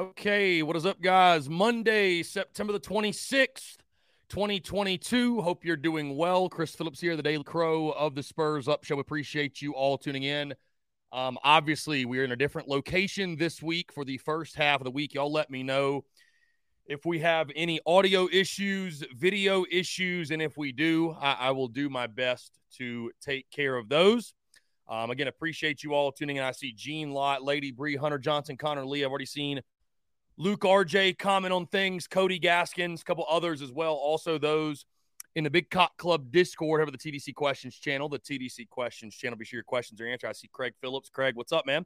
Okay, what is up, guys? Monday, September the 26th, 2022. Hope you're doing well. Chris Phillips here, the Daily Crow of the Spurs Up Show. Appreciate you all tuning in. Um, obviously, we're in a different location this week for the first half of the week. Y'all let me know if we have any audio issues, video issues, and if we do, I, I will do my best to take care of those. Um, again, appreciate you all tuning in. I see Gene Lott, Lady Bree, Hunter Johnson, Connor Lee. I've already seen Luke RJ comment on things, Cody Gaskins, a couple others as well. Also, those in the Big Cock Club Discord over the TDC Questions channel, the TDC Questions channel. Be sure your questions are answered. I see Craig Phillips. Craig, what's up, man?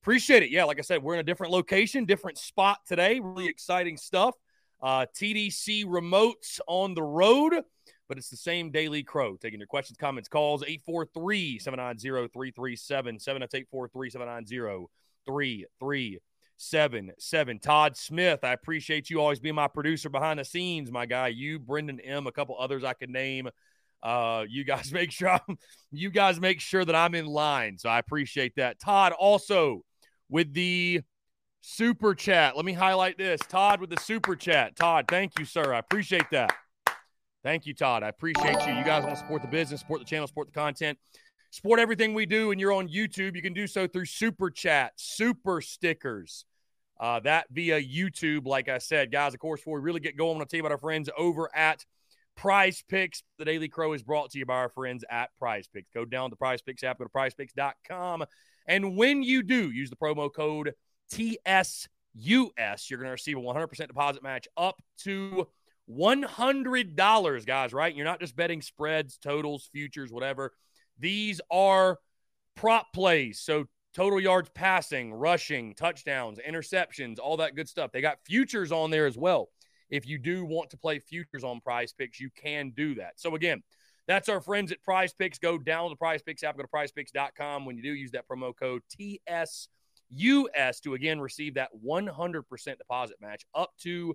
Appreciate it. Yeah, like I said, we're in a different location, different spot today. Really exciting stuff. Uh, TDC remotes on the road, but it's the same Daily Crow. Taking your questions, comments, calls 843 790 3377. That's 843 790 seven seven. Todd Smith, I appreciate you always being my producer behind the scenes, my guy. You, Brendan M, a couple others I could name. Uh, you guys make sure I'm, you guys make sure that I'm in line. So I appreciate that. Todd also with the super chat. Let me highlight this. Todd with the super chat. Todd, thank you, sir. I appreciate that. Thank you, Todd. I appreciate you. You guys want to support the business, support the channel, support the content, support everything we do, and you're on YouTube. You can do so through super chat, super stickers uh, that via YouTube. Like I said, guys, of course, before we really get going, I want to tell you about our friends over at Prize Picks. The Daily Crow is brought to you by our friends at Prize Picks. Go down to Prize Picks app, go to prizepicks.com. And when you do, use the promo code TSUS. You're going to receive a 100% deposit match up to $100, guys, right? You're not just betting spreads, totals, futures, whatever. These are prop plays. So total yards passing, rushing, touchdowns, interceptions, all that good stuff. They got futures on there as well. If you do want to play futures on prize picks, you can do that. So, again, that's our friends at Prize Picks. Go download the Prize Picks app, go to prizepicks.com. When you do, use that promo code TSUS to again receive that 100% deposit match up to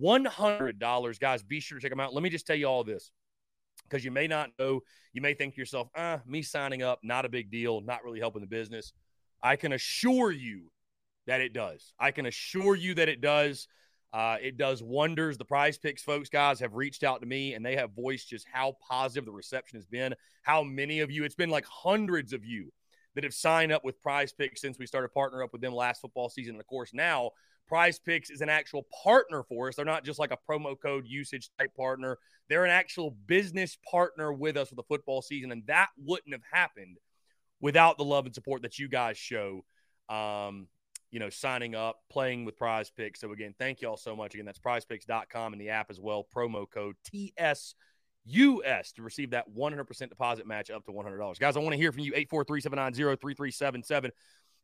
$100. Guys, be sure to check them out. Let me just tell you all this because you may not know. You may think to yourself, ah, me signing up, not a big deal, not really helping the business. I can assure you that it does. I can assure you that it does. Uh, it does wonders. The prize picks folks, guys, have reached out to me and they have voiced just how positive the reception has been. How many of you, it's been like hundreds of you that have signed up with prize picks since we started partnering up with them last football season. And of course, now prize picks is an actual partner for us. They're not just like a promo code usage type partner, they're an actual business partner with us for the football season. And that wouldn't have happened without the love and support that you guys show. Um, you know, signing up, playing with Prize Picks. So again, thank you all so much. Again, that's prizepicks.com and the app as well. Promo code TSUS to receive that 100% deposit match up to $100. Guys, I want to hear from you. 843-790-3377.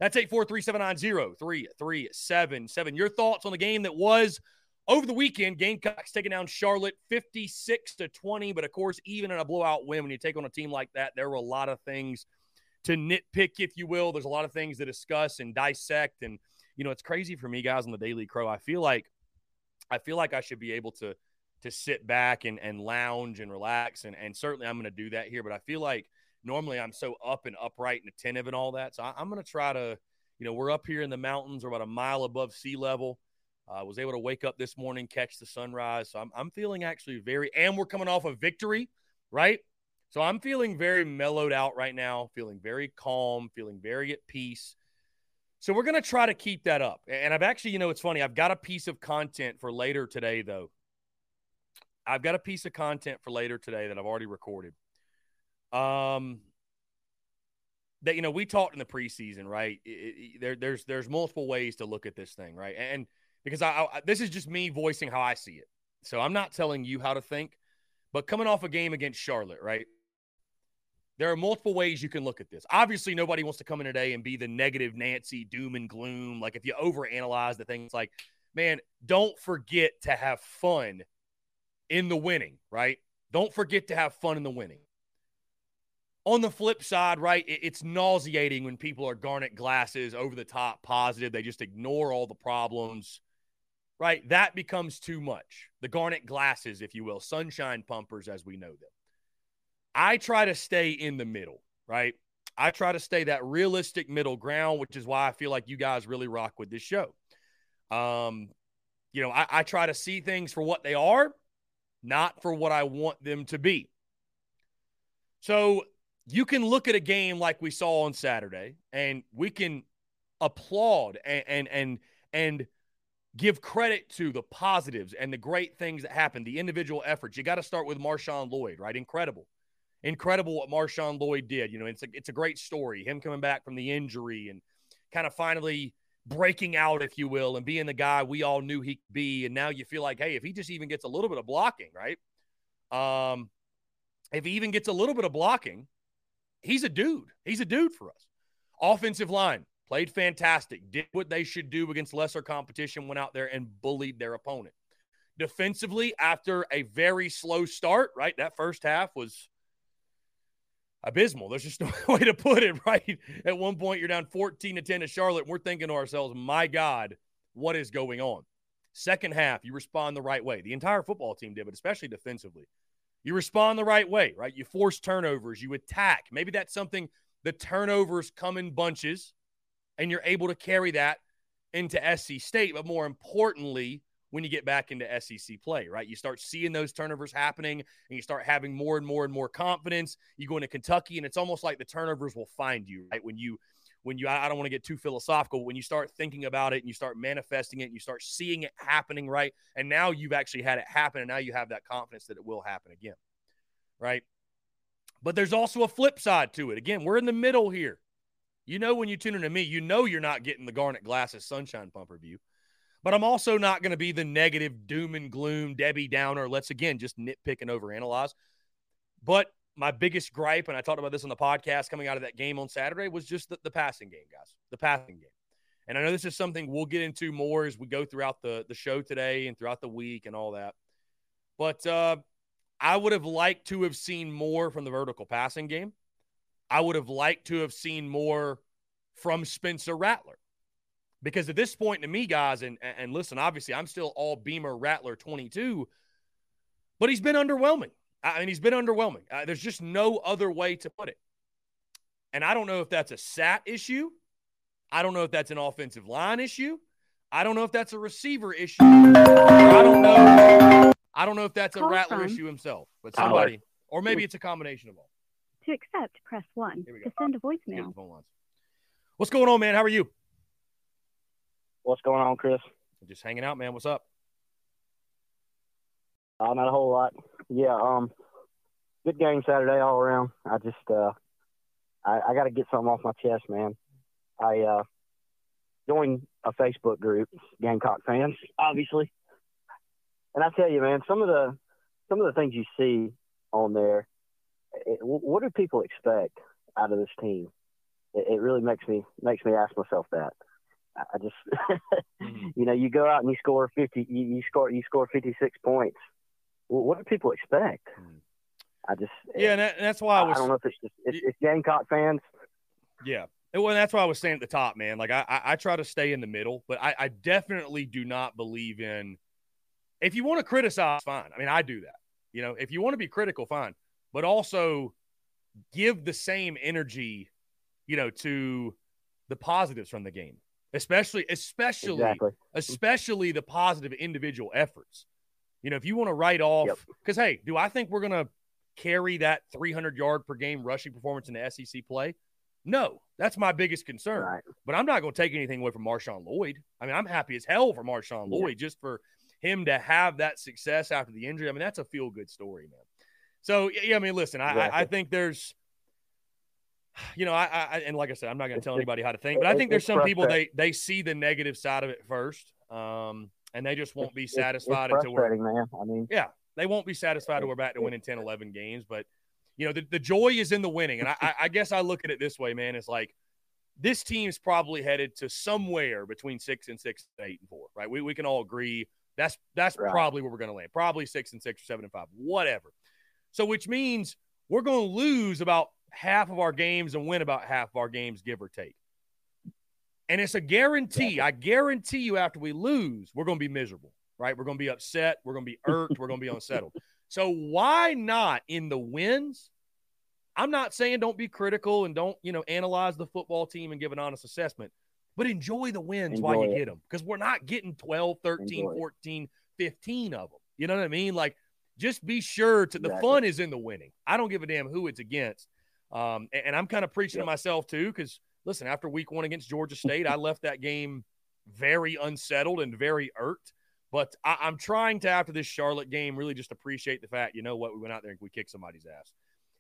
That's 843-790-3377. Your thoughts on the game that was over the weekend. Gamecocks taking down Charlotte 56 to 20. But of course, even in a blowout win, when you take on a team like that, there were a lot of things – to nitpick, if you will. There's a lot of things to discuss and dissect. And, you know, it's crazy for me, guys, on the Daily Crow. I feel like I feel like I should be able to to sit back and, and lounge and relax. And, and certainly I'm going to do that here. But I feel like normally I'm so up and upright and attentive and all that. So I, am going to try to, you know, we're up here in the mountains. We're about a mile above sea level. I uh, was able to wake up this morning, catch the sunrise. So I'm, I'm feeling actually very, and we're coming off a victory, right? So I'm feeling very mellowed out right now, feeling very calm, feeling very at peace. So we're going to try to keep that up. And I've actually, you know, it's funny. I've got a piece of content for later today, though. I've got a piece of content for later today that I've already recorded. Um, that you know we talked in the preseason, right? It, it, there, there's there's multiple ways to look at this thing, right? And because I, I this is just me voicing how I see it, so I'm not telling you how to think. But coming off a game against Charlotte, right? there are multiple ways you can look at this. Obviously, nobody wants to come in today and be the negative Nancy, doom and gloom. Like if you overanalyze the things, like, man, don't forget to have fun in the winning, right? Don't forget to have fun in the winning. On the flip side, right, it's nauseating when people are garnet glasses, over the top, positive. They just ignore all the problems, right? That becomes too much. The garnet glasses, if you will, sunshine pumpers as we know them. I try to stay in the middle, right? I try to stay that realistic middle ground, which is why I feel like you guys really rock with this show. Um, you know, I, I try to see things for what they are, not for what I want them to be. So you can look at a game like we saw on Saturday, and we can applaud and and and, and give credit to the positives and the great things that happened, the individual efforts. You got to start with Marshawn Lloyd, right? Incredible incredible what Marshawn Lloyd did. You know, it's a, it's a great story. Him coming back from the injury and kind of finally breaking out, if you will, and being the guy we all knew he could be. And now you feel like, hey, if he just even gets a little bit of blocking, right? Um, if he even gets a little bit of blocking, he's a dude. He's a dude for us. Offensive line played fantastic, did what they should do against lesser competition, went out there and bullied their opponent. Defensively, after a very slow start, right? That first half was abysmal. There's just no way to put it, right? At one point, you're down 14 to 10 to Charlotte. We're thinking to ourselves, my God, what is going on? Second half, you respond the right way. The entire football team did, but especially defensively. You respond the right way, right? You force turnovers, you attack. Maybe that's something the turnovers come in bunches and you're able to carry that into SC State. But more importantly, when you get back into SEC play, right? You start seeing those turnovers happening and you start having more and more and more confidence. You go into Kentucky and it's almost like the turnovers will find you, right? When you when you I don't want to get too philosophical, when you start thinking about it and you start manifesting it and you start seeing it happening, right? And now you've actually had it happen and now you have that confidence that it will happen again. Right? But there's also a flip side to it. Again, we're in the middle here. You know when you tune into me, you know you're not getting the garnet glasses sunshine pumper view. But I'm also not going to be the negative doom and gloom, Debbie Downer. Let's again just nitpick and overanalyze. But my biggest gripe, and I talked about this on the podcast coming out of that game on Saturday, was just the, the passing game, guys. The passing game. And I know this is something we'll get into more as we go throughout the, the show today and throughout the week and all that. But uh, I would have liked to have seen more from the vertical passing game. I would have liked to have seen more from Spencer Rattler. Because at this point to me, guys, and and listen, obviously I'm still all Beamer Rattler 22, but he's been underwhelming. I mean, he's been underwhelming. Uh, there's just no other way to put it. And I don't know if that's a SAT issue. I don't know if that's an offensive line issue. I don't know if that's a receiver issue. I don't know. I don't know if that's a Rattler from. issue himself, but somebody, or maybe it's a combination of all. To accept, press one. To send a voicemail. What's going on, man? How are you? What's going on, Chris? Just hanging out, man. What's up? Uh, not a whole lot. Yeah, um, good game Saturday all around. I just, uh, I, I got to get something off my chest, man. I uh, joined a Facebook group, Gamecock fans, obviously, and I tell you, man, some of the some of the things you see on there, it, what do people expect out of this team? It, it really makes me makes me ask myself that. I just, mm-hmm. you know, you go out and you score fifty, you, you score you score fifty six points. Well, what do people expect? Mm-hmm. I just, yeah, and, that, and that's why I was. I don't know if it's just it's, it's Gamecock fans. Yeah, well, that's why I was saying at the top, man. Like I, I, I try to stay in the middle, but I, I definitely do not believe in. If you want to criticize, fine. I mean, I do that. You know, if you want to be critical, fine, but also give the same energy, you know, to the positives from the game especially especially exactly. especially the positive individual efforts. You know, if you want to write off because yep. hey, do I think we're gonna carry that 300 yard per game rushing performance in the SEC play? No, that's my biggest concern. Right. But I'm not going to take anything away from Marshawn Lloyd. I mean, I'm happy as hell for Marshawn yeah. Lloyd just for him to have that success after the injury. I mean, that's a feel good story, man. So yeah, I mean, listen, I, I, I think there's you know, I, I and like I said, I'm not going to tell anybody how to think, but I think there's some people they they see the negative side of it first, um, and they just won't be satisfied it's until we're man. I mean, yeah, they won't be satisfied until we're back to winning 10, 11 games. But you know, the, the joy is in the winning. And I, I guess I look at it this way, man. It's like this team's probably headed to somewhere between six and six, eight and four, right? We, we can all agree that's that's right. probably where we're going to land. Probably six and six or seven and five, whatever. So, which means we're going to lose about half of our games and win about half of our games, give or take. And it's a guarantee. Yeah. I guarantee you, after we lose, we're going to be miserable, right? We're going to be upset. We're going to be irked. we're going to be unsettled. So, why not in the wins? I'm not saying don't be critical and don't, you know, analyze the football team and give an honest assessment, but enjoy the wins enjoy while you it. get them because we're not getting 12, 13, enjoy 14, 15 of them. You know what I mean? Like, just be sure to exactly. the fun is in the winning. I don't give a damn who it's against. Um, and, and, I'm kind of preaching yep. to myself too, because listen, after week one against Georgia State, I left that game very unsettled and very irked. But I, am trying to, after this Charlotte game, really just appreciate the fact, you know what, we went out there and we kicked somebody's ass.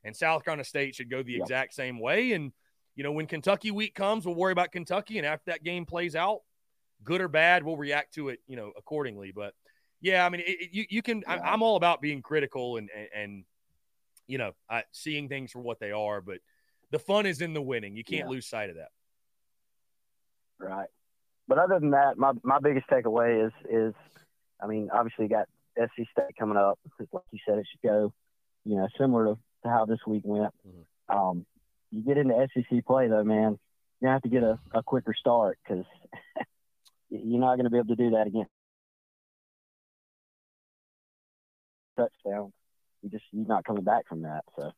And South Carolina State should go the yep. exact same way. And, you know, when Kentucky week comes, we'll worry about Kentucky. And after that game plays out, good or bad, we'll react to it, you know, accordingly. But yeah, I mean, it, it, you, you can, yeah. I, am all about being critical and, and, and you know, I, seeing things for what they are. But the fun is in the winning. You can't yeah. lose sight of that. Right. But other than that, my, my biggest takeaway is, is, I mean, obviously you got SC State coming up. Like you said, it should go, you know, similar to, to how this week went. Mm-hmm. Um, you get into SEC play though, man, you have to get a, a quicker start because you're not going to be able to do that again. Touchdown. You just you're not coming back from that. So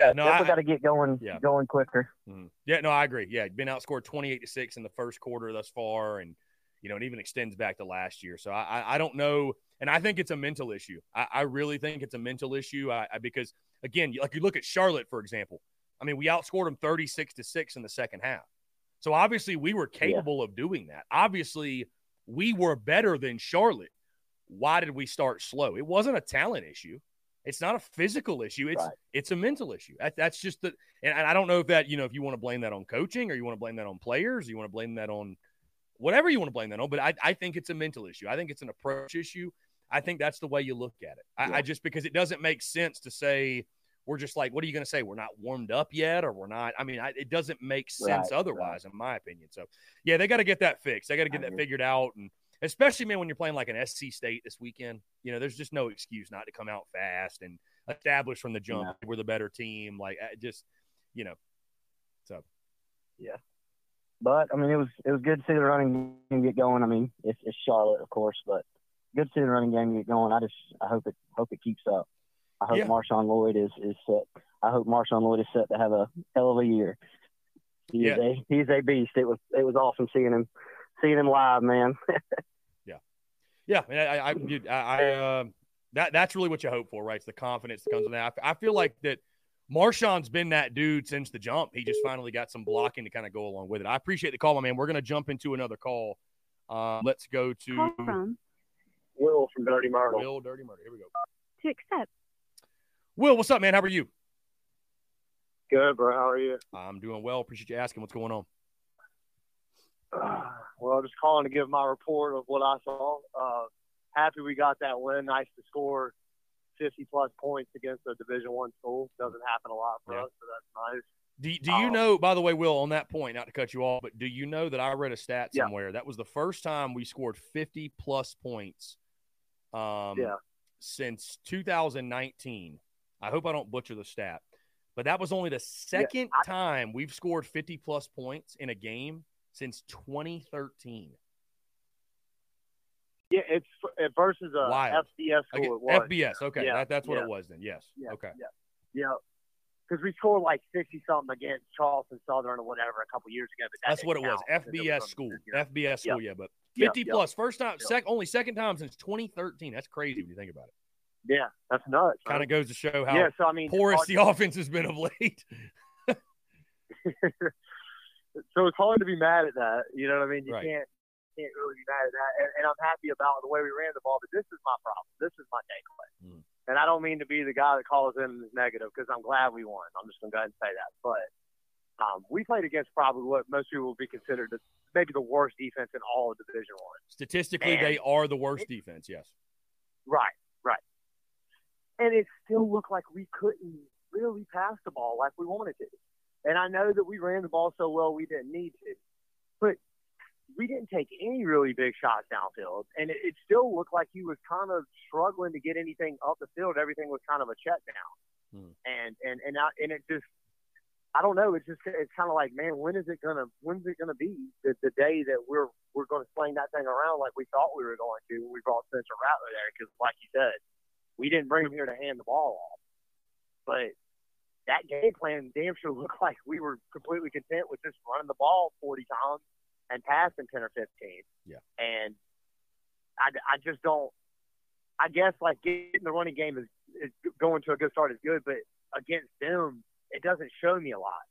yeah, no, I got to get going, yeah. going quicker. Mm-hmm. Yeah, no, I agree. Yeah, been outscored twenty eight to six in the first quarter thus far, and you know, it even extends back to last year. So I, I don't know, and I think it's a mental issue. I, I really think it's a mental issue. I, I because again, like you look at Charlotte for example. I mean, we outscored them thirty six to six in the second half. So obviously, we were capable yeah. of doing that. Obviously, we were better than Charlotte. Why did we start slow? It wasn't a talent issue. It's not a physical issue. It's right. it's a mental issue. That, that's just the and I don't know if that you know if you want to blame that on coaching or you want to blame that on players, or you want to blame that on whatever you want to blame that on. But I, I think it's a mental issue. I think it's an approach issue. I think that's the way you look at it. I, yeah. I just because it doesn't make sense to say we're just like, what are you going to say? We're not warmed up yet, or we're not. I mean, I, it doesn't make sense right, otherwise, right. in my opinion. So, yeah, they got to get that fixed. They got to get that figured out, and especially man, when you're playing like an SC State this weekend, you know, there's just no excuse not to come out fast and establish from the jump. Yeah. We're the better team. Like, just you know, so yeah. But I mean, it was it was good to see the running game get going. I mean, it's, it's Charlotte, of course, but good to see the running game get going. I just I hope it hope it keeps up. I hope yeah. Marshawn Lloyd is is set. I hope Marshawn Lloyd is set to have a hell of a year. He yeah. is a he's a beast. It was it was awesome seeing him seeing him live, man. yeah, yeah. I, I, I, I uh, that that's really what you hope for, right? It's the confidence that comes with that. I, I feel like that Marshawn's been that dude since the jump. He just finally got some blocking to kind of go along with it. I appreciate the call, my man. We're going to jump into another call. Uh, let's go to call from Will from Dirty Myrtle. Will Dirty Myrtle. Here we go. To accept. Will, what's up, man? How are you? Good, bro. How are you? I'm doing well. Appreciate you asking. What's going on? Well, just calling to give my report of what I saw. Uh, happy we got that win. Nice to score 50 plus points against a Division One school. Doesn't happen a lot for yeah. us, so that's nice. Do, do you um, know, by the way, Will, on that point, not to cut you off, but do you know that I read a stat somewhere? Yeah. That was the first time we scored 50 plus points um, yeah. since 2019. I hope I don't butcher the stat, but that was only the second yeah, I, time we've scored 50 plus points in a game since 2013. Yeah, it's versus a Wild. FBS school. Okay. FBS. Okay, yeah. that, that's what yeah. it was then. Yes. Yeah. Okay. Yeah. Yeah. Because we scored like sixty something against Charleston Southern or whatever a couple years ago. But that that's what it was. FBS school. FBS school. Yeah, but fifty plus first time, sec, only second time since 2013. That's crazy when you think about it. Yeah, that's nuts. Kind of goes to show how yeah, so, I mean, porous the offense has been of late. so it's hard to be mad at that. You know what I mean? You right. can't can't really be mad at that. And, and, I'm happy about the way we ran the ball, but this is my problem. This is my takeaway. Mm. And I don't mean to be the guy that calls in negative because I'm glad we won. I'm just going to go ahead and say that. But um, we played against probably what most people would be considered the, maybe the worst defense in all of Division One. Statistically, and they are the worst it, defense. Yes. Right. Right. And it still looked like we couldn't really pass the ball like we wanted to. And I know that we ran the ball so well we didn't need to, but we didn't take any really big shots downfield, and it, it still looked like he was kind of struggling to get anything up the field. Everything was kind of a check down, hmm. and and and I, and it just I don't know. It's just it's kind of like, man, when is it gonna when's it gonna be the, the day that we're we're going to sling that thing around like we thought we were going to when we brought Spencer Rattler there? Because like you said, we didn't bring him here to hand the ball off, but that game plan damn sure looked like we were completely content with just running the ball 40 times and passing 10 or 15. Yeah. And I, I just don't. I guess like getting the running game is, is going to a good start is good, but against them it doesn't show me a lot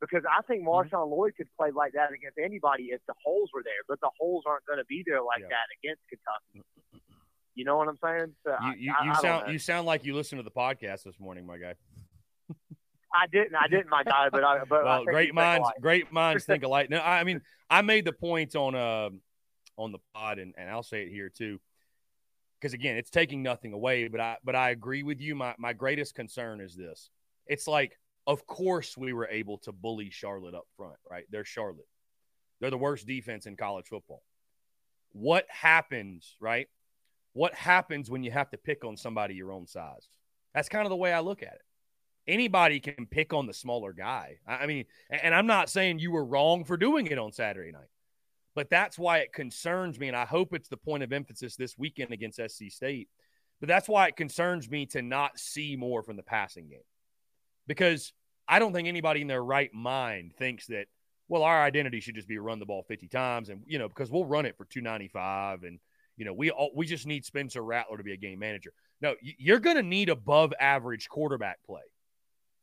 because I think mm-hmm. Marshawn mm-hmm. Lloyd could play like that against anybody if the holes were there, but the holes aren't going to be there like yeah. that against Kentucky. You know what I'm saying? So you, you, I, you I sound you sound like you listened to the podcast this morning, my guy. I didn't. I didn't, my guy. But I. But well, great minds, great minds think alike. No, I mean, I made the point on uh on the pod, and, and I'll say it here too, because again, it's taking nothing away. But I but I agree with you. My my greatest concern is this. It's like of course, we were able to bully Charlotte up front, right? They're Charlotte. They're the worst defense in college football. What happens, right? What happens when you have to pick on somebody your own size? That's kind of the way I look at it. Anybody can pick on the smaller guy. I mean, and I'm not saying you were wrong for doing it on Saturday night, but that's why it concerns me. And I hope it's the point of emphasis this weekend against SC State. But that's why it concerns me to not see more from the passing game because I don't think anybody in their right mind thinks that, well, our identity should just be run the ball 50 times and, you know, because we'll run it for 295 and, you know, we all, we just need Spencer Rattler to be a game manager. No, you're going to need above average quarterback play,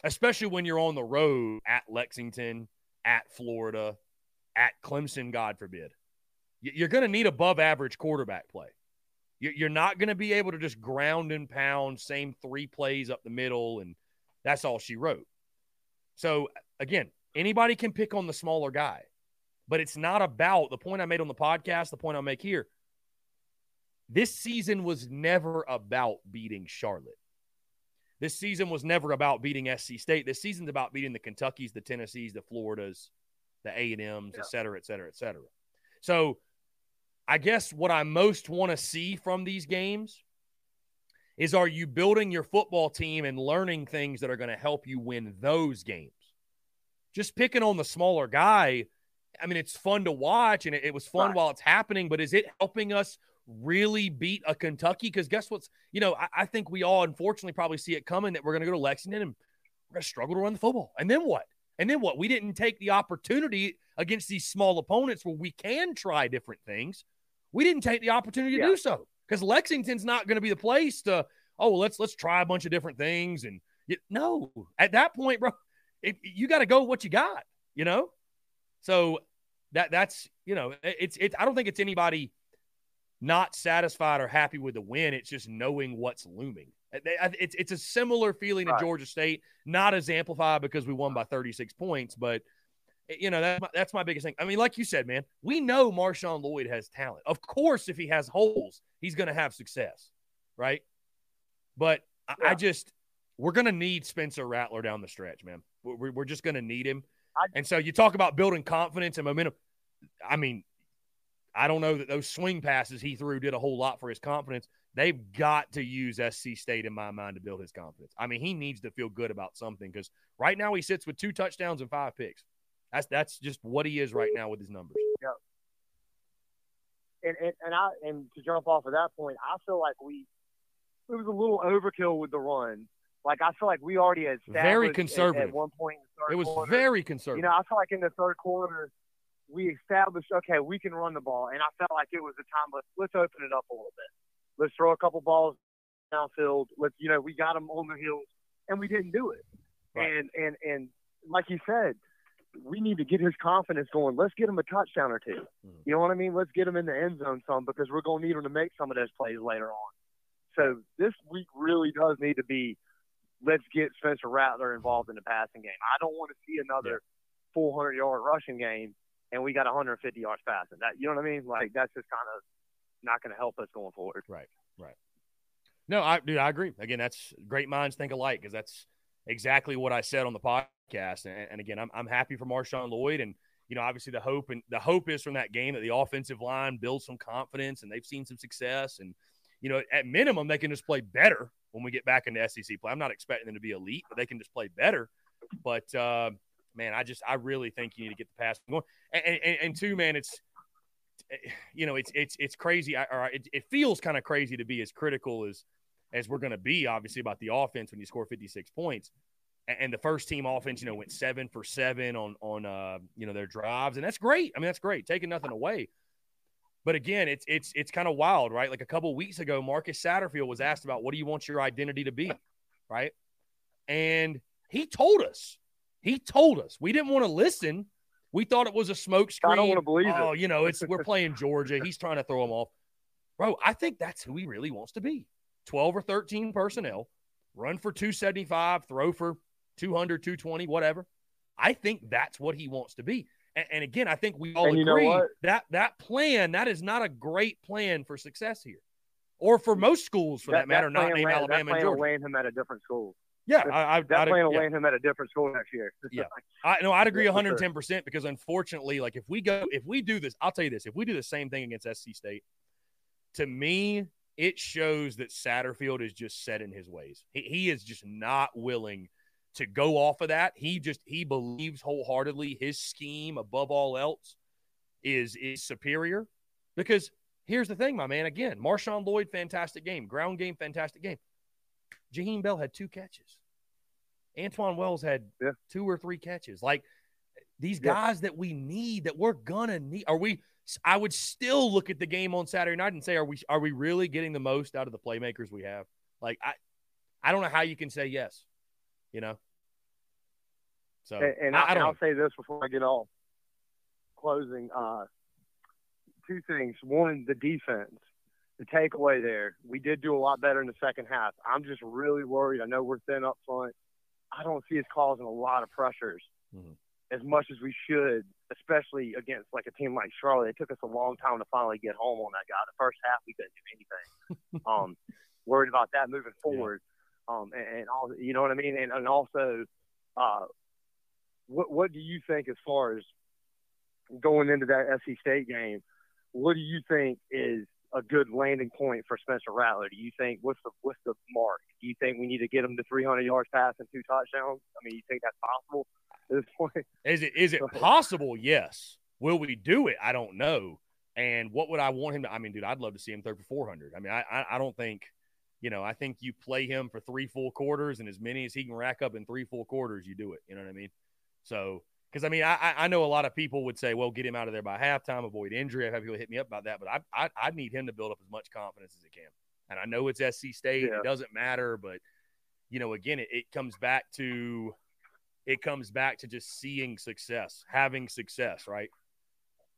especially when you're on the road at Lexington, at Florida, at Clemson, God forbid. You're going to need above average quarterback play. You're not going to be able to just ground and pound, same three plays up the middle and – that's all she wrote. So again, anybody can pick on the smaller guy, but it's not about the point I made on the podcast, the point I'll make here. This season was never about beating Charlotte. This season was never about beating SC State. This season's about beating the Kentuckies, the Tennessees, the Floridas, the A and M's, yeah. et cetera, et cetera, et cetera. So, I guess what I most want to see from these games is are you building your football team and learning things that are going to help you win those games? Just picking on the smaller guy, I mean, it's fun to watch and it, it was fun right. while it's happening, but is it helping us really beat a Kentucky? Because guess what's, you know, I, I, think we all unfortunately probably see it coming that we're going to go to Lexington and we're going to struggle to run the football. And then what? And then what? We didn't take the opportunity against these small opponents where we can try different things. We didn't take the opportunity to yeah. do so because Lexington's not going to be the place to oh well, let's let's try a bunch of different things and you, no at that point, bro, it, you got to go what you got, you know. So that that's you know it's it's I don't think it's anybody not satisfied or happy with the win. It's just knowing what's looming. Uh, it's it's a similar feeling right. Georgia State, not as amplified because we won by 36 points, but eh, you know, that's my, that's my biggest thing. I mean, like you said, man, we know Marshawn Lloyd has talent. Of course, if he has holes, he's going to have success, right? But yeah. I, just, we're going to need Spencer Rattler down the stretch, man. We're, we're just going to need him. I, and so you talk about building confidence and momentum. I mean, I don't know that those swing passes he threw did a whole lot for his confidence. They've got to use SC State in my mind to build his confidence. I mean, he needs to feel good about something because right now he sits with two touchdowns and five picks. That's that's just what he is right now with his numbers. Yeah. And, and and I and to jump off of that point, I feel like we it was a little overkill with the run. Like I feel like we already had very conservative at, at one point. it was quarter. very conservative. You know, I feel like in the third quarter we established okay, we can run the ball, and I felt like it was the time. Let's let's open it up a little bit. Let's throw a couple balls downfield. Let's you know we got them on the heels, and we didn't do it. Right. And and and like you said, we need to get his confidence going. Let's get him a touchdown or 2 mm-hmm. You know what I mean? Let's get him in the end zone some because we're going to need him to make some of those plays later on. So this week really does need to be let's get Spencer Rattler involved in the passing game. I don't want to see another yeah. 400 yard rushing game and we got 150 yards passing. That you know what I mean? Like that's just kind of not going to help us going forward. Right. Right. No, I dude, I agree. Again, that's great minds think alike because that's exactly what I said on the podcast. And, and again, I'm, I'm happy for Marshawn Lloyd. And, you know, obviously the hope and the hope is from that game that the offensive line builds some confidence and they've seen some success. And, you know, at minimum, they can just play better when we get back into SEC play. I'm not expecting them to be elite, but they can just play better. But, uh, man, I just, I really think you need to get the pass going. And, and, and two, man, it's, you know, it's, it's, it's crazy. I, or it, it feels kind of crazy to be as critical as, as we're going to be, obviously, about the offense when you score 56 points. And the first team offense, you know, went seven for seven on on uh, you know their drives, and that's great. I mean, that's great, taking nothing away. But again, it's it's it's kind of wild, right? Like a couple weeks ago, Marcus Satterfield was asked about what do you want your identity to be, right? And he told us, he told us we didn't want to listen. We thought it was a smoke screen. I don't want to believe oh, it. you know, it's we're playing Georgia. He's trying to throw him off, bro. I think that's who he really wants to be. 12 or 13 personnel, run for 275, throw for 200, 220, whatever. I think that's what he wants to be. And, and again, I think we all and agree that that plan, that is not a great plan for success here. Or for most schools, for that, that matter, not named Alabama and Georgia. land him at a different school. Yeah, I, I, that I'd, plan yeah. him at a different school next year. yeah, I no, I'd agree 110 percent because unfortunately, like if we go, if we do this, I'll tell you this: if we do the same thing against SC State, to me, it shows that Satterfield is just set in his ways. He, he is just not willing to go off of that. He just he believes wholeheartedly his scheme above all else is is superior. Because here's the thing, my man. Again, Marshawn Lloyd, fantastic game. Ground game, fantastic game. Jaheim Bell had two catches. Antwane Wells had yeah. two or three catches. Like these guys yeah. that we need, that we're gonna need. Are we I would still look at the game on Saturday night and say, are we are we really getting the most out of the playmakers we have? Like I, I don't know how you can say yes. You know. So and, and I, I will say this before I get off closing. Uh, two things. One, the defense. The takeaway there, we did do a lot better in the second half. I'm just really worried. I know we're thin up front. I don't see us causing a lot of pressures. Mm-hmm as much as we should, especially against like a team like Charlotte. It took us a long time to finally get home on that guy. The first half we couldn't do anything. um, worried about that moving forward. Yeah. Um, and, and all you know what I mean. And, and also, uh, what what do you think as far as going into that SC State game? What do you think is a good landing point for Spencer Rattler? Do you think what's the what's the mark? Do you think we need to get him to 300 yards passing two touchdowns? I mean, you think that's possible? this point. Is it is it possible? Yes. Will we do it? I don't know. And what would I want him to? I mean, dude, I'd love to see him throw for 400. I mean, I, I, I don't think, you know, I think you play him for three full quarters and as many as he can rack up in three full quarters, you do it. You know what I mean? So, because I mean, I, I know a lot of people would say, well, get him out of there by halftime, avoid injury. I've had people hit me up about that, but I, I, I need him to build up as much confidence as he can. And I know it's SC State, yeah. it doesn't matter, but, you know, again, it, it comes back to, it comes back to just seeing success, having success, right?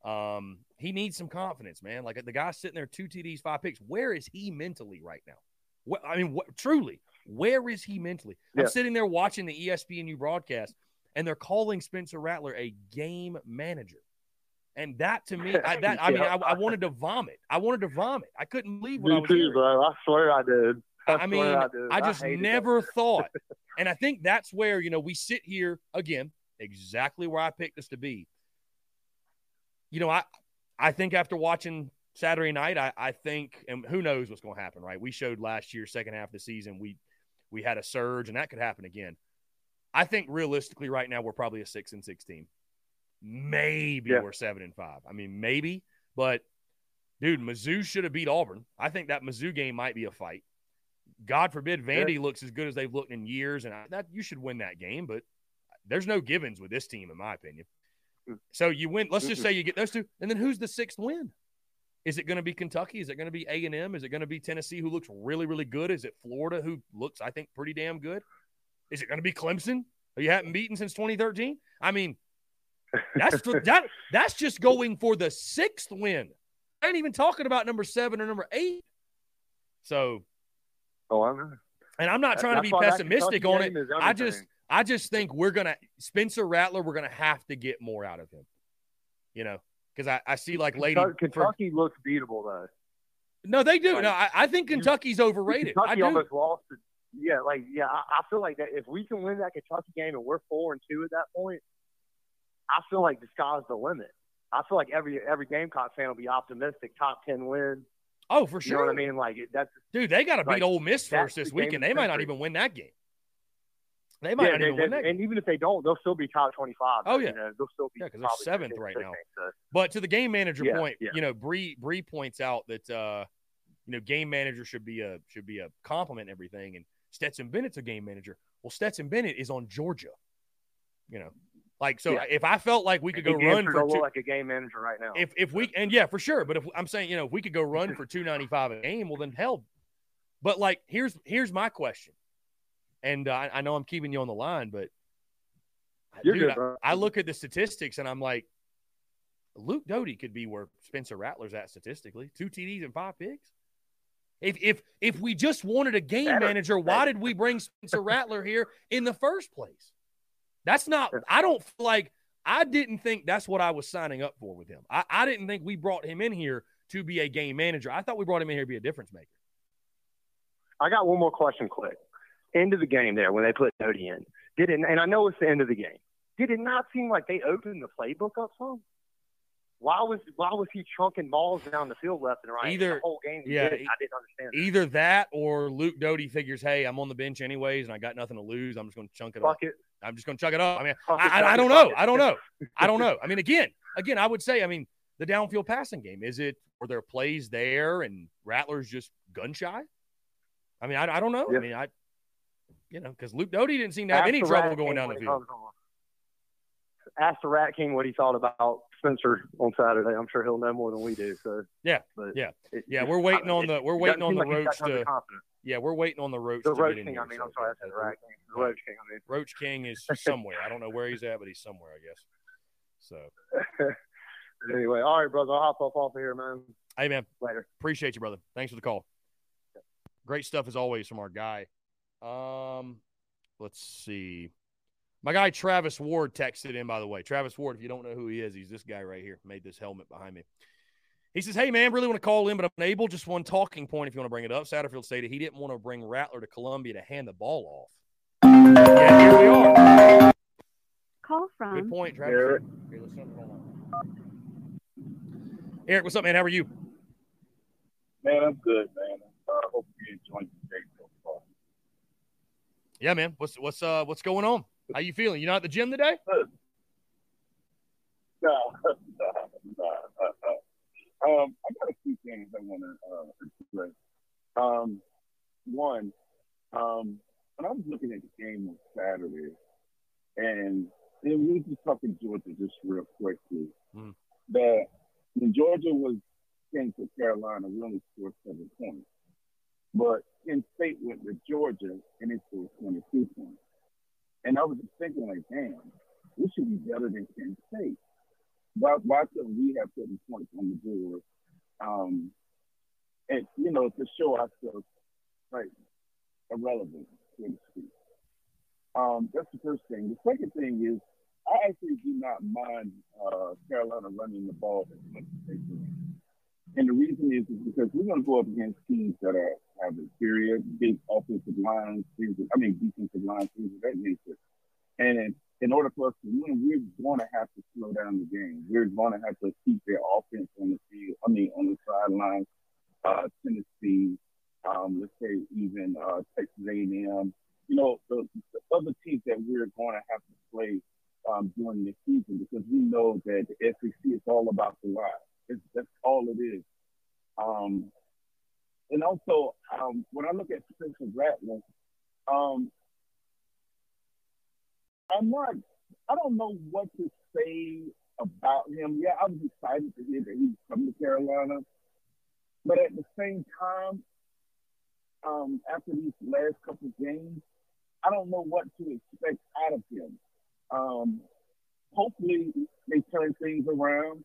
Um, he needs some confidence, man. Like the guy sitting there, two TDs, five picks. Where is he mentally right now? What, I mean, what, truly, where is he mentally? Yeah. I'm sitting there watching the ESPNU broadcast, and they're calling Spencer Rattler a game manager. And that to me, I, that I mean, I, I, wanted to vomit. I wanted to vomit. I couldn't believe what me I was too, hearing. bro. I swear I did. I, I mean, I, I, just never thought. And I think that's where, you know, we sit here again, exactly where I picked us to be. You know, I I think after watching Saturday night, I, I think, and who knows what's going to happen, right? We showed last year, second half of the season, we we had a surge, and that could happen again. I think realistically, right now, we're probably a six and six team. Maybe yeah. we're seven and five. I mean, maybe, but dude, Mizzou should have beat Auburn. I think that Mizzou game might be a fight. God forbid Vandy yeah. looks as good as they've looked in years, and I, that you should win that game. But there's no givens with this team, in my opinion. Mm. So you win. Let's just say you get those two, and then who's the sixth win? Is it going to be Kentucky? Is it going to be A and M? Is it going to be Tennessee, who looks really, really good? Is it Florida, who looks, I think, pretty damn good? Is it going to be Clemson, who you haven't beaten since 2013? I mean, that's that. That's just going for the sixth win. I ain't even talking about number seven or number eight. So Oh, I know. And I'm not trying That's to be pessimistic on it. I just I just think we're gonna Spencer Rattler, we're gonna have to get more out of him. You know, because I, I see like lady Kentucky for, looks beatable though. No, they do. Like, no, I, I think Kentucky's overrated. Kentucky I almost lost. To, yeah, like yeah, I, I feel like that if we can win that Kentucky game and we're four and two at that point, I feel like the sky's the limit. I feel like every every Gamecock fan will be optimistic, top ten win. Oh, for sure. You know what I mean? Like that's dude. They got to beat like, Ole Miss first this week, and they might not even win that game. They might yeah, not they, even they, win that. And game. even if they don't, they'll still be top twenty-five. Oh yeah, you know, they'll still be yeah because they're seventh right now. So. But to the game manager yeah, point, yeah. you know, Bree Bree points out that uh, you know game manager should be a should be a compliment and everything, and Stetson Bennett's a game manager. Well, Stetson Bennett is on Georgia. You know, like so, yeah. if I felt like we could go run for two, like a game manager right now, if if we and yeah, for sure. But if I'm saying you know if we could go run for two ninety five a game, well then hell. But like here's here's my question, and uh, I, I know I'm keeping you on the line, but You're dude, good, I, I, look at the statistics and I'm like, Luke Doty could be where Spencer Rattler's at statistically, two TDs and five picks. If if if we just wanted a game Better. manager, why did we bring Spencer Rattler here in the first place? That's not. I don't feel like I didn't think that's what I was signing up for with him. I, I didn't think we brought him in here to be a game manager. I thought we brought him in here to be a difference maker. I got one more question, quick. End of the game there when they put Doty in. Did it? And I know it's the end of the game. Did it not seem like they opened the playbook up some? Why was why was he chunking balls down the field left and right? Either the whole game, yeah, did I didn't understand. That. Either that or Luke Doty figures, hey, I'm on the bench anyways, and I got nothing to lose. I'm just going to chunk it Fuck up. it. I'm just going to chuck it up. I mean, I, I, I don't know. I don't know. I don't know. I mean, again, again, I would say, I mean, the downfield passing game is it? Were there plays there and Rattler's just gun shy? I mean, I, I don't know. I mean, I, you know, because Luke Doty didn't seem to have any trouble going down the field. Ask the Rat King what he thought about Spencer on Saturday. I'm sure he'll know more than we do. So Yeah, but yeah. it- Yeah, we're waiting I- on the we're waiting on the like roach got tons of to yeah, we're waiting on the roach The Roach King, here, I mean, so- I'm sorry, I said The Roach King, I mean. Roach King is somewhere. I don't know where he's at, but he's somewhere, I guess. So, anyway, all right, brother. I'll hop up off of here, man. hey man, Later. appreciate you, brother. Thanks for the call. Great stuff as always from our guy. Um, let's see. My guy Travis Ward texted in, by the way. Travis Ward, if you don't know who he is, he's this guy right here. Made this helmet behind me. He says, Hey, man, really want to call in, but I'm unable. Just one talking point if you want to bring it up. Satterfield stated he didn't want to bring Rattler to Columbia to hand the ball off. Yeah, here we are. Call from Good point, Travis. Eric. Here, let's jump on. Eric, what's up, man? How are you? Man, I'm good, man. I uh, hope you enjoyed the day so far. Yeah, man. What's what's uh what's going on? How you feeling? You not at the gym today? No, no, no, no. Um, I got a few things I want to uh, express. Um, one, um, when I was looking at the game on Saturday, and then we were just talking Georgia just real quickly. Mm. That when Georgia was playing for Carolina, we only scored seven points. But Penn State went to Georgia and it scored 22 points. And I was thinking, like, damn, we should be better than Penn State. Why, why couldn't we have put points on the board? Um, and, you know, to show ourselves, like, irrelevant, so to speak. Um, that's the first thing. The second thing is, I actually do not mind uh, Carolina running the ball as much as they do. And the reason is, is because we're going to go up against teams that are have experience, big offensive lines, things. I mean, defensive lines, things of that nature. And in, order for us to win, we're going to have to slow down the game. We're going to have to keep their offense on the field. I mean, on the sidelines. Uh, Tennessee, um, let's say even uh, Texas A&M. You know, the, the other teams that we're going to have to play um, during the season because we know that the SEC is all about the line. It's, that's all it is. Um, and also, um, when I look at Spencer Rattler, um, I'm not, I don't know what to say about him. Yeah, I was excited to hear that he's coming to Carolina. But at the same time, um, after these last couple games, I don't know what to expect out of him. Um, hopefully, they turn things around.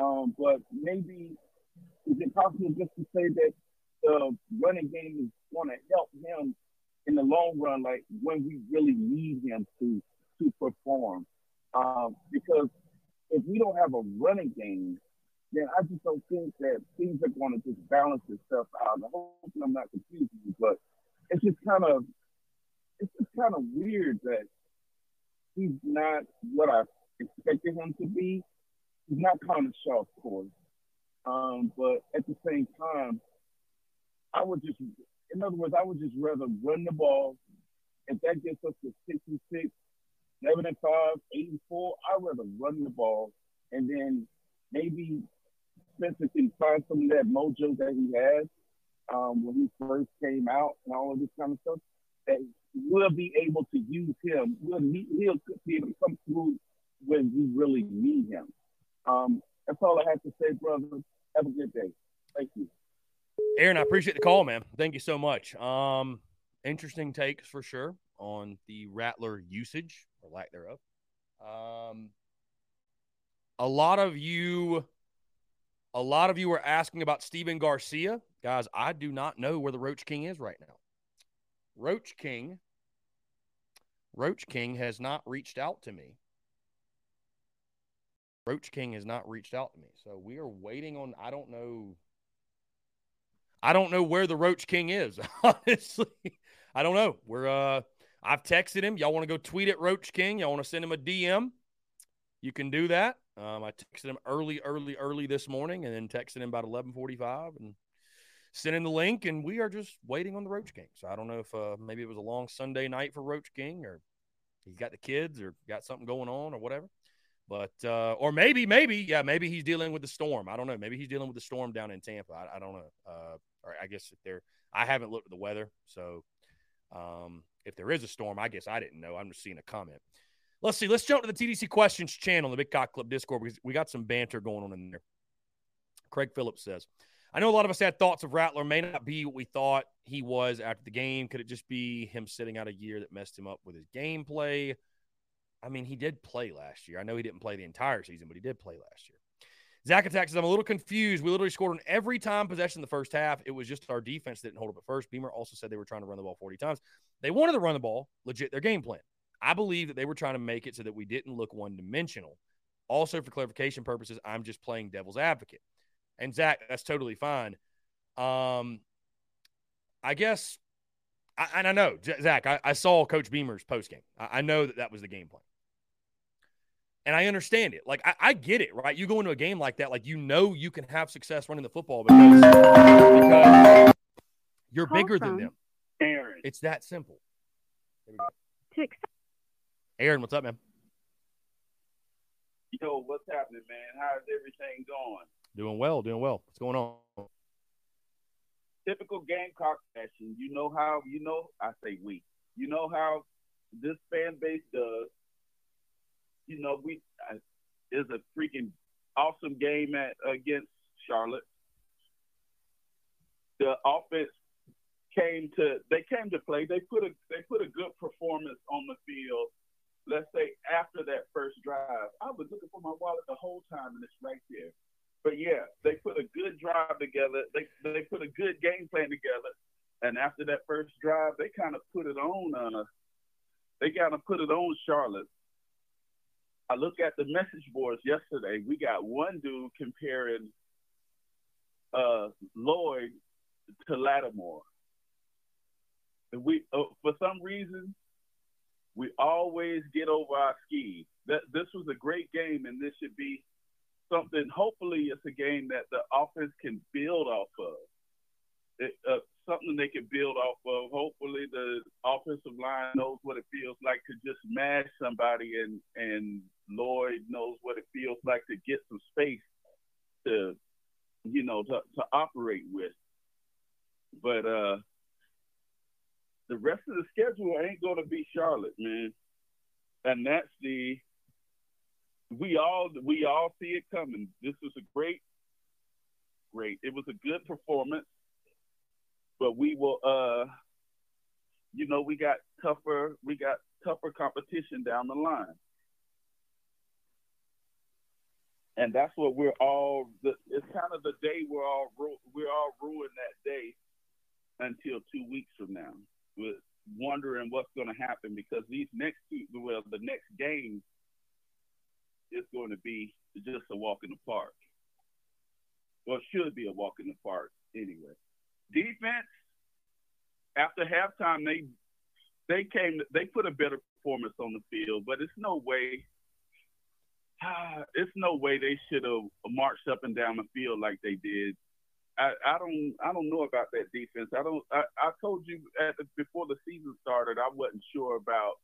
Um, but maybe is it possible just to say that the running game is going to help him in the long run, like when we really need him to to perform? Um, because if we don't have a running game, then I just don't think that things are going to just balance itself out. And hopefully, I'm not confusing you, but it's just kind of it's just kind of weird that he's not what I expected him to be. He's not Connor Shaw, of course. Um, but at the same time, I would just, in other words, I would just rather run the ball. If that gets us to 66, 7 and 5, 8 and 4, I'd rather run the ball and then maybe Spencer can find some of that mojo that he had um, when he first came out and all of this kind of stuff. That we'll be able to use him. We'll need, he'll be able to come through when we really need him. Um, that's all I have to say, brother. Have a good day. Thank you. Aaron, I appreciate the call, man. Thank you so much. Um, interesting takes for sure on the Rattler usage or lack thereof. Um, a lot of you, a lot of you were asking about Stephen Garcia, guys. I do not know where the Roach King is right now. Roach King, Roach King has not reached out to me. Roach King has not reached out to me. So we are waiting on I don't know I don't know where the Roach King is, honestly. I don't know. We're uh I've texted him. Y'all want to go tweet at Roach King? Y'all want to send him a DM? You can do that. Um, I texted him early, early, early this morning, and then texted him about eleven forty-five, and sent him the link. And we are just waiting on the Roach King. So I don't know if uh, maybe it was a long Sunday night for Roach King, or he's got the kids, or got something going on, or whatever. But uh, or maybe, maybe, yeah, maybe he's dealing with the storm. I don't know. Maybe he's dealing with the storm down in Tampa. I, I don't know. Uh, or I guess if there, I haven't looked at the weather, so um, if there is a storm, I guess I didn't know. I'm just seeing a comment. Let's see. Let's jump to the TDC questions channel, the Big Cock Club Discord, because we got some banter going on in there. Craig Phillips says, I know a lot of us had thoughts of Rattler may not be what we thought he was after the game. Could it just be him sitting out a year that messed him up with his gameplay? I mean, he did play last year. I know he didn't play the entire season, but he did play last year. Zach Attack says, I'm a little confused. We literally scored on every time possession in the first half. It was just our defense didn't hold up at first. Beamer also said they were trying to run the ball 40 times. They wanted to run the ball, legit, their game plan. I believe that they were trying to make it so that we didn't look one dimensional. Also, for clarification purposes, I'm just playing devil's advocate. And Zach, that's totally fine. Um, I guess, I, and I know, Zach, I, I saw Coach Beamer's post game. I, I know that that was the game plan and I understand it. Like I, I, get it, right? You go into a game like that, like you know you can have success running the football because, because you're Call bigger than them. Aaron. It's that simple. To Aaron, what's up, man? Yo, what's happening, man? How's everything going? Doing well, doing well. What's going on? Typical Gamecock fashion. You know how you know I say we. You know how this fan base does you know, we is a freaking awesome game at against Charlotte. The offense came to they came to play. They put a they put a good performance on the field. Let's say after that first drive, I was looking for my wallet the whole time, and it's right there. But yeah, they put a good drive together. They they put a good game plan together, and after that first drive, they kind of put it on. Uh, they kind of put it on Charlotte. I look at the message boards yesterday. We got one dude comparing uh, Lloyd to Lattimore. And we, uh, for some reason, we always get over our skis. That this was a great game, and this should be something. Hopefully, it's a game that the offense can build off of. It, uh, something they can build off of. Hopefully, the offensive line knows what it feels like to just mash somebody, and and Lloyd knows what it feels like to get some space to, you know, to, to operate with. But uh, the rest of the schedule ain't going to be Charlotte, man, and that's the we all we all see it coming. This was a great, great. It was a good performance but we will uh you know we got tougher we got tougher competition down the line and that's what we're all it's kind of the day we're all we're all ruined that day until two weeks from now with wondering what's going to happen because these next two well the next game is going to be just a walk in the park well should be a walk in the park anyway Defense, after halftime, they they came. They put a better performance on the field, but it's no way. It's no way they should have marched up and down the field like they did. I, I don't I don't know about that defense. I don't. I, I told you the, before the season started, I wasn't sure about.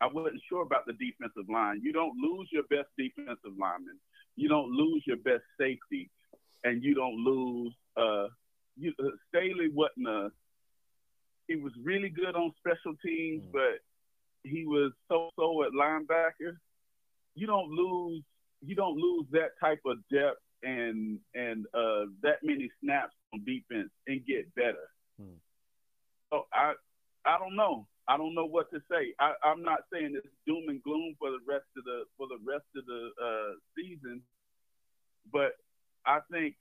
I wasn't sure about the defensive line. You don't lose your best defensive lineman. You don't lose your best safety, and you don't lose. Uh, you, uh, Staley wasn't a he was really good on special teams, mm. but he was so-so at linebacker. You don't lose you don't lose that type of depth and and uh, that many snaps on defense and get better. Hmm. So I I don't know. I don't know what to say. I, I'm not saying it's doom and gloom for the rest of the for the rest of the uh, season, but I think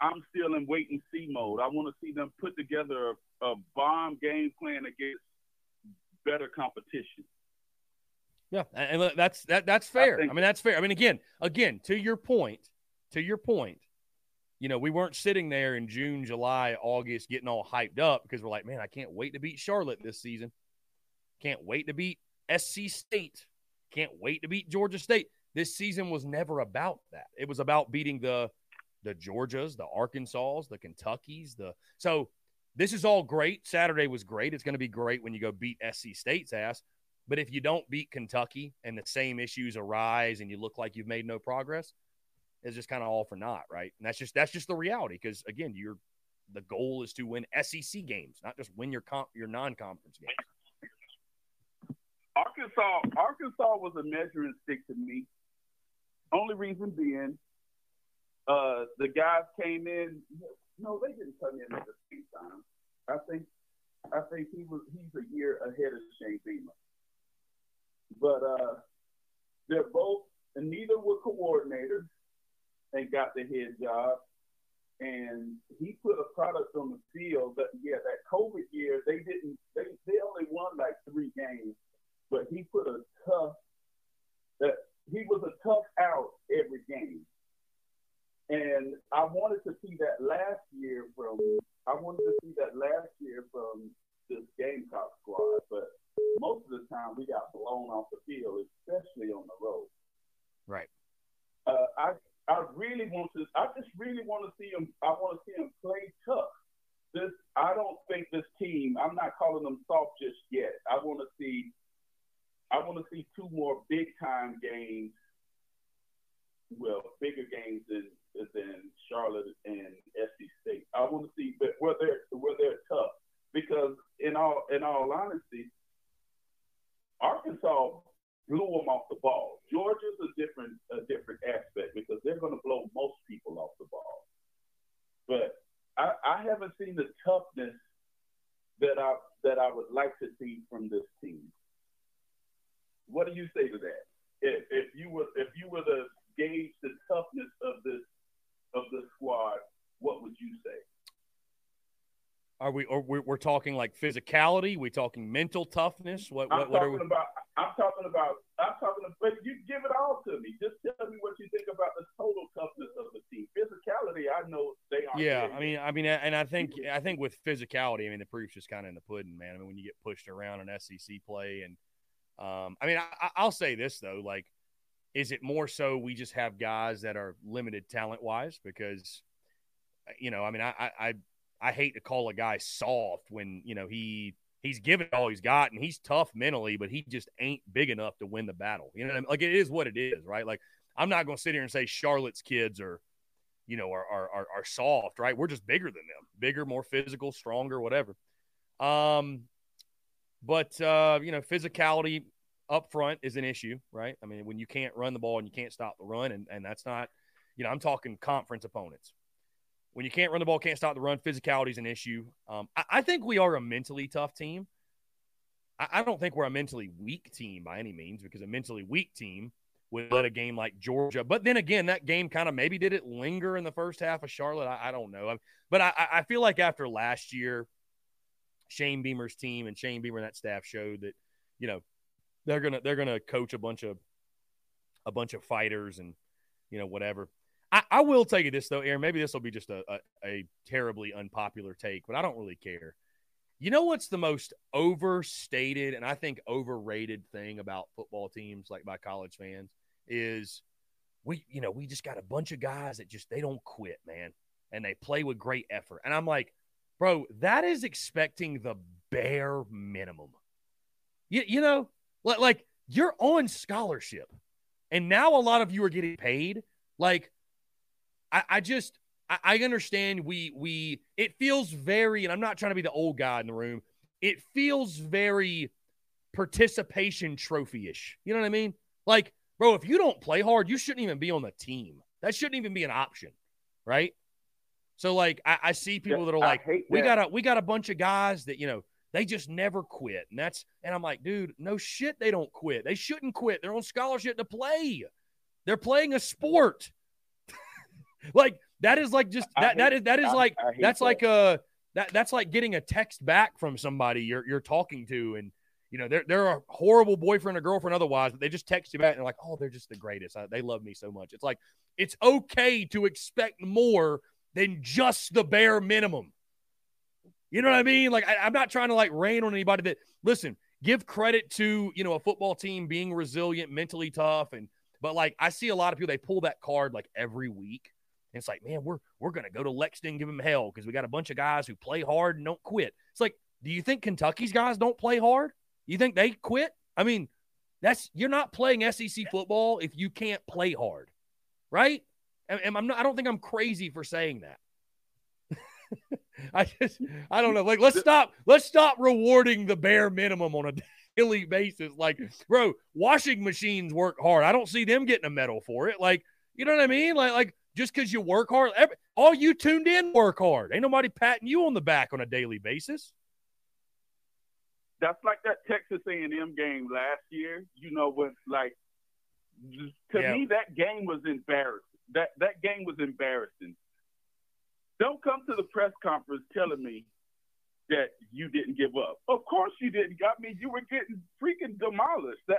I'm still in wait and see mode. I want to see them put together a, a bomb game plan against better competition. Yeah, and that's that that's fair. I, I, mean, that's fair. I mean, again, again, to your point, to your point, you know, we weren't sitting there in June, July, August getting all hyped up because we're like, man, I can't wait to beat Charlotte this season. Can't wait to beat SC State. Can't wait to beat Georgia State. This season was never about that. It was about beating the the Georgias, the Arkansas, the Kentuckies, the so this is all great. Saturday was great. It's going to be great when you go beat SC State's ass. But if you don't beat Kentucky and the same issues arise and you look like you've made no progress, it's just kind of all for naught, right? And that's just that's just the reality because again, you're the goal is to win SEC games, not just win your comp your non-conference games. Arkansas Arkansas was a measuring stick to me. Only reason being uh, the guys came in. No, they didn't come in at the same time. I think I think he was he's a year ahead of Shane Beamer. But uh, they're both and neither were coordinators and got the head job. And he put a product on the field that yeah, that COVID year they didn't they, they only won like three games, but he put a tough that he was a tough out every game. And I wanted to see that last year from I wanted to see that last year from this Gamecock squad, but most of the time we got blown off the field, especially on the road. Right. Uh, I I really want to. I just really want to see him. I want to see him play tough. This I don't think this team. I'm not calling them soft just yet. I want to see. I want to see two more big time games. Well, bigger games than than Charlotte and SC State. I want to see where they're where they're tough because in all in all honesty, Arkansas blew them off the ball. Georgia's a different a different aspect because they're going to blow most people off the ball. But I, I haven't seen the toughness that I that I would like to see from this team. What do you say to that? If, if you were if you were to gauge the toughness of this of the squad, what would you say? Are we? Or we're, we're talking like physicality? We talking mental toughness? What? I'm what, what are we? Talking about. I'm talking about. I'm talking about. But you give it all to me. Just tell me what you think about the total toughness of the team. Physicality, I know they are. Yeah, I mean, I mean, and I think, I think with physicality, I mean, the proof's just kind of in the pudding, man. I mean, when you get pushed around in SEC play, and um, I mean, I, I'll say this though, like is it more so we just have guys that are limited talent wise? Because, you know, I mean, I, I I hate to call a guy soft when you know he he's given all he's got and he's tough mentally, but he just ain't big enough to win the battle. You know, I mean? like it is what it is, right? Like I'm not going to sit here and say Charlotte's kids are, you know, are, are are are soft, right? We're just bigger than them, bigger, more physical, stronger, whatever. Um, but uh, you know, physicality up front is an issue, right? I mean, when you can't run the ball and you can't stop the run, and, and that's not, you know, I'm talking conference opponents. When you can't run the ball, can't stop the run, physicality is an issue. Um, I, I, think we are a mentally tough team. I, I, don't think we're a mentally weak team by any means because a mentally weak team would let a game like Georgia. But then again, that game kind of maybe did it linger in the first half of Charlotte. I, I don't know. But I, I feel like after last year, Shane Beamer's team and Shane Beamer and that staff showed that, you know, they're gonna they're gonna coach a bunch of a bunch of fighters and you know whatever. I, I will tell you this though, Aaron. Maybe this will be just a, a, a terribly unpopular take, but I don't really care. You know what's the most overstated and I think overrated thing about football teams, like by college fans, is we, you know, we just got a bunch of guys that just they don't quit, man, and they play with great effort. And I'm like, bro, that is expecting the bare minimum. You, you know, like, like you're on scholarship, and now a lot of you are getting paid. Like, I, I just I, understand we we it feels very, and I'm not trying to be the old guy in the room. It feels very participation trophy-ish. You know what I mean? Like, bro, if you don't play hard, you shouldn't even be on the team. That shouldn't even be an option, right? So like I, I see people yeah, that are like, we got a we got a bunch of guys that, you know, they just never quit. And that's and I'm like, dude, no shit, they don't quit. They shouldn't quit. They're on scholarship to play. They're playing a sport. Like that is like just that hate, that is that is I, like I that's that. like a that that's like getting a text back from somebody you're you're talking to. And you know they're they're a horrible boyfriend or girlfriend otherwise but they just text you back and they're like oh they're just the greatest. I, they love me so much. It's like it's okay to expect more than just the bare minimum. You know what i mean? Like I, i'm not trying to like rain on anybody that listen give credit to you know a football team being resilient mentally tough and but like i see a lot of people they pull that card like every week and it's like, man, we're we're gonna go to Lexington, give them hell because we got a bunch of guys who play hard and don't quit. It's like, do you think Kentucky's guys don't play hard? You think they quit? I mean, that's you're not playing SEC football if you can't play hard, right? And, I'm not. I don't think I'm crazy for saying that. I just, I don't know. Like, let's stop. Let's stop rewarding the bare minimum on a daily basis. Like, bro, washing machines work hard. I don't see them getting a medal for it. Like, you know what I mean? Like, like just because you work hard. Every, all you tuned in work hard. Ain't nobody patting you on the back on a daily basis. That's like that Texas A&M game last year. You know what? Like to yeah. me, that game was embarrassing. That that game was embarrassing. Don't come to the press conference telling me that you didn't give up. Of course you didn't. I mean, you were getting freaking demolished. That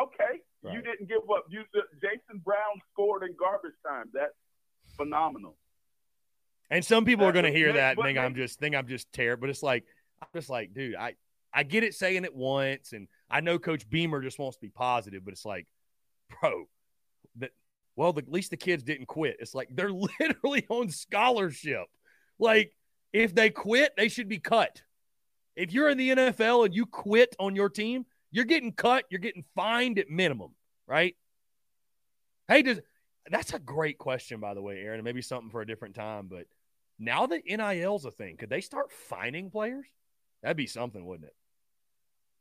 okay. Right. You didn't give up. You Jason Brown scored in garbage time. That's phenomenal. And some people are going to hear that and think I'm just think I'm just terrible. But it's like I'm just like, dude, I I get it saying it once, and I know Coach Beamer just wants to be positive, but it's like, bro, that well, the, at least the kids didn't quit. It's like they're literally on scholarship. Like if they quit, they should be cut. If you're in the NFL and you quit on your team, you're getting cut, you're getting fined at minimum, right? Hey, does that's a great question, by the way, Aaron. Maybe something for a different time, but now that NIL's a thing, could they start fining players? That'd be something, wouldn't it?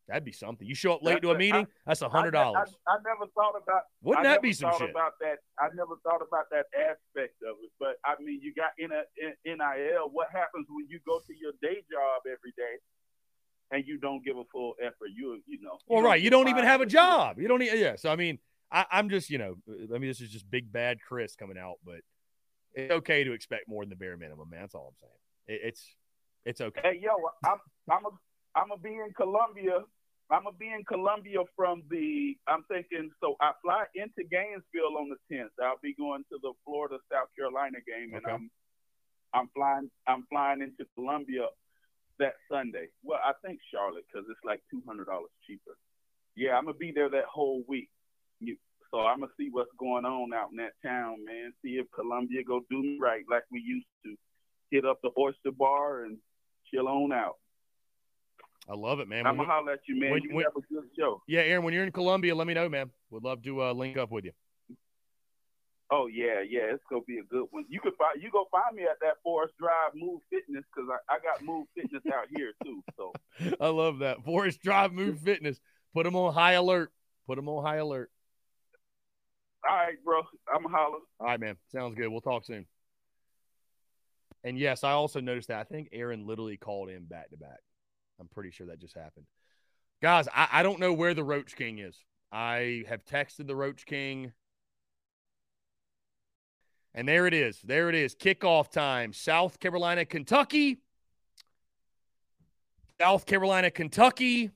That'd be something. You show up late that's to a meeting, I, that's a hundred dollars. I, I, never thought about. Wouldn't that be some shit? About that, I never thought about that aspect of it. But I mean, you got in a in NIL. What happens when you go to your day job every day and you don't give a full effort, you you know. You well, right, you don't even have a job. You don't. Even, yeah. So I mean, I, I'm just you know, I mean, this is just big bad Chris coming out, but it's okay to expect more than the bare minimum, man. That's all I'm saying. It, it's it's okay. Hey, yo, I'm I'm a I'm gonna be in Columbia. I'm gonna be in Columbia from the. I'm thinking. So I fly into Gainesville on the 10th. I'll be going to the Florida South Carolina game, and I'm I'm flying. I'm flying into Columbia that Sunday. Well, I think Charlotte because it's like two hundred dollars cheaper. Yeah, I'm gonna be there that whole week. You, so I'm gonna see what's going on out in that town, man. See if Columbia go do me right like we used to. Hit up the Oyster Bar and chill on out. I love it, man. I'm gonna holler at you, man. When, you when, have a good show. Yeah, Aaron. When you're in Columbia, let me know, man. Would love to uh, link up with you. Oh yeah, yeah, it's gonna be a good one. You can find you go find me at that Forest Drive Move Fitness because I, I got Move Fitness out here too. So I love that Forest Drive Move Fitness. Put them on high alert. Put them on high alert. All right, bro. I'm a holler. All right, man. Sounds good. We'll talk soon. And yes, I also noticed that I think Aaron literally called in back to back. I'm pretty sure that just happened. Guys, I, I don't know where the Roach King is. I have texted the Roach King. And there it is. There it is. Kickoff time. South Carolina, Kentucky. South Carolina, Kentucky.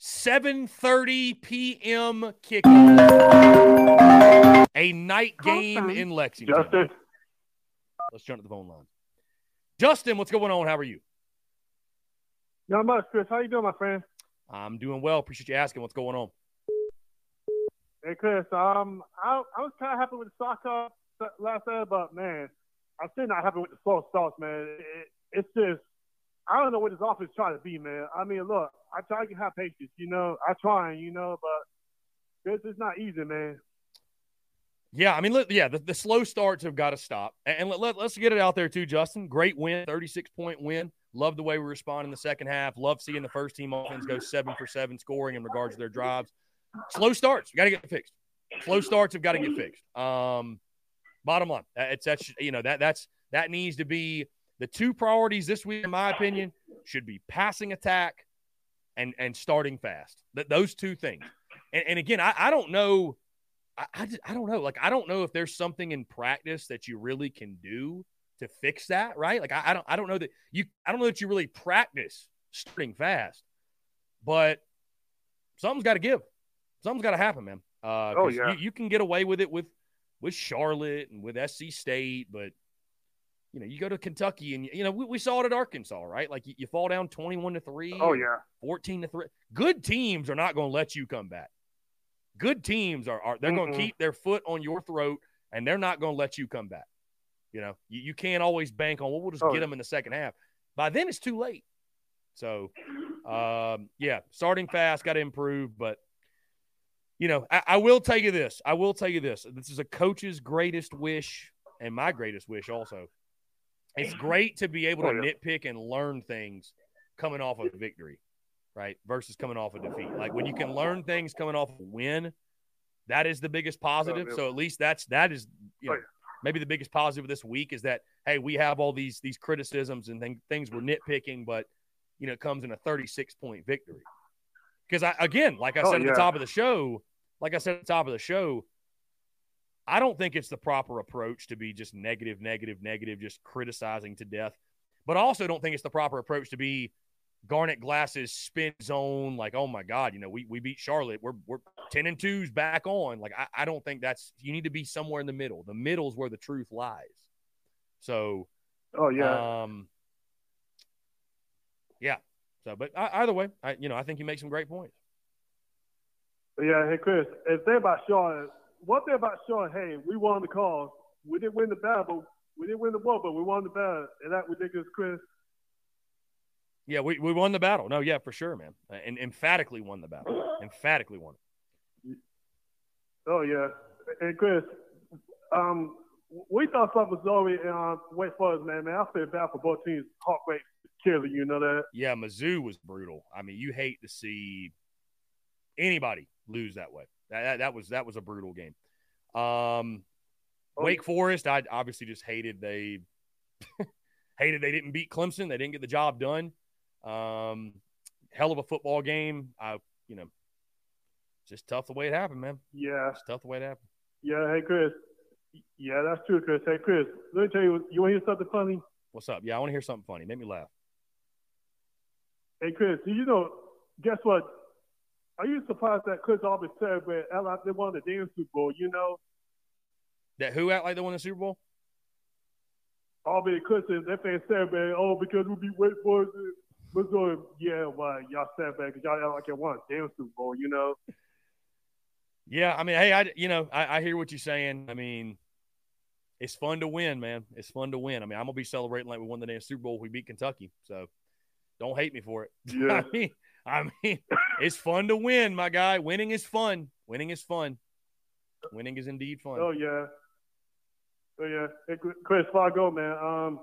7:30 p.m. kickoff. A night game awesome. in Lexington. Justin. Let's jump to the phone line. Justin, what's going on? How are you? Not much, Chris. How you doing, my friend? I'm doing well. Appreciate you asking. What's going on? Hey, Chris. Um, I, I was kind of happy with the stock up last night, but man, I'm still not happy with the slow starts, man. It, it's just I don't know what his offense trying to be, man. I mean, look, I try to have patience, you know. I try, you know, but this is not easy, man. Yeah, I mean, look, yeah, the, the slow starts have got to stop. And let, let, let's get it out there, too, Justin. Great win, 36 point win. Love the way we respond in the second half. Love seeing the first team offense go seven for seven scoring in regards to their drives. Slow starts, got to get fixed. Slow starts have got to get fixed. Um, bottom line, it's that's you know that that's that needs to be the two priorities this week, in my opinion, should be passing attack and and starting fast. Th- those two things. And, and again, I, I don't know. I, I, just, I don't know. Like I don't know if there's something in practice that you really can do to fix that, right? Like I, I don't I don't know that you I don't know that you really practice starting fast, but something's got to give. Something's got to happen, man. Uh, oh yeah. You, you can get away with it with with Charlotte and with SC State, but you know, you go to Kentucky and you know, we, we saw it at Arkansas, right? Like you, you fall down 21 to 3. Oh yeah. 14 to 3. Good teams are not going to let you come back. Good teams are, are they're mm-hmm. going to keep their foot on your throat and they're not going to let you come back. You know, you, you can't always bank on, well, we'll just oh, get them in the second half. By then it's too late. So, um, yeah, starting fast, got to improve. But, you know, I, I will tell you this. I will tell you this. This is a coach's greatest wish and my greatest wish also it's great to be able to oh, yeah. nitpick and learn things coming off of a victory, right? Versus coming off a defeat. Like when you can learn things coming off a win, that is the biggest oh, positive. So at least that's that is you oh, know, oh, maybe the biggest positive of this week is that hey, we have all these these criticisms and th- things we're nitpicking, but you know, it comes in a 36 point victory. Because I again, like I oh, said at the top of the show, like I said at the top of the show, I don't think it's the proper approach to be just negative, negative, negative, just criticizing to death. But I also don't think it's the proper approach to be Garnet Glass's spin zone, like, oh my God, you know, we, we beat Charlotte. We're we're 10 and twos back on. Like, I, I don't think that's you need to be somewhere in the middle. The middle is where the truth lies. So Oh yeah. Um yeah. So but either way, I you know, I think you make some great points. Yeah, hey Chris, if they're about Charlotte, one thing about Sean hey, we won the cause. We didn't win the battle. We didn't win the war, but we won the battle. And that ridiculous, Chris. Yeah, we, we won the battle. No, yeah, for sure, man. And emphatically won the battle. emphatically won it. Oh yeah, and Chris, um, we thought something was already uh, Wake Forest, man. Man, I feel bad for both teams. Heartbreak, killing you know that. Yeah, Mizzou was brutal. I mean, you hate to see anybody lose that way. That, that, was that was a brutal game. Um, oh, Wake Forest, I obviously just hated they hated they didn't beat Clemson. They didn't get the job done. Um, hell of a football game. I you know, just tough the way it happened, man. Yeah, it's tough the way it happened. Yeah, hey Chris. Yeah, that's true, Chris. Hey Chris, let me tell you, you want to hear something funny? What's up? Yeah, I want to hear something funny. Make me laugh. Hey Chris, you know, guess what? Are you surprised that Chris Aubrey celebrated like they won the damn Super Bowl? You know that who act like they won the Super Bowl? Aubrey Chris, they said, celebrated. Oh, because we be beat Wake Forest. Missouri. Yeah, well, y'all celebrated because y'all act like you won damn Super Bowl. You know. Yeah, I mean, hey, I you know I, I hear what you're saying. I mean, it's fun to win, man. It's fun to win. I mean, I'm gonna be celebrating like we won the damn Super Bowl. We beat Kentucky, so don't hate me for it. Yeah. I mean, I mean, it's fun to win, my guy. Winning is fun. Winning is fun. Winning is indeed fun. Oh yeah. Oh yeah. Hey, Chris Fargo, man. Um,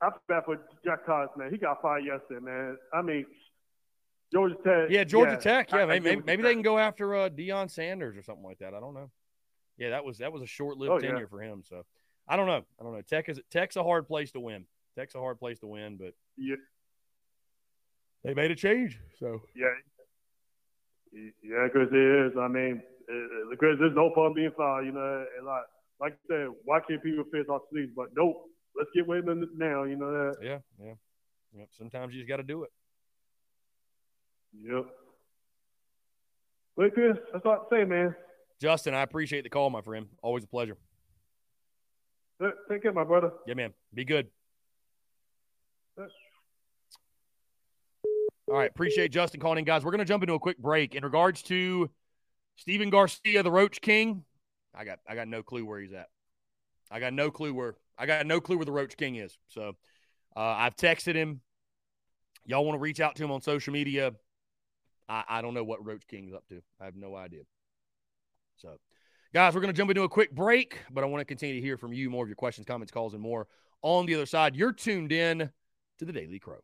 I feel bad for Geoff Collins, man. He got fired yesterday, man. I mean, Georgia Tech. Yeah, Georgia yeah, Tech. Yeah, I, maybe, maybe, maybe they can go after uh, Deion Sanders or something like that. I don't know. Yeah, that was that was a short-lived oh, tenure yeah. for him. So I don't know. I don't know. Tech is Tech's a hard place to win. Tech's a hard place to win, but yeah, they made a change. So yeah, yeah, because it is. I mean, because there's no fun being foul. You know, and like like you said, why can't people fix our sleeves? But nope, let's get with them now. You know that. Yeah, yeah, yep. Sometimes you just got to do it. Yep. Wait, Chris, that's all I say, man. Justin, I appreciate the call, my friend. Always a pleasure. Take care, my brother. Yeah, man. Be good. All right. Appreciate Justin calling in, guys. We're going to jump into a quick break. In regards to Stephen Garcia, the Roach King, I got I got no clue where he's at. I got no clue where I got no clue where the Roach King is. So uh, I've texted him. Y'all want to reach out to him on social media? I, I don't know what Roach King's up to. I have no idea. So, guys, we're going to jump into a quick break, but I want to continue to hear from you more of your questions, comments, calls, and more on the other side. You're tuned in to the Daily Crow.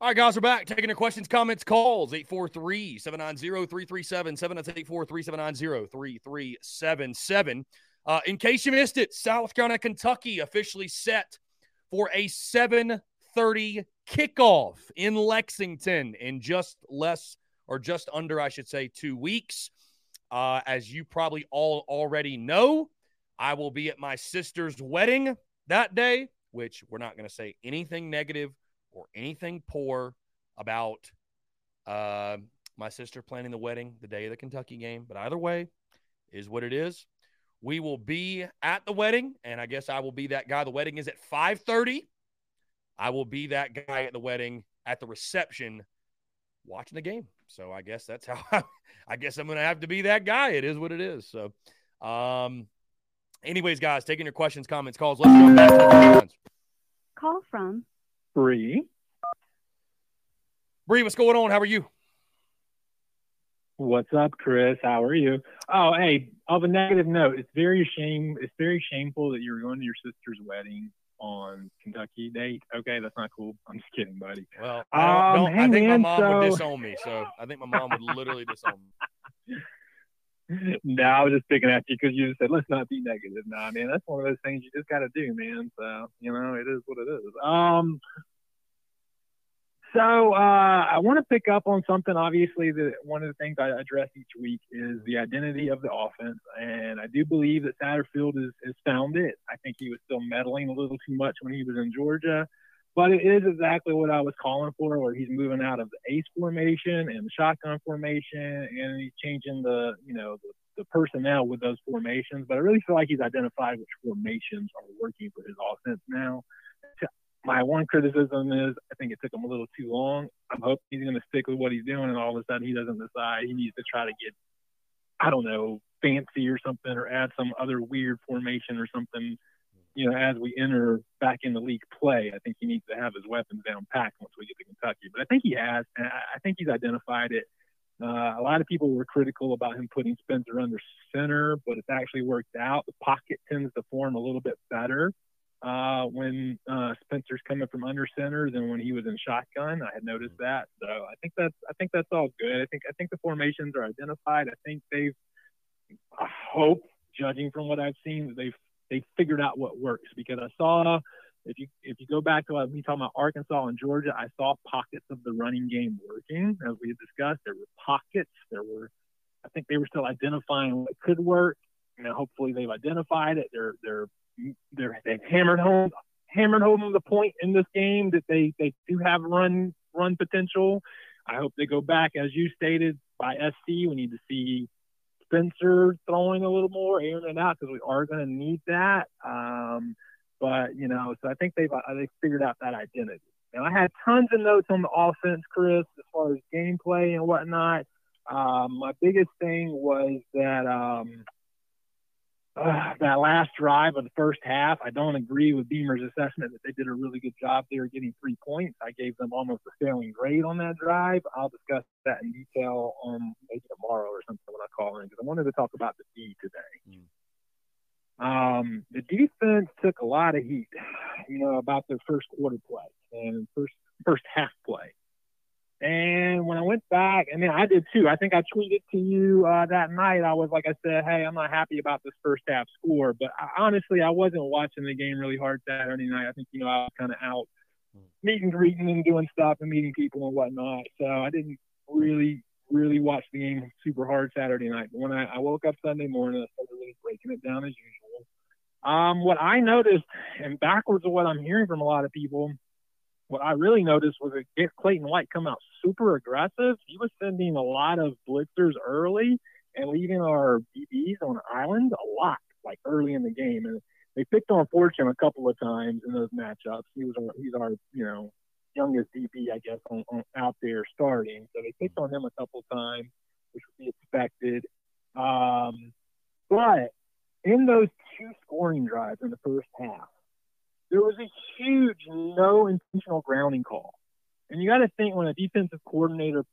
All right, guys, we're back. Taking your questions, comments, calls. 843 790 3377. That's 843 790 3377. Uh, in case you missed it, South Carolina, Kentucky officially set for a 7:30 kickoff in Lexington in just less or just under, I should say, two weeks. Uh, as you probably all already know, I will be at my sister's wedding that day, which we're not going to say anything negative or anything poor about uh, my sister planning the wedding the day of the Kentucky game. But either way, is what it is. We will be at the wedding, and I guess I will be that guy. The wedding is at 5:30. I will be that guy at the wedding at the reception watching the game. So I guess that's how I, I guess I'm going to have to be that guy. It is what it is. So um anyways guys, taking your questions, comments, calls. Let's jump back to the ones. Call from Bree. Bree, what's going on? How are you? What's up, Chris? How are you? Oh, hey, of a negative note, it's very shame. It's very shameful that you're going to your sister's wedding on Kentucky date. Okay, that's not cool. I'm just kidding, buddy. Well, I, Um, I think my mom so- would disown me. So I think my mom would literally disown me. no, I was just picking at you because you just said let's not be negative. Nah, man, that's one of those things you just got to do, man. So you know, it is what it is. Um, so uh, I want to pick up on something. Obviously, that one of the things I address each week is the identity of the offense, and I do believe that Satterfield has, found it. I think he was still meddling a little too much when he was in Georgia. But it is exactly what I was calling for, where he's moving out of the ace formation and the shotgun formation, and he's changing the, you know, the, the personnel with those formations. But I really feel like he's identified which formations are working for his offense now. My one criticism is I think it took him a little too long. I'm hoping he's going to stick with what he's doing, and all of a sudden he doesn't decide he needs to try to get, I don't know, fancy or something, or add some other weird formation or something you know, as we enter back in the league play, I think he needs to have his weapons down packed once we get to Kentucky. But I think he has, and I think he's identified it. Uh, a lot of people were critical about him putting Spencer under center, but it's actually worked out. The pocket tends to form a little bit better uh, when uh, Spencer's coming from under center than when he was in shotgun. I had noticed that, so I think that's I think that's all good. I think I think the formations are identified. I think they've, I hope, judging from what I've seen, that they've they figured out what works because I saw if you if you go back to what we talking about Arkansas and Georgia, I saw pockets of the running game working as we had discussed. There were pockets. There were I think they were still identifying what could work. You know, hopefully they've identified it. They're they're they're they've hammered home hammered home the point in this game that they they do have run run potential. I hope they go back as you stated by SC. We need to see Spencer throwing a little more, airing it out because we are going to need that. Um, but you know, so I think they've uh, they figured out that identity. Now I had tons of notes on the offense, Chris, as far as gameplay and whatnot. Um, my biggest thing was that um, uh, that last drive of the first half. I don't agree with Beamer's assessment that they did a really good job there getting three points. I gave them almost a failing grade on that drive. I'll discuss that in detail on maybe tomorrow or something when I call in because I wanted to talk about the D today. Um, the defense took a lot of heat, you know, about their first quarter play and first first half play. And when I went back, and then I did too. I think I tweeted to you uh, that night. I was like, I said, "Hey, I'm not happy about this first half score." But I, honestly, I wasn't watching the game really hard Saturday night. I think you know I was kind of out meeting, greeting, and doing stuff and meeting people and whatnot. So I didn't really, really watch the game super hard Saturday night. But when I, I woke up Sunday morning, I started really breaking it down as usual. Um, what I noticed, and backwards of what I'm hearing from a lot of people, what I really noticed was that Clayton White come out super aggressive. He was sending a lot of blitzers early and leaving our DBs on island a lot, like early in the game. And they picked on Fortune a couple of times in those matchups. He was our, he's our you know youngest DB, I guess, on, on, out there starting. So they picked on him a couple of times, which would be expected. Um, but in those two scoring drives in the first half, there was a huge no intentional grounding call. And you got to think when a defensive coordinator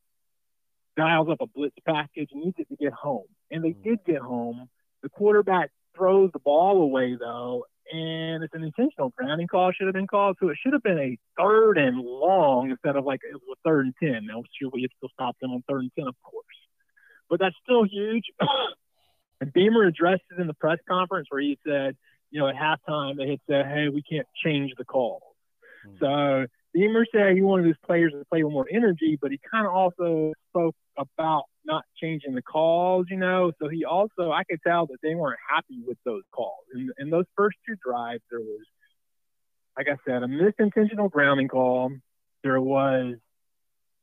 dials up a blitz package, and needs it to get home. And they did get home. The quarterback throws the ball away, though, and it's an intentional grounding call should have been called. So it should have been a third and long instead of like it was a third and 10. Now, sure, we still stopped them on third and 10, of course. But that's still huge. and Beamer addressed it in the press conference where he said, you know, at halftime, they had said, hey, we can't change the call. Mm-hmm. So Beamer said he wanted his players to play with more energy, but he kind of also spoke about not changing the calls, you know. So he also, I could tell that they weren't happy with those calls. In, in those first two drives, there was, like I said, a misintentional grounding call. There was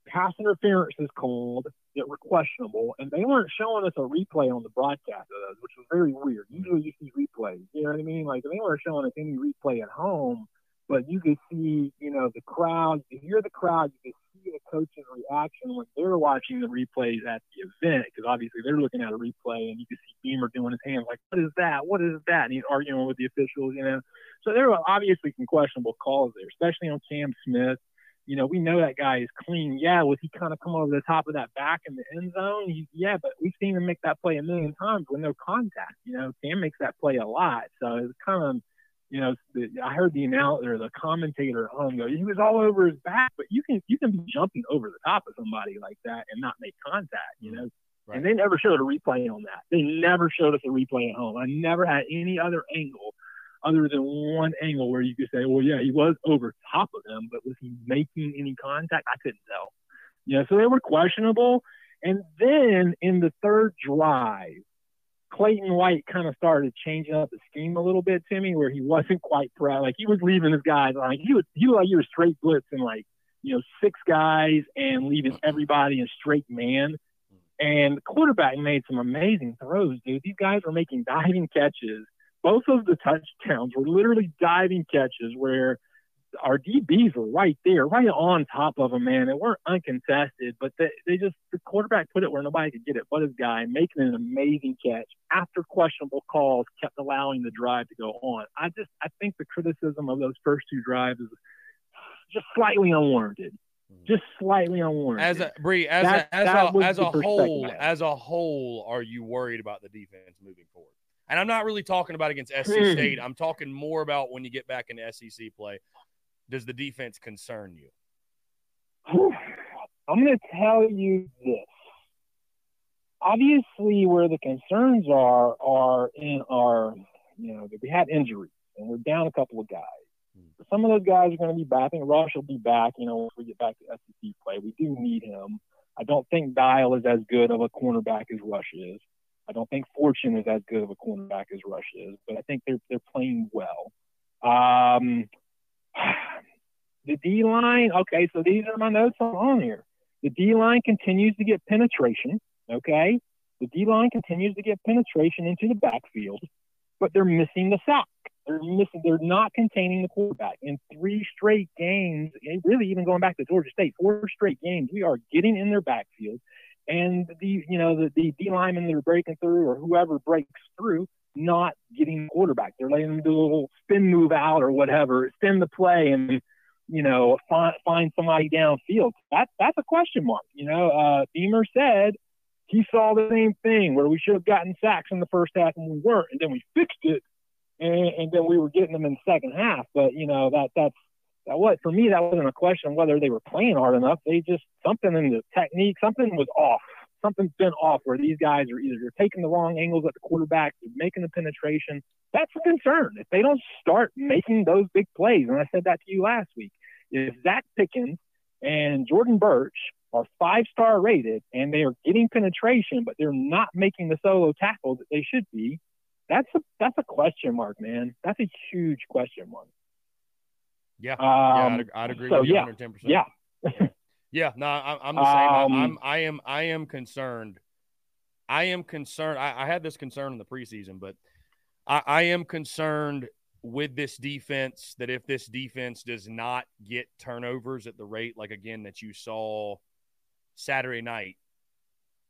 pass interferences called that were questionable, and they weren't showing us a replay on the broadcast of those, which was very weird. Usually you see replays, you know what I mean? Like they weren't showing us any replay at home, but you can see, you know, the crowd, you hear the crowd, you can see the coach's reaction when they're watching the replays at the event, because obviously they're looking at a replay, and you can see Beamer doing his hands like, "What is that? What is that?" And he's arguing with the officials, you know. So there were obviously some questionable calls there, especially on Cam Smith you know, we know that guy is clean. Yeah, was he kind of come over the top of that back in the end zone? He, yeah, but we've seen him make that play a million times with no contact. You know, Cam makes that play a lot. So it's kind of, you know, the, I heard the announcer, the commentator at home go, he was all over his back, but you can you can be jumping over the top of somebody like that and not make contact. You know. Right. And they never showed a replay on that. They never showed us a replay at home. I never had any other angle other than one angle where you could say, well, yeah, he was over top of them, but was he making any contact? I couldn't tell. Yeah, so they were questionable. And then in the third drive, Clayton White kind of started changing up the scheme a little bit to me, where he wasn't quite proud. Like he was leaving his guys like he was he was like he was straight blitzing like you know six guys and leaving everybody in straight man. And the quarterback made some amazing throws, dude. These guys were making diving catches both of the touchdowns were literally diving catches where our DBs were right there, right on top of them, man. They weren't uncontested, but they, they just, the quarterback put it where nobody could get it but his guy, making an amazing catch after questionable calls kept allowing the drive to go on. I just, I think the criticism of those first two drives is just slightly unwarranted. Just slightly unwarranted. As a Bree, as that, a as a as a whole, as a whole, are you worried about the defense moving forward? And I'm not really talking about against SC hmm. State. I'm talking more about when you get back into SEC play. Does the defense concern you? I'm going to tell you this. Obviously, where the concerns are are in our, you know, we had injuries and we're down a couple of guys. Hmm. Some of those guys are going to be back. I think Rush will be back. You know, once we get back to SEC play, we do need him. I don't think Dial is as good of a cornerback as Rush is. I don't think Fortune is as good of a cornerback as Rush is, but I think they're they're playing well. Um, the D line, okay, so these are my notes on here. The D line continues to get penetration, okay? The D line continues to get penetration into the backfield, but they're missing the sack. They're missing. They're not containing the quarterback in three straight games. Really, even going back to Georgia State, four straight games, we are getting in their backfield and the you know the the D linemen that are breaking through or whoever breaks through not getting quarterback. They're letting them do a little spin move out or whatever, spin the play and you know find find somebody downfield. That that's a question mark. You know, uh, Beamer said he saw the same thing where we should have gotten sacks in the first half and we weren't, and then we fixed it, and, and then we were getting them in the second half. But you know that that's that was for me that wasn't a question whether they were playing hard enough. They just something in the technique, something was off. Something's been off where these guys are either they're taking the wrong angles at the quarterback, they're making the penetration. That's a concern. If they don't start making those big plays, and I said that to you last week, if Zacch Pickens and Jordan Burch are five star rated and they are getting penetration, but they're not making the solo tackles that they should be, that's a that's a question mark, man. That's a huge question mark. Yeah, um, yeah I'd, I'd, agree so with you yeah, 110%. Yeah. Yeah, no, I, am I'm the same. Um, I, I'm, I am, I am concerned. I am concerned. I, I had this concern in the preseason, but I, I am concerned with this defense that if this defense does not get turnovers at the rate, like again, that you saw Saturday night,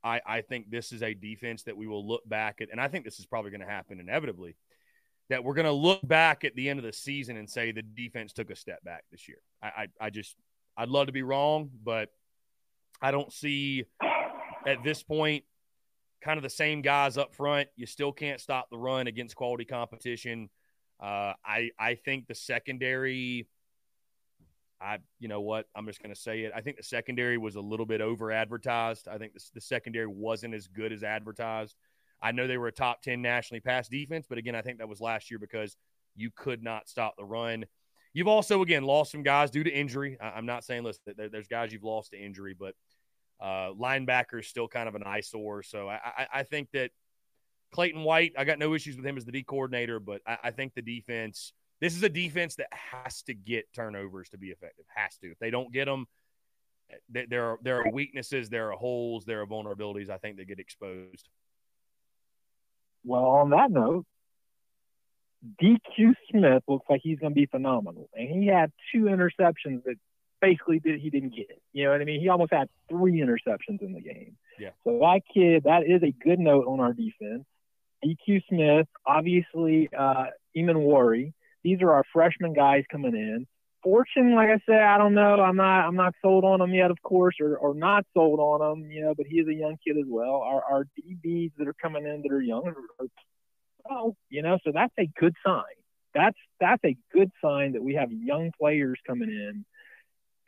I, I think this is a defense that we will look back at, and I think this is probably going to happen inevitably. That we're going to look back at the end of the season and say the defense took a step back this year. I, I, I just, I'd love to be wrong, but I don't see at this point kind of the same guys up front. You still can't stop the run against quality competition. Uh, I I think the secondary. I you know what I'm just going to say it. I think the secondary was a little bit over advertised. I think the, the secondary wasn't as good as advertised. I know they were a top ten nationally pass defense, but again, I think that was last year because you could not stop the run. You've also again lost some guys due to injury. I, am not saying listen, there's guys you've lost to injury, but uh, linebacker is still kind of an eyesore. So I, I, I, think that Clayton White, I got no issues with him as the D coordinator, but I, I, think the defense, this is a defense that has to get turnovers to be effective. Has to. If they don't get them, there are there are weaknesses, there are holes, there are vulnerabilities. I think that get exposed. Well, on that note, DQ Smith looks like he's going to be phenomenal, and he had two interceptions that basically did he didn't get. You know what I mean? He almost had three interceptions in the game. Yeah. So that kid, that is a good note on our defense. DQ Smith, obviously, uh, Emmanwori. These are our freshman guys coming in. Fortune, like I said, I don't know. I'm not. I'm not sold on him yet, of course, or, or not sold on him. You know, but he is a young kid as well. Our, our DBs that are coming in that are young are, oh, you know, so that's a good sign. That's that's a good sign that we have young players coming in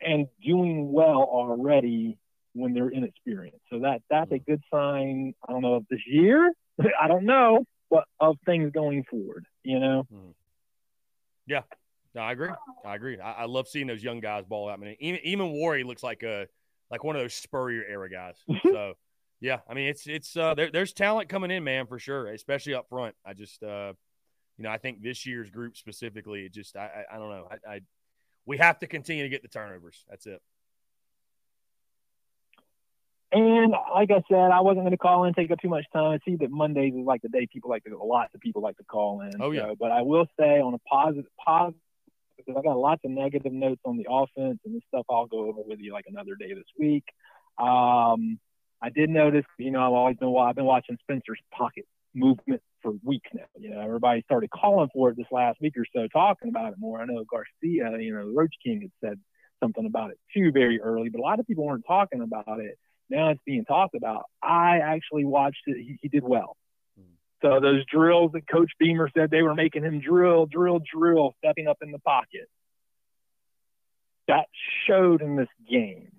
and doing well already when they're inexperienced. So that that's a good sign. I don't know of this year. I don't know, but of things going forward. You know. Mm-hmm. Yeah, no, I agree. I agree. I, I, love seeing those young guys ball out. I mean, even, Emmanwori looks like a like one of those Spurrier era guys. so. Yeah, I mean it's it's uh, there, there's talent coming in, man, for sure, especially up front. I just uh, you know I think this year's group specifically, it just I I, I don't know I, I we have to continue to get the turnovers. That's it. And like I said, I wasn't going to call in, take up too much time. I see that Mondays is like the day people like to, lots of people like to call in. Oh, yeah. So, but I will say on a positive, positive, because I got lots of negative notes on the offense and this stuff I'll go over with you like another day this week. Um, I did notice, you know, I've always been, I've been watching Spencer's pocket movement for weeks now. You know, everybody started calling for it this last week or so, talking about it more. I know Garcia, you know, Roach King had said something about it too very early, but a lot of people weren't talking about it. Now it's being talked about. I actually watched it. He, he did well. So those drills that Coach Beamer said they were making him drill, drill, drill, stepping up in the pocket. That showed in this game.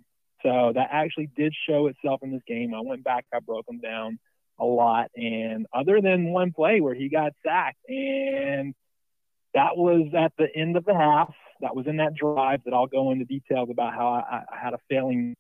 So that actually did show itself in this game. I went back, I broke them down a lot. And other than one play where he got sacked, and that was at the end of the half, that was in that drive that I'll go into details about how I, I had a failing,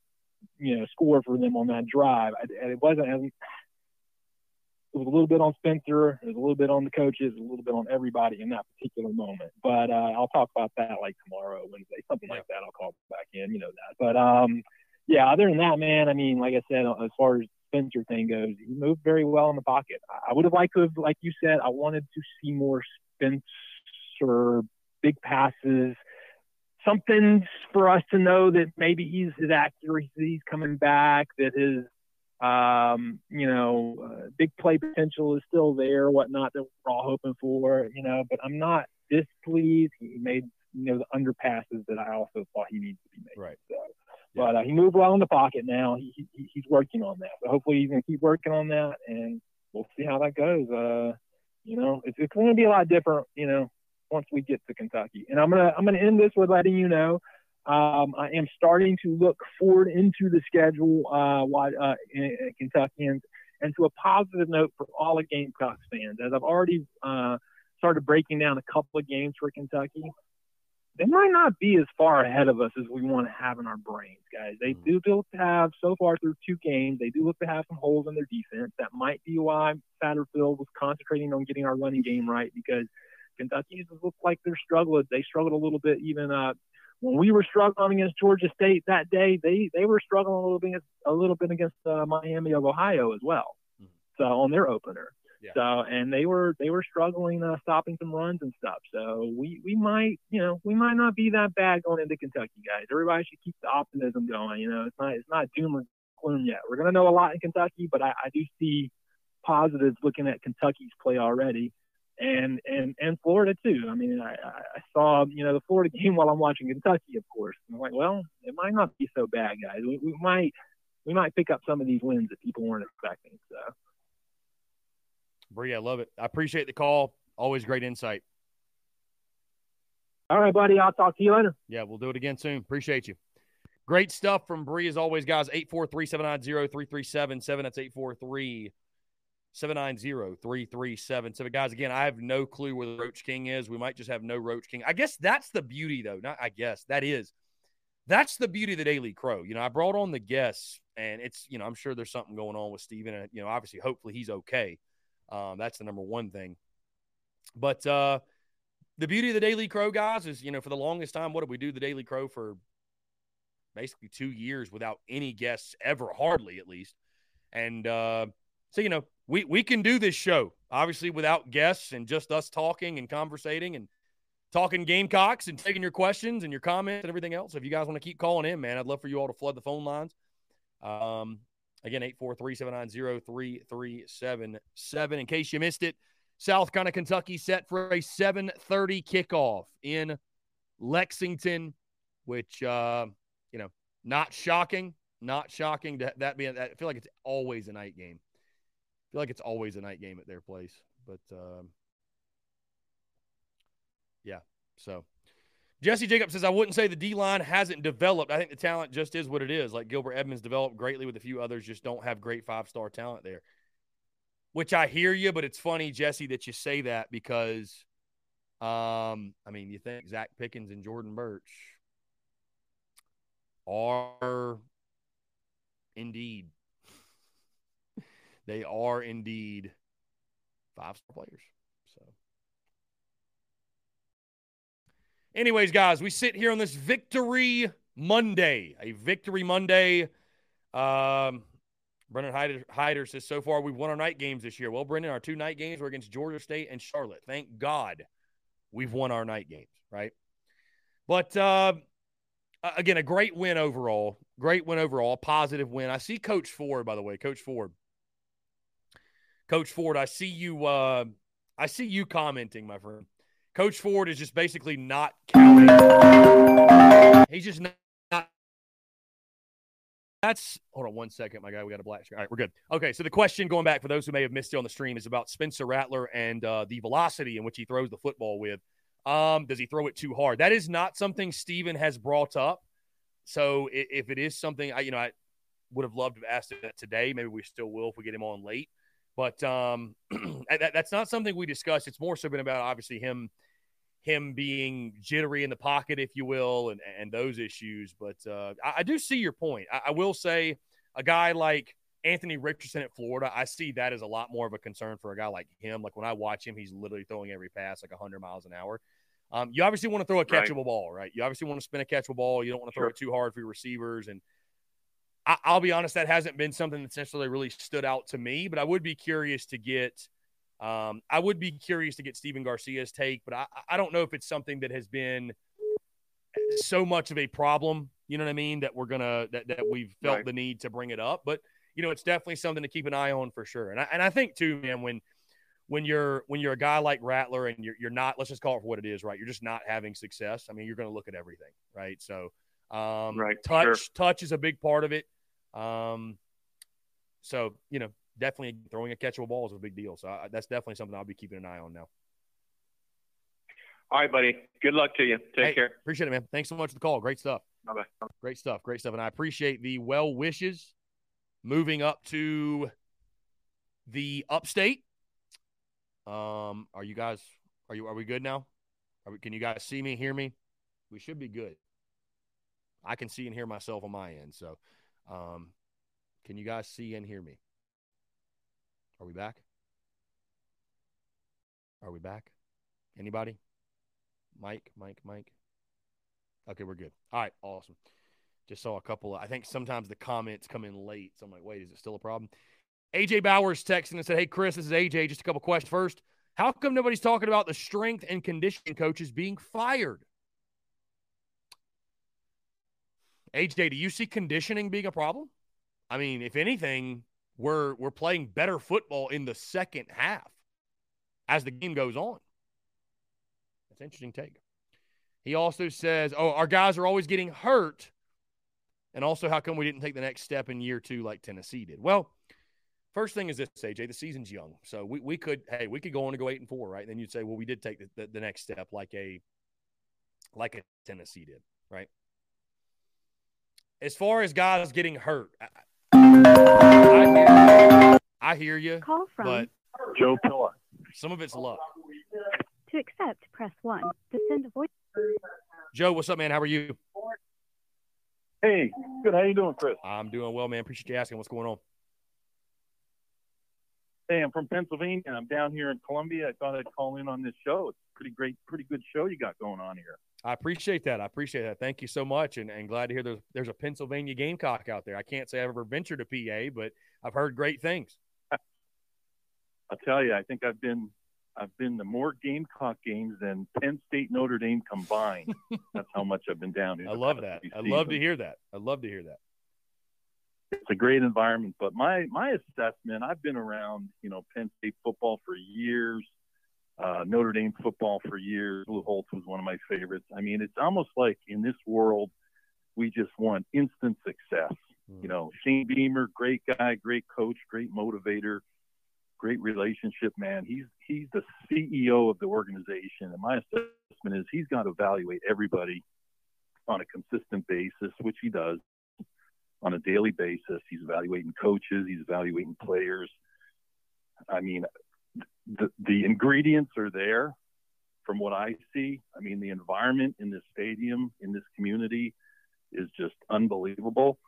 you know, score for them on that drive. I, it wasn't as it was a little bit on Spencer, it was a little bit on the coaches, a little bit on everybody in that particular moment. But uh, I'll talk about that like tomorrow, Wednesday, something like that. I'll call back in, you know that. But um, yeah, other than that, man, I mean, like I said, as far as Spencer thing goes, he moved very well in the pocket. I would have liked to have, like you said, I wanted to see more Spencer big passes, something for us to know that maybe he's his accuracy is coming back, that his um, you know, uh, big play potential is still there, whatnot that we're all hoping for, you know, but I'm not displeased. He made, you know, the underpasses that I also thought he needs to be made. Right. So, but uh, he moved well in the pocket now. He, he, he's working on that. So hopefully he's going to keep working on that, and we'll see how that goes. Uh, you know, it's, it's going to be a lot different. You know, once we get to Kentucky, and I'm gonna I'm gonna end this with letting you know. Um, I am starting to look forward into the schedule, uh, uh, Kentuckians, and to a positive note for all the Gamecocks fans. As I've already uh, started breaking down a couple of games for Kentucky, they might not be as far ahead of us as we want to have in our brains, guys. They mm-hmm. do look to have, so far through two games, they do look to have some holes in their defense. That might be why Satterfield was concentrating on getting our running game right because Kentucky's just look like they're struggling. They struggled a little bit even uh, when we were struggling against Georgia State that day, they they were struggling a little bit a little bit against uh, Miami of Ohio as well. Mm-hmm. So on their opener. Yeah. So and they were they were struggling uh, stopping some runs and stuff. So we we might you know we might not be that bad going into Kentucky, guys. Everybody should keep the optimism going. You know it's not it's not doom or gloom yet. We're gonna know a lot in Kentucky, but I, I do see positives looking at Kentucky's play already and and and Florida too. I mean, I, I saw you know the Florida game while I'm watching Kentucky, of course. And I'm like, well, it might not be so bad, guys. We, we might we might pick up some of these wins that people weren't expecting. So, Bree, I love it. I appreciate the call. Always great insight. All right, buddy. I'll talk to you later. Yeah, we'll do it again soon. Appreciate you. Great stuff from Bree as always, guys. 843 790 3377. That's 843- 790-3377. Guys, again, I have no clue where the Roach King is. We might just have no Roach King. I guess that's the beauty, though. Not I guess. That is. That's the beauty of the Daily Crow. You know, I brought on the guests, and it's, you know, I'm sure there's something going on with Stephen. And, you know, obviously, hopefully he's okay. Um, that's the number one thing. But uh the beauty of the Daily Crow, guys, is, you know, for the longest time, what did we do the Daily Crow for basically two years without any guests ever, hardly at least. And uh so, you know, we we can do this show obviously without guests and just us talking and conversating and talking Gamecocks and taking your questions and your comments and everything else. If you guys want to keep calling in, man, I'd love for you all to flood the phone lines. Um, again, 843-790-3377. In case you missed it, South Carolina, Kentucky set for a 7:30 kickoff in Lexington, which uh, you know, not shocking, not shocking to that being. I feel like it's always a night game feel like it's always a night game at their place. But um, yeah, so Jesse Jacob says, I wouldn't say the D line hasn't developed. I think the talent just is what it is. Like Gilbert Edmonds developed greatly with a few others, just don't have great five star talent there. Which I hear you, but it's funny, Jesse, that you say that because, um, I mean, you think Zacch Pickens and Jordan Burch are indeed they are indeed five star players. So, anyways, guys, we sit here on this Victory Monday, a Victory Monday. Um, Brendan Hyder, Hyder says, so far we've won our night games this year. Well, Brendan, our two night games were against Georgia State and Charlotte. Thank God we've won our night games, right? But uh, again, a great win overall. Great win overall. Positive win. I see Coach Ford, by the way. Coach Ford Coach Ford, I see you. Uh, I see you commenting, my friend. Coach Ford is just basically not counting. He's just not. That's hold on one second, my guy. We got a black screen. All right, we're good. Okay, so the question going back for those who may have missed it on the stream is about Spencer Rattler and uh, the velocity in which he throws the football with. Um, does he throw it too hard? That is not something Stephen has brought up. So if it is something, I you know I would have loved to have asked it today. Maybe we still will if we get him on late. But um, that, that's not something we discussed. It's more so been about obviously him him being jittery in the pocket, if you will, and, and those issues. But uh, I, I, do see your point. I, I, will say a guy like Anthony Richardson at Florida, I see that as a lot more of a concern for a guy like him. Like when I watch him, he's literally throwing every pass like 100 miles an hour. Um, you obviously want to throw a catchable right. ball, right? You obviously want to spin a catchable ball. You don't want to throw sure. it too hard for your receivers. And – I, will be honest, that hasn't been something that's necessarily really stood out to me, but I would be curious to get. Um, I would be curious to get Stephen Garcia's take, but I, I don't know if it's something that has been so much of a problem. You know what I mean? That we're gonna that that we've felt right. the need to bring it up, but you know, it's definitely something to keep an eye on for sure. And I and I think too, man, when when you're when you're a guy like Rattler and you're you're not, let's just call it for what it is, right? You're just not having success. I mean, you're going to look at everything, right? So, um, right, touch sure. touch is a big part of it. Um, so you know, definitely throwing a catchable ball is a big deal. So I, that's definitely something I'll be keeping an eye on now. All right, buddy. Good luck to you. Take hey, care. Appreciate it, man. Thanks so much for the call. Great stuff. Bye bye. Great stuff. Great stuff. And I appreciate the well wishes. Moving up to the upstate. Um, are you guys are you are we good now? We, can you guys see me, hear me? We should be good. I can see and hear myself on my end. So um, can you guys see and hear me? Are we back? Are we back? Anybody? Mike, Mike, Mike. Okay, we're good. All right, awesome. Just saw a couple. Of, I think sometimes the comments come in late, so I'm like, wait, is it still a problem? AJ Bowers texted and said, "Hey Chris, this is AJ. Just a couple questions first. How come nobody's talking about the strength and conditioning coaches being fired? AJ, do you see conditioning being a problem? I mean, if anything, we're we're playing better football in the second half as the game goes on. That's interesting take. He also says, "Oh, our guys are always getting hurt." And also, how come we didn't take the next step in year two like Tennessee did? Well, first thing is this, AJ, the season's young. So we, we could, hey, we could go on to go eight and four, right? And then you'd say, well, we did take the, the, the next step like a like a Tennessee did, right? As far as guys getting hurt, I, I hear you. Call from but Joe Pilla. Some of it's luck. To accept, press one. To send a voice. Joe, what's up, man? How are you? Hey, good. How you doing, Chris? I'm doing well, man. Appreciate you asking. What's going on? Hey, I'm from Pennsylvania. I'm down here in Columbia. I thought I'd call in on this show. It's a pretty great, pretty good show you got going on here. I appreciate that. I appreciate that. Thank you so much, and, and glad to hear there's there's a Pennsylvania Gamecock out there. I can't say I've ever ventured to PA, but I've heard great things. I'll tell you, I think I've been I've been to more Gamecock games than Penn State Notre Dame combined. That's how much I've been down here. I love that. I love to hear that. I love to hear that. It's a great environment, but my my assessment, I've been around, you know, Penn State football for years, uh, Notre Dame football for years. Lou Holtz was one of my favorites. I mean, it's almost like in this world, we just want instant success. Hmm. You know, Shane Beamer, great guy, great coach, great motivator great relationship man. He's he's the CEO of the organization, and my assessment is he's got to evaluate everybody on a consistent basis, which he does on a daily basis. He's evaluating coaches, he's evaluating players. I mean, the ingredients are there from what I see. I mean, the environment in this stadium, in this community, is just unbelievable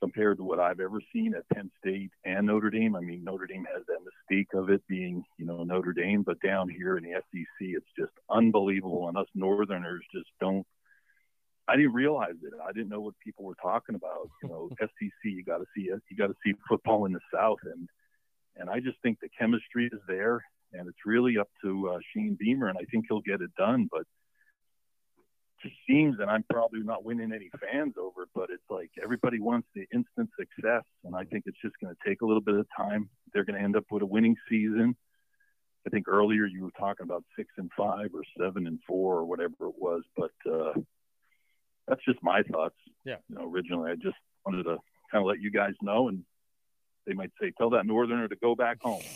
compared to what I've ever seen at Penn State and Notre Dame. I mean, Notre Dame has that mystique of it being, you know, Notre Dame, but down here in the SEC, it's just unbelievable. And us Northerners just don't. I didn't realize it. I didn't know what people were talking about. You know, SEC, you got to see it. You got to see football in the South, and and I just think the chemistry is there, and it's really up to uh, Shane Beamer, and I think he'll get it done. But just seems that I'm probably not winning any fans over, but it's like everybody wants the instant success, and I think it's just going to take a little bit of time. They're going to end up with a winning season. I think earlier you were talking about six and five or seven and four or whatever it was, but uh, that's just my thoughts. Yeah. You know, originally I just wanted to kind of let you guys know, and they might say, "Tell that Northerner to go back home."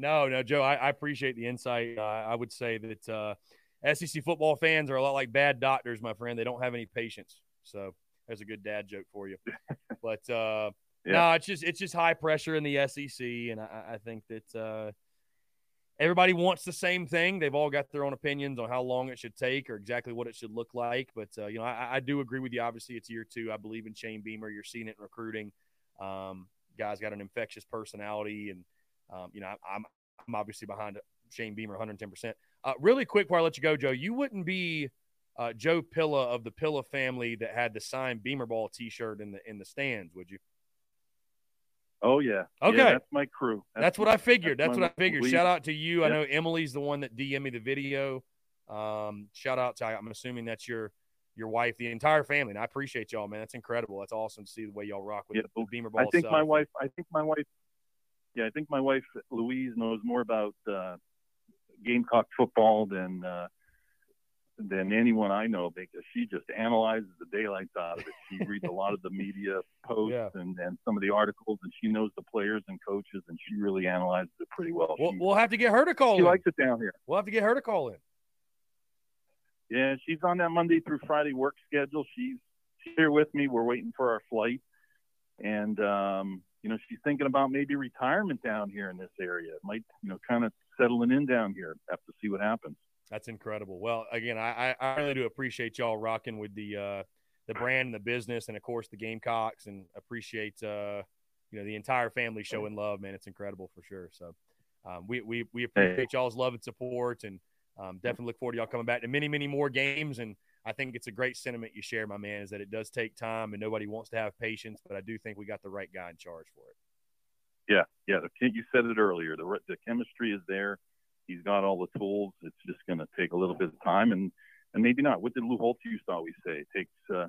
No, no, Joe, I, I appreciate the insight. Uh, I would say that. Uh, SEC football fans are a lot like bad doctors, my friend. They don't have any patience. So there's a good dad joke for you. But uh, yeah. no, it's just it's just high pressure in the SEC, and I, I think that uh, everybody wants the same thing. They've all got their own opinions on how long it should take or exactly what it should look like. But uh, you know, I, I, do agree with you. Obviously, it's year two. I believe in Shane Beamer. You're seeing it in recruiting. Um, guys got an infectious personality, and um, you know, I'm I'm obviously behind Shane Beamer 110. percent uh, really quick before I let you go, Joe, you wouldn't be uh, Joe Pilla of the Pilla family that had the signed Beamer Ball T-shirt in the in the stands, would you? Oh yeah. Okay, yeah, that's my crew. That's, that's what I figured. That's, that's what I figured. Lead. Shout out to you. I know Emily's the one that DM me the video. Um, shout out to I'm assuming that's your your wife, the entire family. And I appreciate y'all, man. That's incredible. That's awesome to see the way y'all rock with yeah, the, Beamer Ball. I think stuff. my wife. I think my wife. Yeah, I think my wife Louise knows more about uh, Gamecock football than uh, than anyone I know because she just analyzes the daylights out of it. She reads a lot of the media posts Yeah. and, and some of the articles, and she knows the players and coaches, and she really analyzes it pretty well. We'll, She- we'll have to get her to call she in. likes it down here. We'll have to get her to call in. Yeah, she's on that Monday through Friday work schedule. She's she's here with me. We're waiting for our flight, and um, you know she's thinking about maybe retirement down here in this area. It might you know kind of settling in down here. Have to see what happens. That's incredible. Well, again, I, I I really do appreciate y'all rocking with the uh, the brand and the business, and of course the Gamecocks, and appreciate uh, you know the entire family showing love. Man, it's incredible for sure. So um, we we we appreciate y'all's love and support, and um, definitely look forward to y'all coming back to many many more games. And I think it's a great sentiment you share, my man, is that it does take time and nobody wants to have patience, but I do think we got the right guy in charge for it. Yeah, yeah. The, you said it earlier. The the chemistry is there. He's got all the tools. It's just going to take a little bit of time, and and maybe not. What did Lou Holtz used to always say? It takes uh,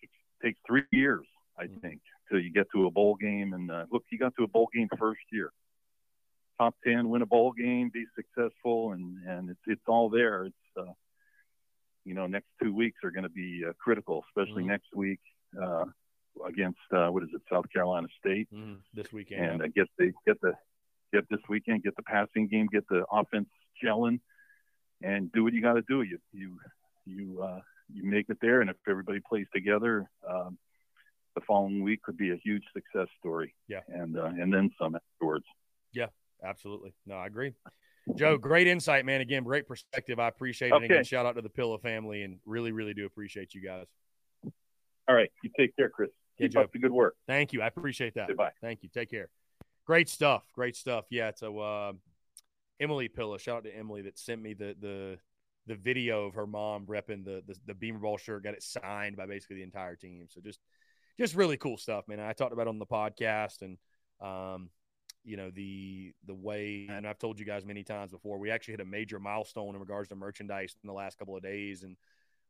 it takes three years, I mm-hmm. think, till you get to a bowl game. And uh, look, he got to a bowl game first year, top ten, win a bowl game, be successful, and and it's it's all there. It's uh, you know, next two weeks are going to be uh, critical, especially mm-hmm. next week uh, against uh, what is it, South Carolina State mm-hmm. this weekend, and uh, get the get the get this weekend, get the passing game, get the offense gelling, and do what you got to do. You you you uh, you make it there, and if everybody plays together, um, the following week could be a huge success story. Yeah, and uh, and then some afterwards. Yeah, absolutely. No, I agree. Joe, great insight, man. Again, great perspective. I appreciate it. Okay. Again, shout out to the Pilla family, and really, really do appreciate you guys. All right, you take care, Chris. Yeah, Keep Joe. up the good work. Thank you. I appreciate that. Goodbye. Thank you. Take care. Great stuff. Great stuff. Yeah. So uh, Emily Pilla, shout out to Emily that sent me the the the video of her mom repping the, the the Beamer Ball shirt, got it signed by basically the entire team. So just just really cool stuff, man. I talked about on the podcast and um, you know the the way and I've told you guys many times before. We actually hit a major milestone in regards to merchandise in the last couple of days, and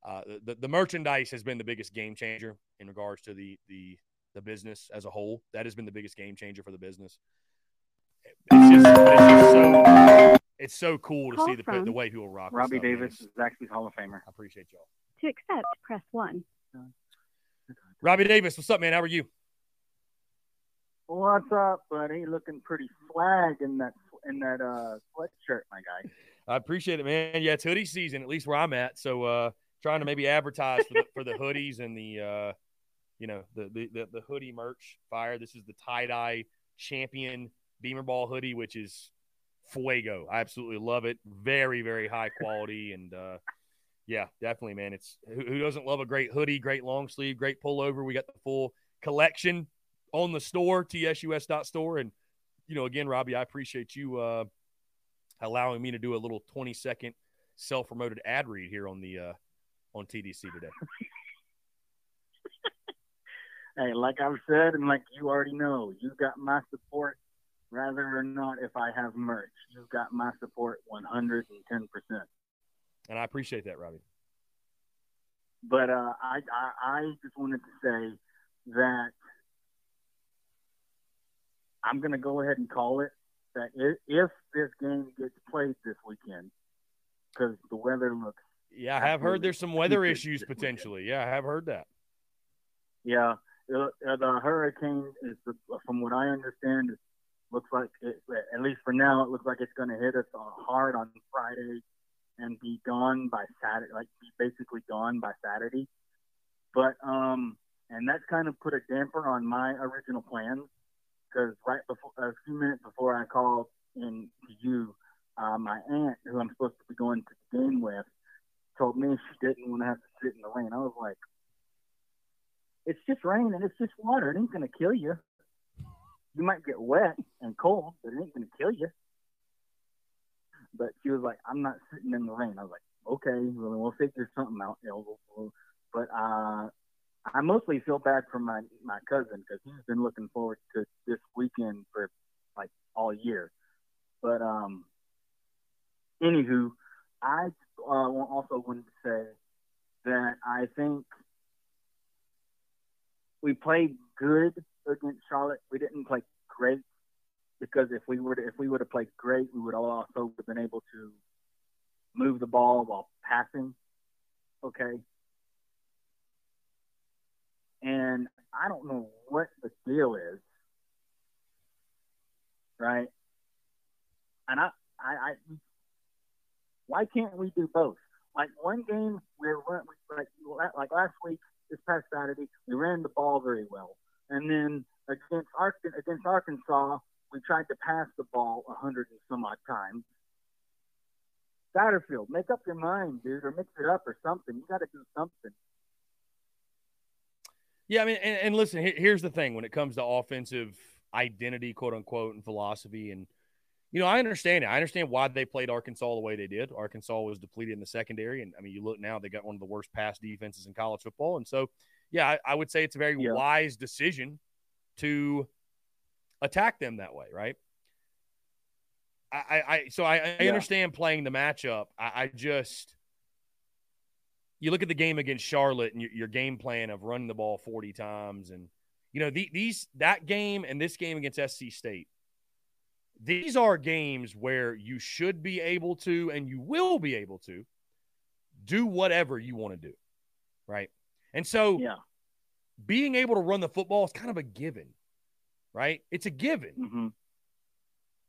uh, the the merchandise has been the biggest game changer in regards to the the the business as a whole. That has been the biggest game changer for the business. It's just, it's just so it's so cool to Call see the, the way people rock. Robbie stuff, Davis man. is actually Hall of Famer. I appreciate y'all. To accept, press one. Robbie Davis, what's up, man? How are you? What's up, buddy? Looking pretty swag in that in that uh sweatshirt, my guy. I appreciate it, man. Yeah, it's hoodie season, at least where I'm at. So uh trying to maybe advertise for the, for the hoodies and the uh you know the, the the, the hoodie merch fire. This is the tie dye champion Beamer Ball hoodie, which is fuego. I absolutely love it. Very very high quality and. uh yeah, definitely, man. It's who, who doesn't love a great hoodie, great long sleeve, great pullover. We got the full collection on the store, tsus.store. And, you know, again, Robbie, I appreciate you uh, allowing me to do a little 20 second self promoted ad read here on the uh, on TDC today. hey, like I've said, and like you already know, you got my support, rather or not if I have merch. You've got my support 110%. And I appreciate that, Robbie. But uh, I, I, I just wanted to say that I'm going to go ahead and call it that if this game gets played this weekend, because the weather looks. Yeah, I have heard there's some weather issues potentially. Yeah, I have heard that. Yeah, uh, the hurricane is, from what I understand, it looks like it, at least for now, it looks like it's going to hit us hard on Friday and be gone by Saturday, like be basically gone by Saturday. But um, and that's kind of put a damper on my original plans because right before a few minutes before I called in to you, uh, my aunt, who I'm supposed to be going to the game with, told me she didn't want to have to sit in the rain. I was like, "It's just rain and it's just water. It ain't gonna kill you. You might get wet and cold, but it ain't gonna kill you." But she was like, "I'm not sitting in the rain." I was like, "Okay, well, we'll figure something out." But uh, I mostly feel bad for my my cousin because he's been looking forward to this weekend for like all year. But um, anywho, I uh, also wanted to say that I think we played good against Charlotte. We didn't play great because if we were to, if we would have played great, we would also have been able to move the ball while passing. Okay, and I don't know what the deal is, right? And I, I, I why can't we do both? Like one game where like like last week, this past Saturday, we ran the ball very well, and then against against Arkansas, we tried to pass the ball a hundred and some odd times. Satterfield, make up your mind, dude, or mix it up or something. You got to do something. Yeah, I mean, and, and listen, here's the thing: when it comes to offensive identity, quote unquote, and philosophy, and you know, I understand it. I understand why they played Arkansas the way they did. Arkansas was depleted in the secondary. And I mean, you look now, they got one of the worst pass defenses in college football. And so, yeah, I, I would say it's a very yeah. wise decision to attack them that way, right? I, I so I, I yeah. understand playing the matchup. I, I, just you look at the game against Charlotte and your, your, game plan of running the ball 40 times and you know the, these that game and this game against SC State these are games where you should be able to and you will be able to do whatever you want to do. Right. And so, yeah. being able to run the football is kind of a given, right? It's a given. Mm-hmm.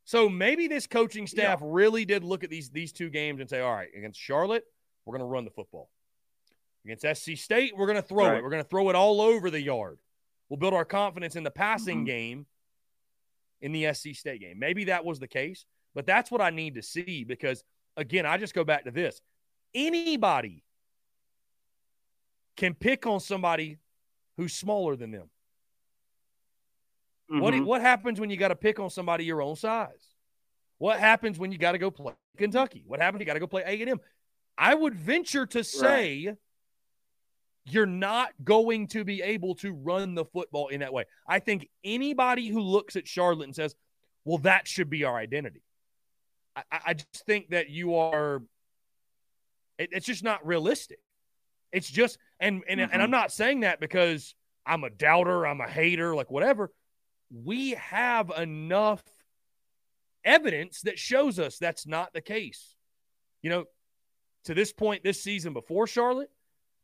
So maybe this coaching staff yeah. really did look at these these two games and say, all right, against Charlotte, we're going to run the football. Against SC State, we're going to throw right. it. We're going to throw it all over the yard. We'll build our confidence in the passing mm-hmm. game in the SC State game. Maybe that was the case, but that's what I need to see because, again, I just go back to this. Anybody can pick on somebody who's smaller than them. Mm-hmm. What, what happens when you got to pick on somebody your own size? What happens when you got to go play Kentucky? What happens? You got to go play A&M. I would venture to say right you're not going to be able to run the football in that way. I think anybody who looks at Charlotte and says, well, that should be our identity. I, I just think that you are, it, it's just not realistic. It's just, and, and, mm-hmm. and I'm not saying that because I'm a doubter, I'm a hater, like whatever. We have enough evidence that shows us that's not the case. You know, to this point this season before Charlotte,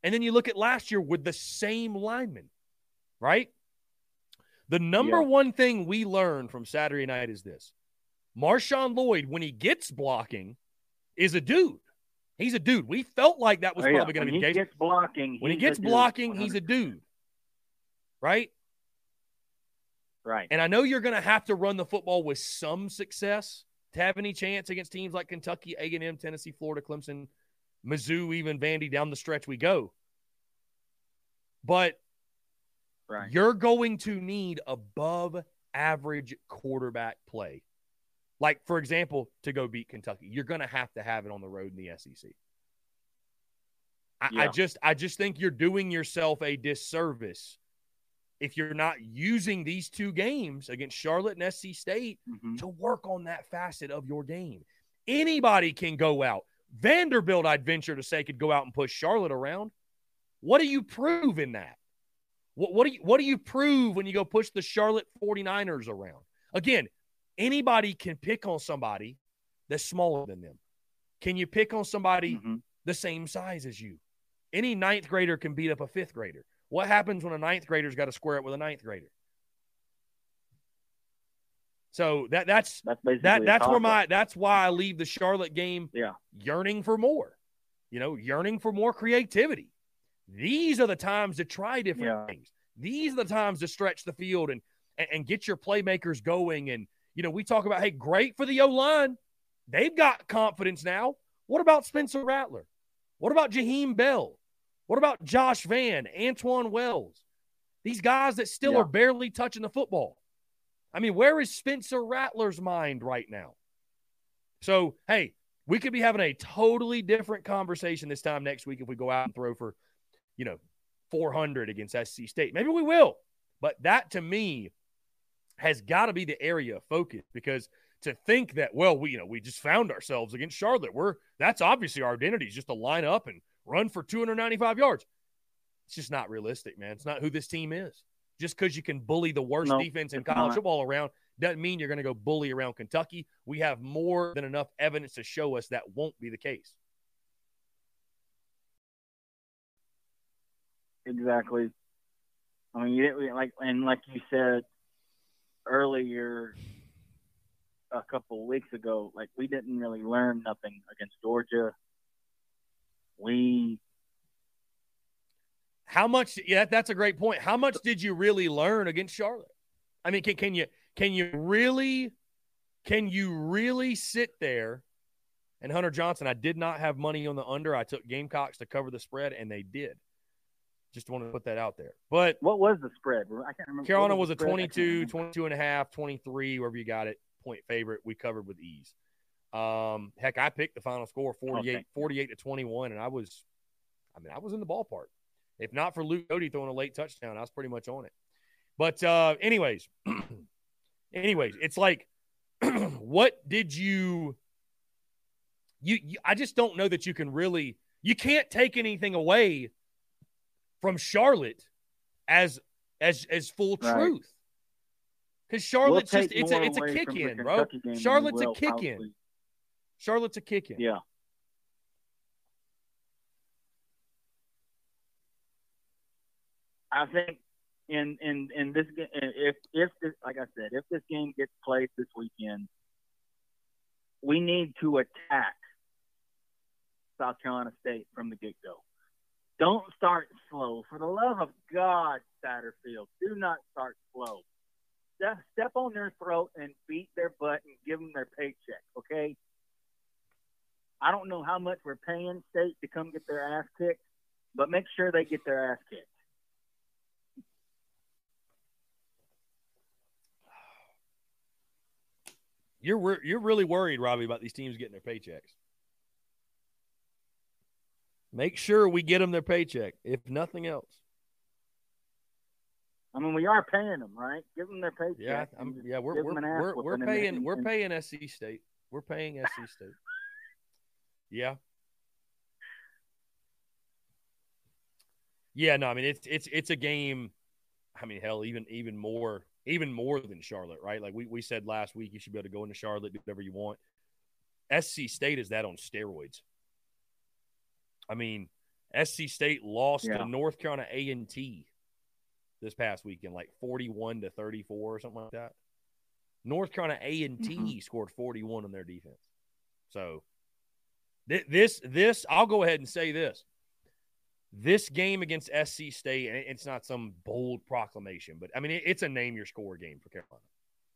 and then you look at last year with the same lineman, right? The number yeah. one thing we learned from Saturday night is this Marshawn Lloyd, when he gets blocking, is a dude. He's a dude. We felt like that was oh, probably yeah. going to be the case. Gets blocking, when he gets blocking, dude. he's a dude. Right? Right. And I know you're going to have to run the football with some success to have any chance against teams like Kentucky, A&M, Tennessee, Florida, Clemson, Mizzou, even Vandy down the stretch we go. But right. you're going to need above average quarterback play. Like, for example, to go beat Kentucky, you're going to have to have it on the road in the SEC. I, yeah. I just, I just think you're doing yourself a disservice if you're not using these two games against Charlotte and SC State mm-hmm. to work on that facet of your game. Anybody can go out. Vanderbilt, I'd venture to say, could go out and push Charlotte around. What do you prove in that? What, what, do you what do you prove when you go push the Charlotte 49ers around? Again, anybody can pick on somebody that's smaller than them. Can you pick on somebody mm-hmm. the same size as you? Any ninth grader can beat up a fifth grader. What happens when a ninth grader's got to square it with a ninth grader? So that that's that's that that's where my that's why I leave the Charlotte game yeah. yearning for more. You know, yearning for more creativity. These are the times to try different yeah. things. These are the times to stretch the field and, and and get your playmakers going. And you know, we talk about hey, great for the O line. They've got confidence now. What about Spencer Rattler? What about Jaheim Bell? What about Josh Vann, Antwane Wells? These guys that still yeah. are barely touching the football. I mean, where is Spencer Rattler's mind right now? So, hey, we could be having a totally different conversation this time next week if we go out and throw for, you know, 400 against SC State. Maybe we will. But that to me has got to be the area of focus because to think that, well, we, you know, we just found ourselves against Charlotte. We're that's obviously our identity is just to line up and run for 295 yards. It's just not realistic, man. It's not who this team is. Just because you can bully the worst no, defense in college not. football around doesn't mean you're going to go bully around Kentucky. We have more than enough evidence to show us that won't be the case. Exactly. I mean, you didn't like and like you said earlier, a couple weeks ago, like we didn't really learn nothing against Georgia. We how much? Yeah, that's a great point. How much did you really learn against Charlotte? I mean, can, can you can you really can you really sit there? And Hunter Johnson, I did not have money on the under. I took Gamecocks to cover the spread, and they did. Just want to put that out there. But what was the spread? I can't remember. Carolina was, was a 22, 22 and a half, 23, wherever you got it. point favorite. We covered with ease. Um, heck, I picked the final score 48, okay. 48 to 21, and I was, I mean, I was in the ballpark. If not for Luke Cody throwing a late touchdown, I was pretty much on it. But uh, anyways, anyways, it's like, what did you, you, you? I just don't know that you can really. You can't take anything away from Charlotte as as as full right. truth. Because Charlotte's we'll just it's a it's a kick in, bro. Charlotte's a kick in. Charlotte's a kick in. Yeah. I think in in in this if if this like I said if this game gets played this weekend, we need to attack South Carolina State from the get go. Don't start slow. For the love of God, Satterfield, do not start slow. Step, step on their throat and beat their butt and give them their paycheck, okay? I don't know how much we're paying State to come get their ass kicked, but make sure they get their ass kicked. You're you're really worried, Robbie, about these teams getting their paychecks. Make sure we get them their paycheck, if nothing else. I mean, we are paying them, right? Give them their paycheck. Yeah, I'm, yeah, we're we're we're, we're paying we're paying SC State. We're paying SC State. Yeah. Yeah, no, I mean it's it's it's a game. I mean, hell, even even more even more than Charlotte, right? Like we, we said last week, you should be able to go into Charlotte, do whatever you want. SC State is that on steroids. I mean, SC State lost yeah. to North Carolina A and T this past weekend, like forty-one to thirty-four or something like that. North Carolina A and T mm-hmm. scored forty-one on their defense. So th- this this I'll go ahead and say this: this game against SC State, and it's not some bold proclamation, but I mean, it's a name your score game for Carolina.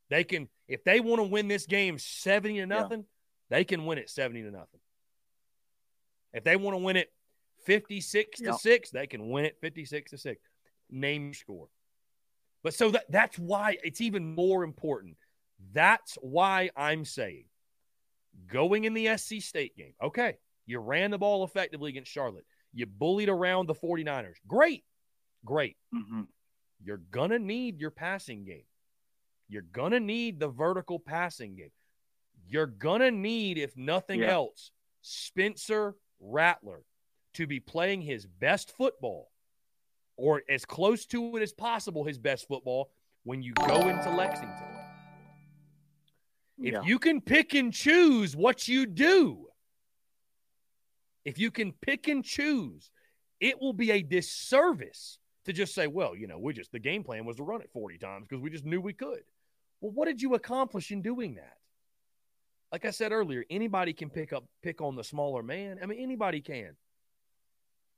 They can, if they want to win this game 70 to nothing, yeah. they can win it 70 to nothing. If they want to win it 56 to 6, they can win it 56 to 6. Name your score. But so that, that's why it's even more important. That's why I'm saying going in the SC State game, okay, you ran the ball effectively against Charlotte. You bullied around the 49ers. Great. Great. Mm-hmm. You're going to need your passing game. You're going to need the vertical passing game. You're going to need, if nothing yeah. else, Spencer Rattler to be playing his best football or as close to it as possible, his best football when you go into Lexington. If yeah. you can pick and choose what you do, if you can pick and choose, it will be a disservice to just say, well, you know, we just, the game plan was to run it 40 times because we just knew we could. Well, what did you accomplish in doing that? Like I said earlier, anybody can pick up, pick on the smaller man. I mean, anybody can.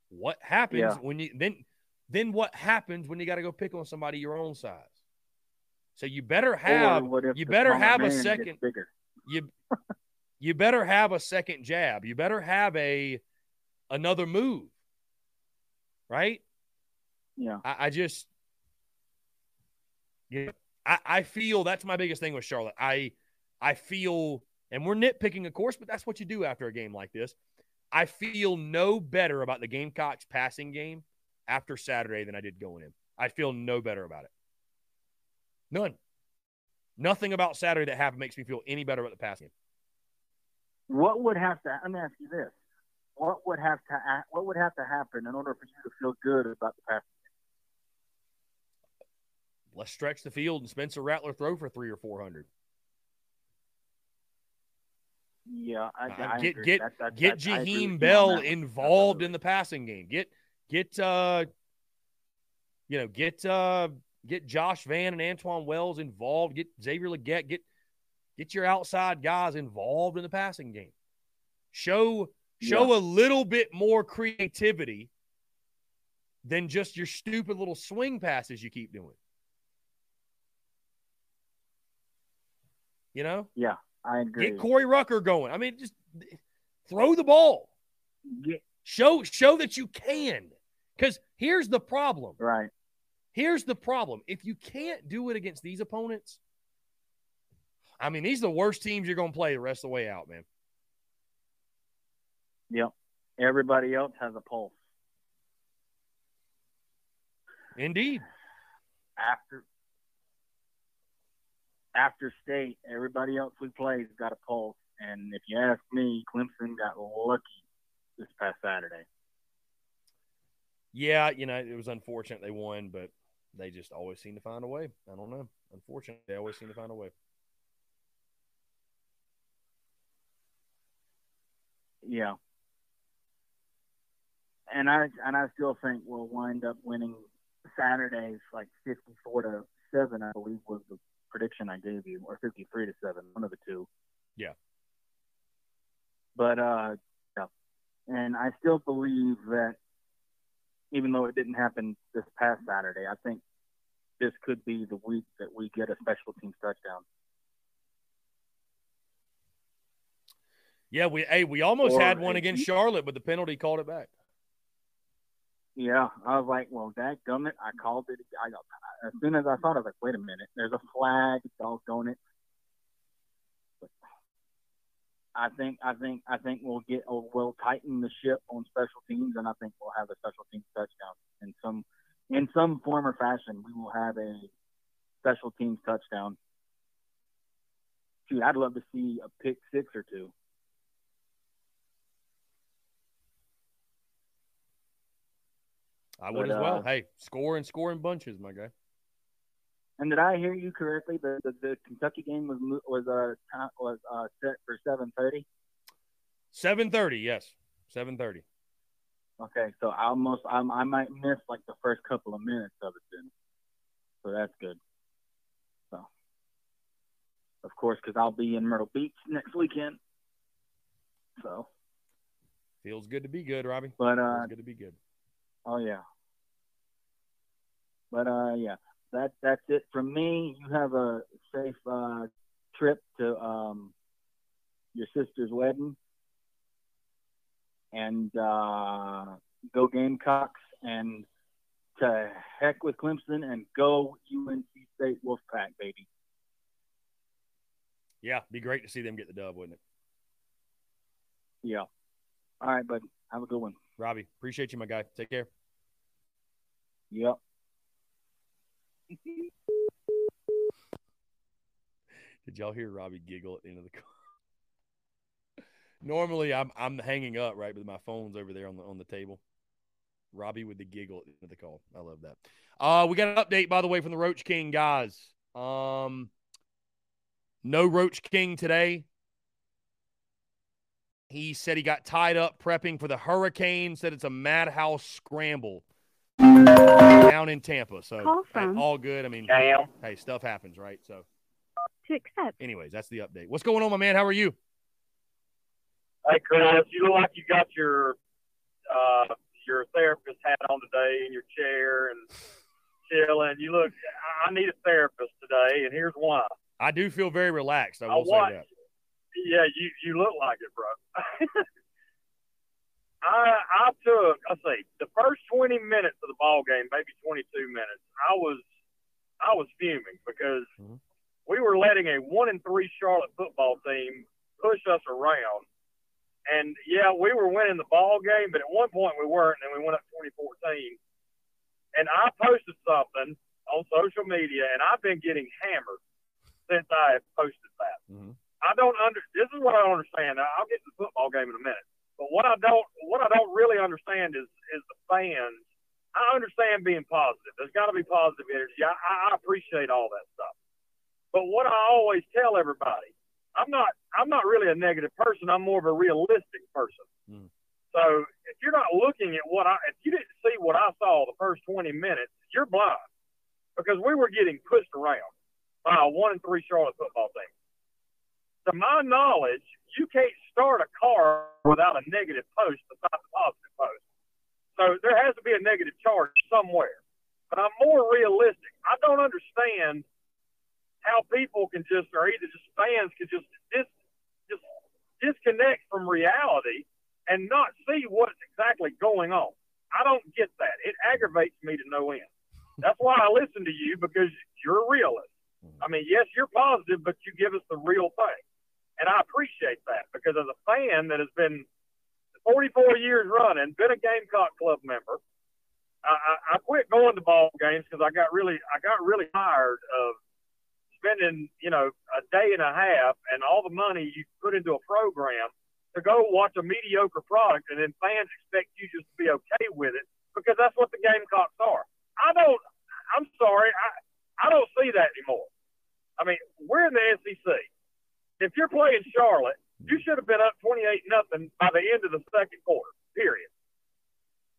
What happens yeah. when you, then, then what happens when you got to go pick on somebody your own size? So you better have, you better have a second, you, you better have a second jab. You better have a another move. Right? Yeah. I, I just yeah, I, I feel that's my biggest thing with Charlotte. I I feel and we're nitpicking, of course, but that's what you do after a game like this. I feel no better about the Gamecocks passing game after Saturday than I did going in. I feel no better about it. None. Nothing about Saturday that happened makes me feel any better about the passing game. What would have to? Let me ask you this: What would have to? What would have to happen in order for you to feel good about the passing game? Let's stretch the field and Spencer Rattler throw for three or four hundred. Yeah, I, uh, I get get that, that, get that, Jaheim Bell involved in the passing game. Get get uh, you know, get uh, get Josh Vann and Antwane Wells involved. Get Xavier Legette. Get Get your outside guys involved in the passing game. Show show yeah. a little bit more creativity than just your stupid little swing passes you keep doing. You know? Yeah, I agree. Get Corey Rucker going. I mean, just throw the ball. Get, show show that you can. Because here's the problem. Right. Here's the problem. If you can't do it against these opponents, I mean, these are the worst teams you're going to play the rest of the way out, man. Yep. Everybody else has a pulse. Indeed. After after state, everybody else we play's got a pulse. And if you ask me, Clemson got lucky this past Saturday. Yeah, you know, it was unfortunate they won, but they just always seem to find a way. I don't know. Unfortunately, they always seem to find a way. Yeah. And I and I still think we'll wind up winning Saturdays like fifty four to seven, I believe was the prediction I gave you, or fifty three to seven, one of the two. Yeah. But uh yeah. And I still believe that even though it didn't happen this past Saturday, I think this could be the week that we get a special teams touchdown. Yeah, we hey, we almost Or had one against Charlotte, but the penalty called it back. Yeah, I was like, well, that gummit, I called it. I got as soon as I thought, I was like, wait a minute, there's a flag, doggone it. But I think, I think, I think we'll get, we'll tighten the ship on special teams, and I think we'll have a special teams touchdown in some, in some form or fashion. We will have a special teams touchdown. Shoot, I'd love to see a pick six or two. I would But, as well. uh, Hey, score and score in bunches, my guy. And did I hear you correctly? The the, the Kentucky game was was uh was uh set for seven thirty. Seven thirty, yes, seven thirty. Okay, so I almost I, I might miss like the first couple of minutes of it then. So that's good. So, of course, because I'll be in Myrtle Beach next weekend. So, Feels good to be good, Robbie. But, uh, Feels good to be good. Oh yeah. But uh, yeah, that that's it from me. You have a safe uh, trip to um, your sister's wedding, and uh, go Gamecocks, and to heck with Clemson, and go UNC State Wolfpack, baby. Yeah, be great to see them get the dub, wouldn't it? Yeah. All right, bud. Have a good one. Robbie, appreciate you, my guy. Take care. Yep. Did y'all hear Robbie giggle at the end of the call? Normally, I'm I'm hanging up right, but my phone's over there on the on the table. Robbie with the giggle at the end of the call. I love that. Uh, we got an update by the way from the Roach King guys. Um, no Roach King today. He said he got tied up prepping for the hurricane. Said it's a madhouse scramble down in Tampa. So Call hey, all good. I mean, Damn. hey, stuff happens, right? So, To accept. anyways, that's the update. What's going on, my man? How are you? Hey, Chris, you look like you got your uh, your therapist hat on today in your chair and chilling. You look, I I need a therapist today, and here's why. I do feel very relaxed. I I will say that. Yeah, you you look like it, bro. I I took I say the first twenty minutes of the ball game, maybe twenty two minutes. I was I was fuming because mm-hmm. we were letting a one and three Charlotte football team push us around. And yeah, we were winning the ball game, but at one point we weren't, and we went up 2014. And I posted something on social media, and I've been getting hammered since I have posted that. Mm-hmm. I don't under. This is what I don't understand. I'll get to the football game in a minute, but what I don't, what I don't really understand is, is the fans. I understand being positive. There's got to be positive energy. I, I appreciate all that stuff. But what I always tell everybody, I'm not, I'm not really a negative person. I'm more of a realistic person. Hmm. So if you're not looking at what I, if you didn't see what I saw the first 20 minutes, you're blind because we were getting pushed around by a one and three Charlotte football team. To my knowledge, you can't start a car without a negative post besides a positive post. So there has to be a negative charge somewhere. But I'm more realistic. I don't understand how people can just, or either just fans can just dis, just disconnect from reality and not see what's exactly going on. I don't get that. It aggravates me to no end. That's why I listen to you because you're a realist. I mean, yes, you're positive, but you give us the real thing. And I appreciate that because as a fan that has been 44 years running, been a Gamecock Club member, I, I quit going to ball games because I got really, I got really tired of spending, you know, a day and a half and all the money you put into a program to go watch a mediocre product and then fans expect you just to be okay with it because that's what the Gamecocks are. I don't, I'm sorry, I, I don't see that anymore. I mean, we're in the SEC. If you're playing Charlotte, you should have been up 28 nothing by the end of the second quarter, period.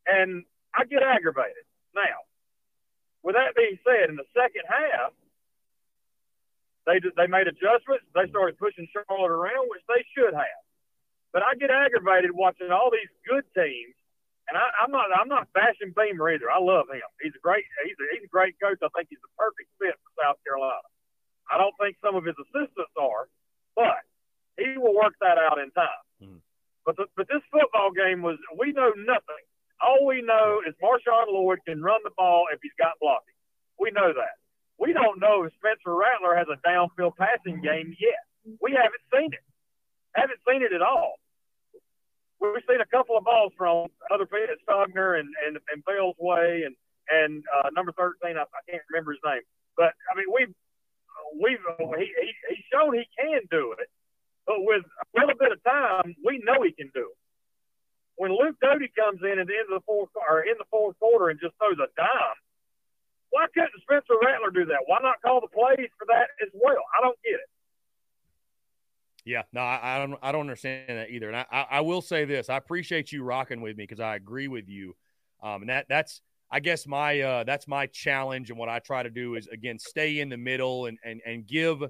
And I get aggravated. Now, with that being said, in the second half, they they made adjustments. They started pushing Charlotte around, which they should have. But I get aggravated watching all these good teams, and I, I'm not I'm not bashing Beamer either. I love him. He's a great he's a, he's a great coach. I think he's the perfect fit for South Carolina. I don't think some of his assistants are, but he will work that out in time. Mm-hmm. But the, but this football game was we know nothing. All we know is Marshawn Lloyd can run the ball if he's got blocking. We know that. We don't know if Spencer Rattler has a downfield passing game yet. We haven't seen it. Haven't seen it at all. We've seen a couple of balls from other people, Stogner and and, and Bell's way, and and uh, number thirteen, I, I can't remember his name. But I mean, we've we've he, he he's shown he can do it, but with a little bit of time, we know he can do it when Luke Doty comes in at the end of the fourth or in the fourth quarter and just throws a dime, why couldn't Spencer Rattler do that? Why not call the plays for that as well? I don't get it. Yeah, no, I, I don't. I don't understand that either. And I, I, I, will say this: I appreciate you rocking with me because I agree with you. Um, and that that's I guess my uh, that's my challenge, and what I try to do is again stay in the middle and and and give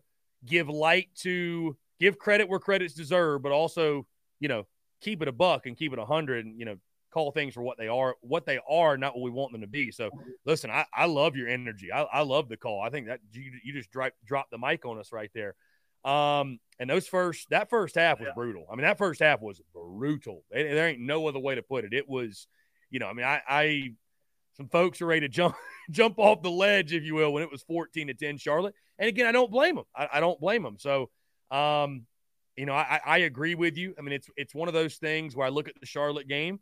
give light to give credit where credit's deserved, but also you know keep it a buck and keep it a hundred and you know call things for what they are what they are not what we want them to be. So listen i, I love your energy. I, I love the call. I think that you, you just drop, drop the mic on us right there. Um and those first that first half was yeah. brutal. I mean that first half was brutal. There ain't no other way to put it. It was you know i mean i i some folks are ready to jump jump off the ledge if you will when it was 14 to 10 charlotte and again i don't blame them i, I don't blame them so um you know, I, I agree with you. I mean, it's it's one of those things where I look at the Charlotte game,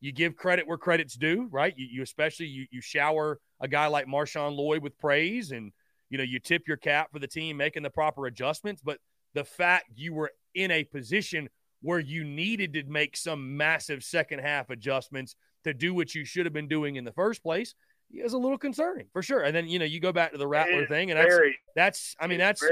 you give credit where credit's due, right? You, you especially you you shower a guy like Marshawn Lloyd with praise, and you know you tip your cap for the team making the proper adjustments. But the fact you were in a position where you needed to make some massive second half adjustments to do what you should have been doing in the first place is a little concerning for sure. And then you know you go back to the Rattler thing, and that's very, that's I mean that's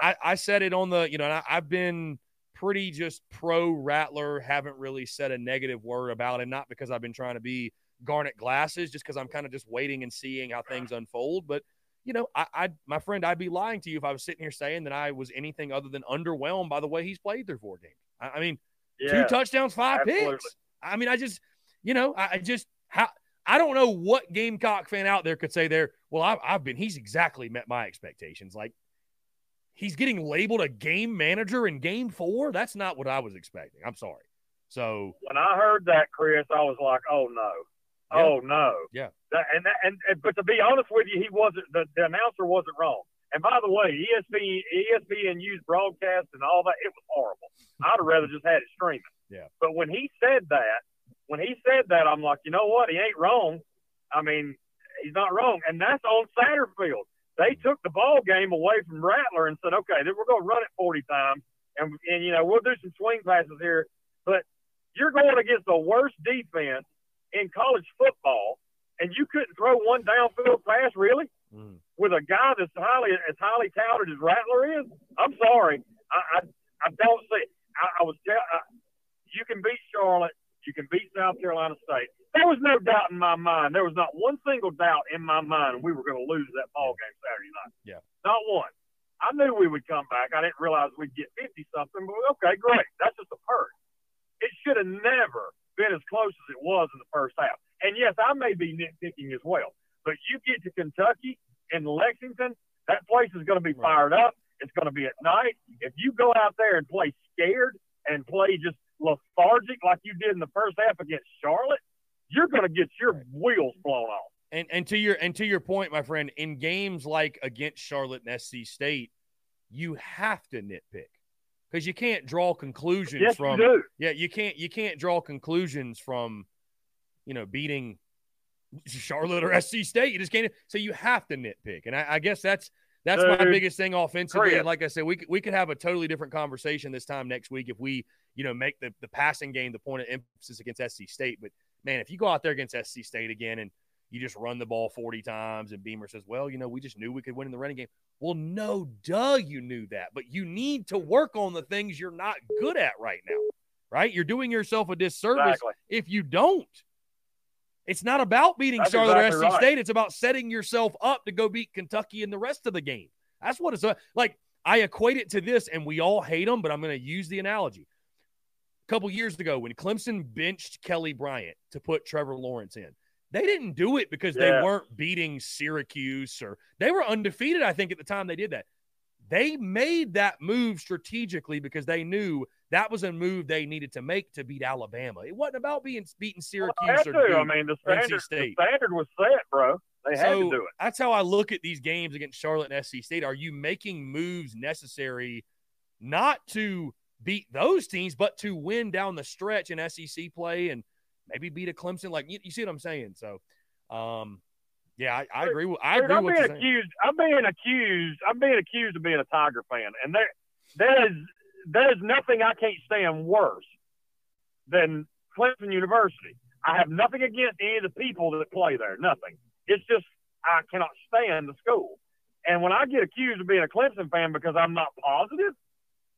I, I said it on the you know I, I've been pretty just pro Rattler, haven't really said a negative word about it, not because I've been trying to be garnet glasses, just because I'm kind of just waiting and seeing how things unfold. But you know, I, I my friend, I'd be lying to you if I was sitting here saying that I was anything other than underwhelmed by the way he's played through four games. I, mean, yeah, two touchdowns, five absolutely. picks. I mean, I just you know, I, I just how I don't know what Gamecock fan out there could say there. Well, I've, I've been, he's exactly met my expectations. Like, he's getting labeled a game manager in game four. That's not what I was expecting. I'm sorry. So, when I heard that, Chris, I was like, oh no. Yeah. Oh no! Yeah, that, and, and and but to be honest with you, he wasn't the, the announcer wasn't wrong. And by the way, ESPN ESPN used broadcast and all that. It was horrible. I'd have rather just had it streaming. Yeah. But when he said that, when he said that, I'm like, you know what? He ain't wrong. I mean, he's not wrong. And that's on Satterfield. They took the ball game away from Rattler and said, okay, then we're going to run it 40 times. And, and, you know, we'll do some swing passes here. But you're going against the worst defense in college football, and you couldn't throw one downfield pass, really? Mm. With a guy that's highly as highly touted as Rattler is, I'm sorry, I I, I don't see. I, I was tell, I, you can beat Charlotte you can beat South Carolina State. There was no doubt in my mind. There was not one single doubt in my mind we were going to lose that ball game Saturday night. Yeah. Not one. I knew we would come back. I didn't realize we'd get 50 something, but okay, great. That's just a perk. It should have never been as close as it was in the first half. And yes, I may be nitpicking as well, but you get to Kentucky and Lexington, that place is going to be fired up. It's going to be at night. If you go out there and play scared and play just lethargic like you did in the first half against Charlotte, you're going to get your wheels blown off. And and to your and to your point, my friend, in games like against Charlotte and SC State, you have to nitpick because you can't draw conclusions yes, from you do. yeah you can't you can't draw conclusions from you know beating Charlotte or SC State. You just can't. So you have to nitpick, and I, I guess that's that's Dude, my biggest thing offensively. Chris. And like I said, we could, we could have a totally different conversation this time next week if we you know make the the passing game the point of emphasis against SC State. But man, if you go out there against SC State again and you just run the ball 40 times and Beamer says, well, you know, we just knew we could win in the running game. Well, no, duh, you knew that, but you need to work on the things you're not good at right now, right? You're doing yourself a disservice Exactly. if you don't. It's not about beating That's Charlotte or SC right. State. It's about setting yourself up to go beat Kentucky in the rest of the game. That's what it's uh, like. I equate it to this, and we all hate them, but I'm going to use the analogy. A couple years ago, when Clemson benched Kelly Bryant to put Trevor Lawrence in, they didn't do it because they weren't beating Syracuse or they were undefeated, I think, at the time they did that. They made that move strategically because they knew that was a move they needed to make to beat Alabama. It wasn't about being beating Syracuse had or to. I mean, the or NC standard, the State. standard was set, bro. They had so to do it. that's how I look at these games against Charlotte and SC State. Are you making moves necessary not to beat those teams, but to win down the stretch in SEC play and maybe beat a Clemson? Like you, you see what I'm saying? So, um, yeah, I, I agree. With, I Dude, I'm with being what you're saying. accused. I'm being accused. I'm being accused of being a Tiger fan, and there, there is there is nothing I can't stand worse than Clemson University. I have nothing against any of the people that play there. Nothing. It's just I cannot stand the school. And when I get accused of being a Clemson fan because I'm not positive,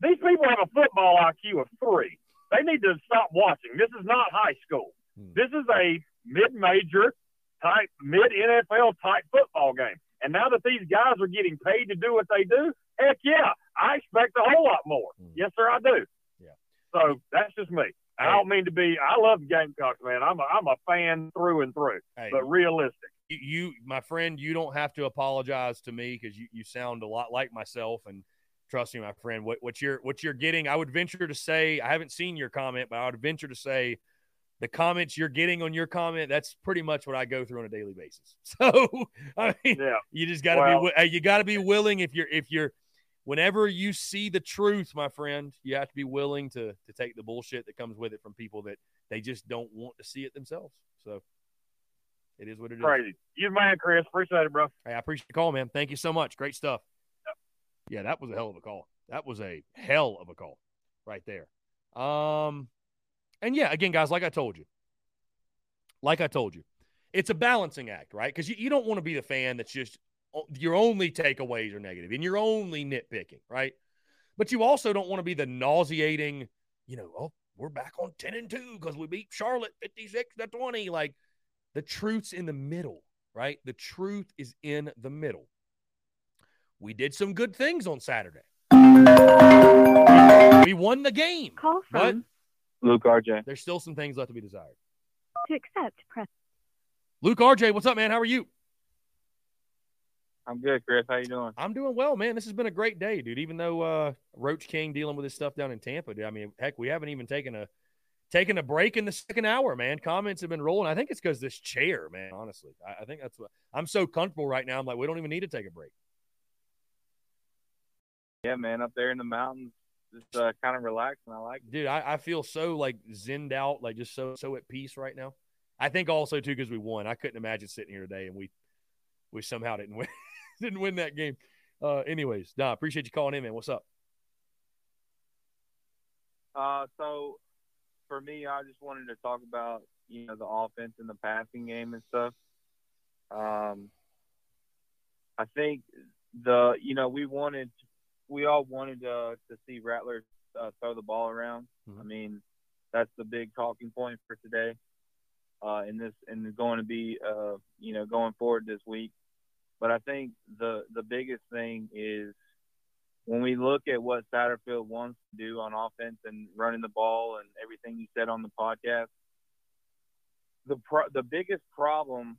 these people have a football IQ of three. They need to stop watching. This is not high school. Hmm. This is a mid-major type, mid NFL type football game. And now that these guys are getting paid to do what they do, heck yeah, I expect a whole lot more. Hmm. Yes, sir, I do. Yeah. So that's just me. I don't mean to be. I love Gamecocks, man. I'm a, I'm a fan through and through, Hey. but realistic. you, you, my friend, you don't have to apologize to me because you, you sound a lot like myself. And trust me, my friend, what, what you're what you're getting, I would venture to say, I haven't seen your comment, but I would venture to say the comments you're getting on your comment, that's pretty much what I go through on a daily basis. So I mean, Yeah. you just got to Well- be you got to be willing if you're if you're whenever you see the truth, my friend, you have to be willing to to take the bullshit that comes with it from people that they just don't want to see it themselves. So it is what it is. Crazy. You man, Chris. Appreciate it, bro. Hey, I appreciate the call, man. Thank you so much. Great stuff. Yeah, that was a hell of a call. That was a hell of a call right there. Um, and yeah, again, guys, like I told you, like I told you, it's a balancing act, right? Because you, you don't want to be the fan that's just your only takeaways are negative and you're only nitpicking, right? But you also don't want to be the nauseating, you know, oh, we're back on 10 and 2 because we beat Charlotte 56 to 20. Like the truth's in the middle, right? The truth is in the middle. We did some good things on Saturday. We won the game. Call But from Luke RJ. there's still some things left to be desired. to accept, press Luke RJ, what's up, man? How are you? I'm good, Chris. How you doing? I'm doing well, man. This has been a great day, dude. Even though uh, Roach King dealing with his stuff down in Tampa, dude. I mean, heck, we haven't even taken a taken a break in the second hour, man. Comments have been rolling. I think it's because this chair, man. Honestly, I, I think that's what I'm so comfortable right now. I'm like, we don't even need to take a break. Yeah, man. Up there in the mountains, just uh, kind of relaxing. I like. it. dude I, I feel so like zinned out like just so so at peace right now i think also too because we won i couldn't imagine sitting here today and we we somehow didn't win didn't win that game uh anyways nah appreciate you calling in man what's up Uh, so for me, I just wanted to talk about you know the offense and the passing game and stuff. Um, I think the you know we wanted we all wanted uh, to see Rattler uh, throw the ball around. I mean, that's the big talking point for today. Uh, in this and going to be uh, you know going forward this week. But I think the the biggest thing is when we look at what Satterfield wants to do on offense and running the ball and everything you said on the podcast, the pro- the biggest problem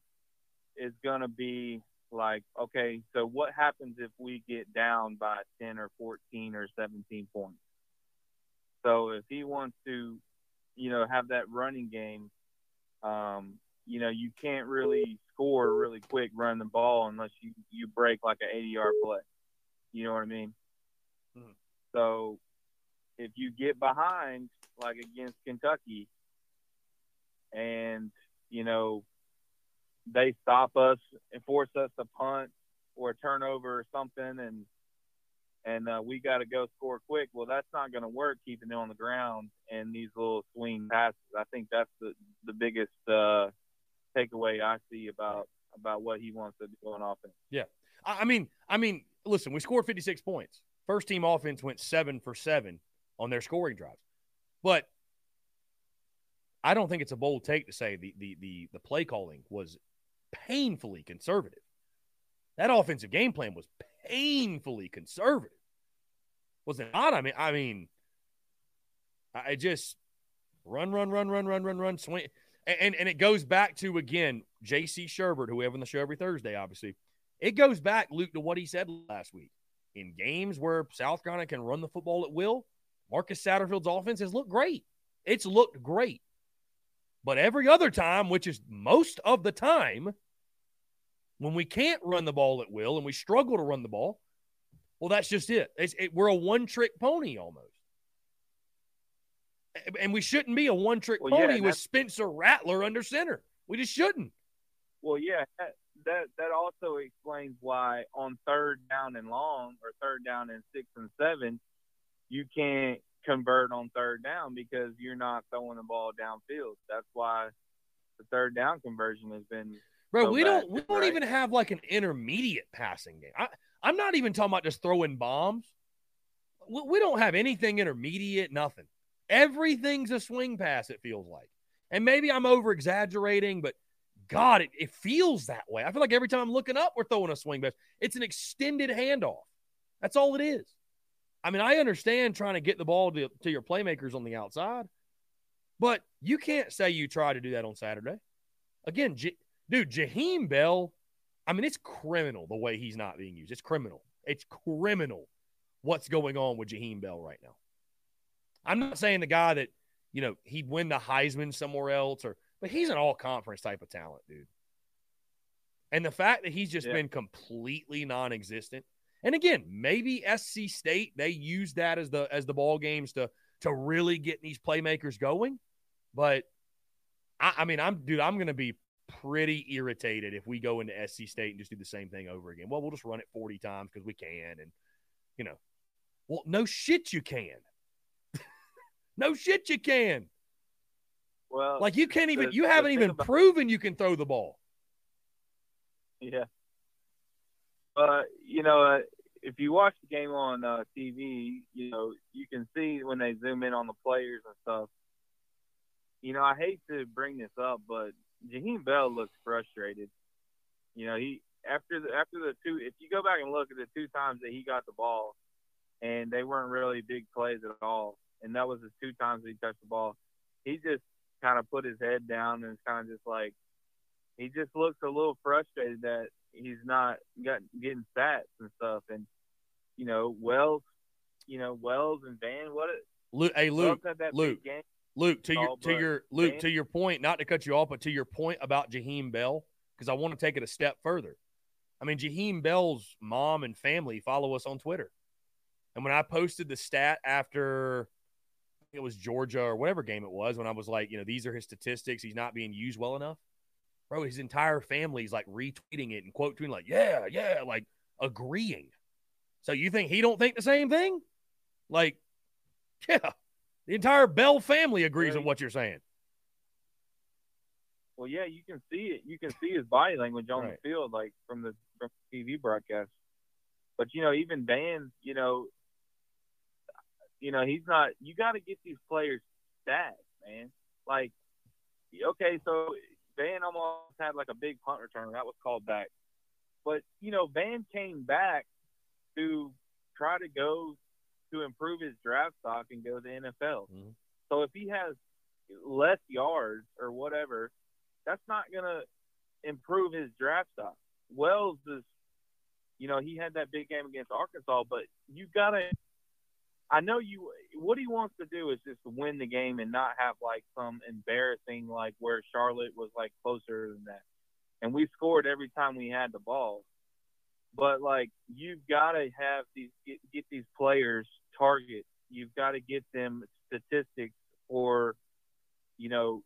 is going to be like, okay, so what happens if we get down by 10 or 14 or 17 points? So if he wants to, you know, have that running game, um, you know, you can't really score really quick running the ball unless you you break like an 80 yard play. You know what I mean? Mm-hmm. So if you get behind like against Kentucky and you know they stop us and force us to punt or a turnover or something and and uh, we got to go score quick. Well, that's not going to work keeping it on the ground and these little swing passes. I think that's the the biggest uh, takeaway I see about about what he wants to do on offense. Yeah, I mean, I mean, listen, we scored 56 points. First team offense went seven for seven on their scoring drives, but I don't think it's a bold take to say the the the, the play calling was painfully conservative. That offensive game plan was painfully conservative. Was it not? I mean, I mean, I just run, run, run, run, run, run, run, swing. And, and it goes back to, again, J.C. Shurburtt, who we have on the show every Thursday, obviously. It goes back, Luke, to what he said last week. In games where South Carolina can run the football at will, Marcus Satterfield's offense has looked great. It's looked great. But every other time, which is most of the time, when we can't run the ball at will and we struggle to run the ball, well, that's just it. it we're a one trick pony almost. And we shouldn't be a one trick well, pony yeah, with Spencer Rattler under center. We just shouldn't. Well, yeah, that, that that also explains why on third down and long or third down and six and seven, you can't convert on third down because you're not throwing the ball downfield. That's why the third down conversion has been Bro, so we don't we don't right? even have like an intermediate passing game. I, I'm not even talking about just throwing bombs. We, we don't have anything intermediate, nothing. Everything's a swing pass, it feels like. And maybe I'm over exaggerating, but God, it, it feels that way. I feel like every time I'm looking up, we're throwing a swing pass. It's an extended handoff. That's all it is. I mean, I understand trying to get the ball to, to your playmakers on the outside, but you can't say you try to do that on Saturday. Again, J- dude, Jaheim Bell, I mean, it's criminal the way he's not being used. It's criminal. It's criminal what's going on with Jaheim Bell right now. I'm not saying the guy that, you know, he'd win the Heisman somewhere else or but he's an all conference type of talent, dude. And the fact that he's just yeah. been completely non-existent. And again, maybe SC State they use that as the as the ball games to to really get these playmakers going. But I, I mean, I'm dude, I'm gonna be pretty irritated if we go into SC State and just do the same thing over again. Well, we'll just run it 40 times because we can. And, you know, well, no shit, you can. No shit, you can. Well, like you can't even, the, you haven't even about- proven you can throw the ball. Yeah. Uh, you know, uh, if you watch the game on uh, TV, you know, you can see when they zoom in on the players and stuff. You know, I hate to bring this up, but Jaheim Bell looks frustrated. You know, he after the after the two if you go back and look at the two times that he got the ball and they weren't really big plays at all, and that was the two times he touched the ball, he just kind of put his head down and kind of just like he just looks a little frustrated that he's not got, getting stats and stuff. And you know, Wells, you know, Wells and Vann, what? Luke, hey Luke, Luke, Luke, to your to your Luke, to your point, not to cut you off, but to your point about Jaheim Bell, because I want to take it a step further. I mean, Jaheim Bell's mom and family follow us on Twitter. And when I posted the stat after it was Georgia or whatever game it was, when I was like, you know, these are his statistics, he's not being used well enough. Bro, his entire family's like retweeting it and quote tweeting, like, yeah, yeah, like agreeing. So you think he don't think the same thing? Like, yeah, the entire Bell family agrees with what you're saying. Well, yeah, you can see it. You can see his body language on right. the field, like from the from the TV broadcast. But you know, even Dan, you know, you know, he's not. You got to get these players stats, man. Like, okay, so Vann almost had like a big punt return that was called back, but you know, Vann came back to try to go to improve his draft stock and go to the NFL. Mm-hmm. So if he has less yards or whatever, that's not going to improve his draft stock. Wells is, you know, he had that big game against Arkansas, but you got to. I know you. What he wants to do is just win the game and not have like some embarrassing like where Charlotte was like closer than that, and we scored every time we had the ball. But like you've got to have these get, get these players targets. You've got to get them statistics or you know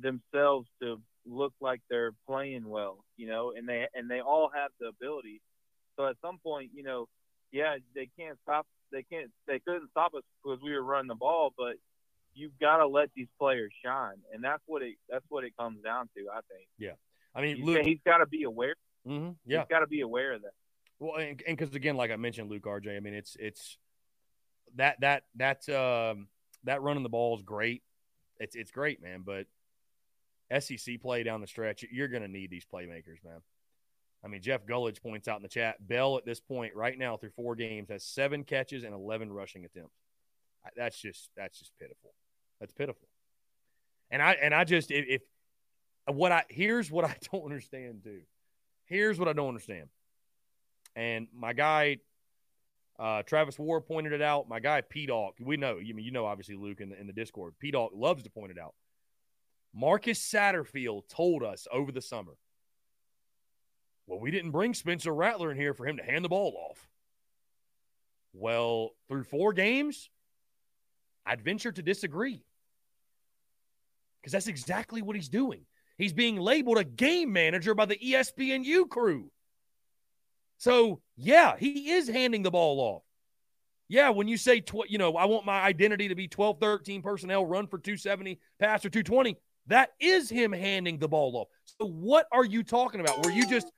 themselves to look like they're playing well, you know, and they and they all have the ability. So at some point, you know, yeah, they can't stop. They can't. They couldn't stop us because we were running the ball, but you've got to let these players shine, and that's what it. That's what it comes down to. I think. Yeah, I mean, he's, Luke, he's got to be aware. Mm-hmm, yeah, he's got to be aware of that. Well, and because again, like I mentioned, Luke RJ. I mean, it's it's that that that um that running the ball is great. It's it's great, man. But SEC play down the stretch, you're going to need these playmakers, man. I mean, Jeff Gullidge points out in the chat, Bell at this point right now through four games has seven catches and 11 rushing attempts. That's just that's just pitiful. That's pitiful. And I and I just if, if what I here's what I don't understand too. Here's what I don't understand. And my guy uh, Travis Ward pointed it out. My guy P Dog, we know. You mean you know obviously Luke in the in the Discord. P Dog loves to point it out. Marcus Satterfield told us over the summer. Well, we didn't bring Spencer Rattler in here for him to hand the ball off. Well, through four games, I'd venture to disagree. Because that's exactly what he's doing. He's being labeled a game manager by the ESPNU crew. So, yeah, he is handing the ball off. Yeah, when you say, tw- you know, I want my identity to be 12, 13 personnel, run for 270, pass for 220, that is him handing the ball off. So what are you talking about? Were you just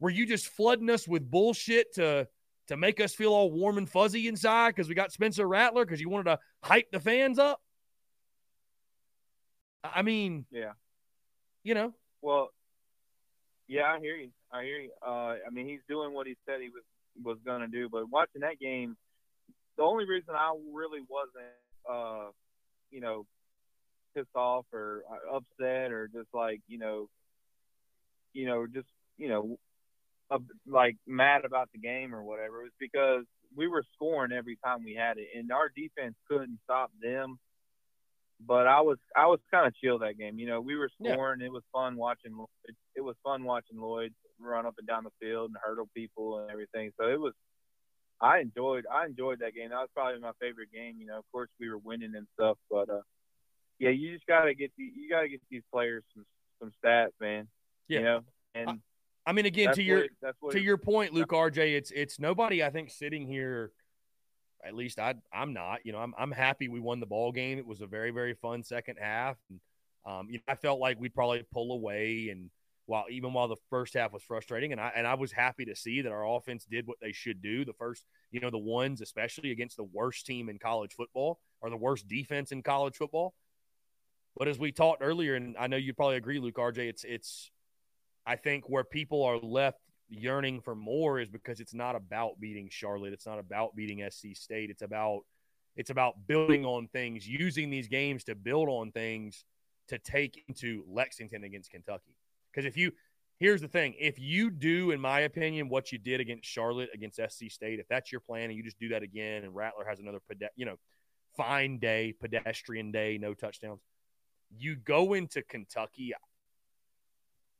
were you just flooding us with bullshit to to make us feel all warm and fuzzy inside because we got Spencer Rattler because you wanted to hype the fans up? I mean, yeah, you know. Well, yeah, I hear you. I hear you. Uh, I mean, he's doing what he said he was was gonna do. But watching that game, the only reason I really wasn't, uh, you know, pissed off or uh, upset or just like you know, you know, just you know, uh, like mad about the game or whatever. It was because we were scoring every time we had it, and our defense couldn't stop them. But I was I was kind of chill that game. You know, we were scoring. Yeah. It was fun watching. It, it was fun watching Lloyd run up and down the field and hurdle people and everything. So it was I enjoyed I enjoyed that game. That was probably my favorite game. You know, of course we were winning and stuff, but uh, yeah, you just gotta get the, you gotta get these players some some stats, man. Yeah. You know, and I, mean, again, to your it, to your point, Luke RJ, it's it's nobody I think sitting here. At least I I'm not. You know, I'm I'm happy we won the ball game. It was a very very fun second half. And, um, you know, I felt like we'd probably pull away, and while even while the first half was frustrating, and I and I was happy to see that our offense did what they should do. The first, you know, the ones especially against the worst team in college football or the worst defense in college football. But as we talked earlier, and I know you probably agree, Luke RJ, it's it's I think where people are left yearning for more is because it's not about beating Charlotte. It's not about beating SC State. It's about it's about building on things, using these games to build on things to take into Lexington against Kentucky. Because if you here's the thing, if you do, in my opinion, what you did against Charlotte against SC State, if that's your plan and you just do that again, and Rattler has another you know fine day, pedestrian day, no touchdowns you go into Kentucky.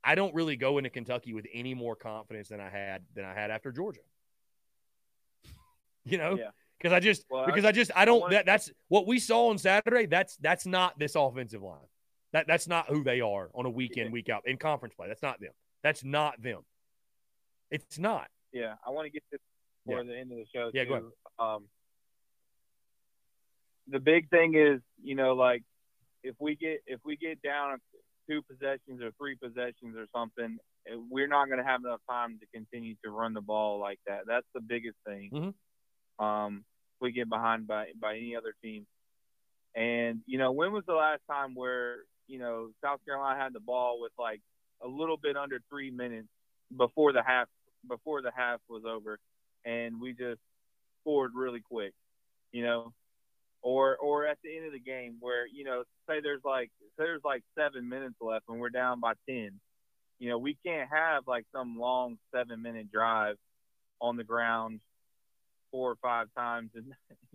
I don't really go into Kentucky with any more confidence than I had than I had after Georgia. You know, because I just well, because I, I, just I don't I that that's what we saw on Saturday. That's that's not this offensive line. That that's not who they are on a week in week out in conference play. That's not them. That's not them. It's not. Yeah, I want to get this before yeah. the end of the show. Yeah, too. go ahead. Um, the big thing is, you know, like if we get if we get down two possessions or three possessions or something, we're not going to have enough time to continue to run the ball like that. That's the biggest thing. Mm-hmm. Um, if we get behind by by any other team, and you know, when was the last time where you know South Carolina had the ball with like a little bit under three minutes before the half before the half was over, and we just scored really quick. You know, or or at the end of the game where you know say there's like say there's like seven minutes left and we're down by ten you know we can't have like some long seven minute drive on the ground four or five times and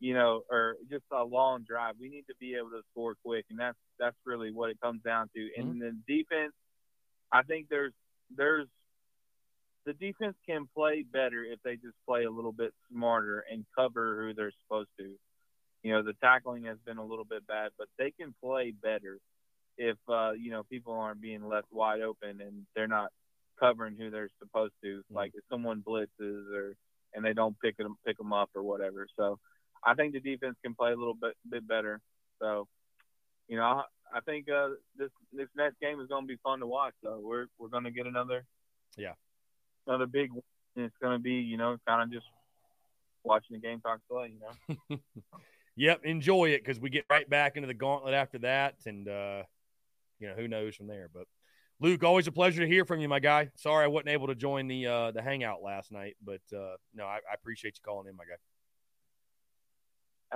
you know, or just a long drive. We need to be able to score quick, and that's that's really what it comes down to. And mm-hmm. the defense, I think there's there's the defense can play better if they just play a little bit smarter and cover who they're supposed to. You know, the tackling has been a little bit bad, but they can play better if uh, you know people aren't being left wide open and they're not covering who they're supposed to. Mm-hmm. Like if someone blitzes or and they don't pick them pick them up or whatever. So I think the defense can play a little bit bit better. So you know, I, I think uh, this this next game is going to be fun to watch. So we're we're going to get another yeah another big. It's going to be you know kind of just watching the Gamecocks play. You know. yep, enjoy it because we get right back into the gauntlet after that, and uh, you know who knows from there. But Luke, always a pleasure to hear from you, my guy. Sorry I wasn't able to join the uh, the hangout last night, but uh, no, I, I appreciate you calling in, my guy.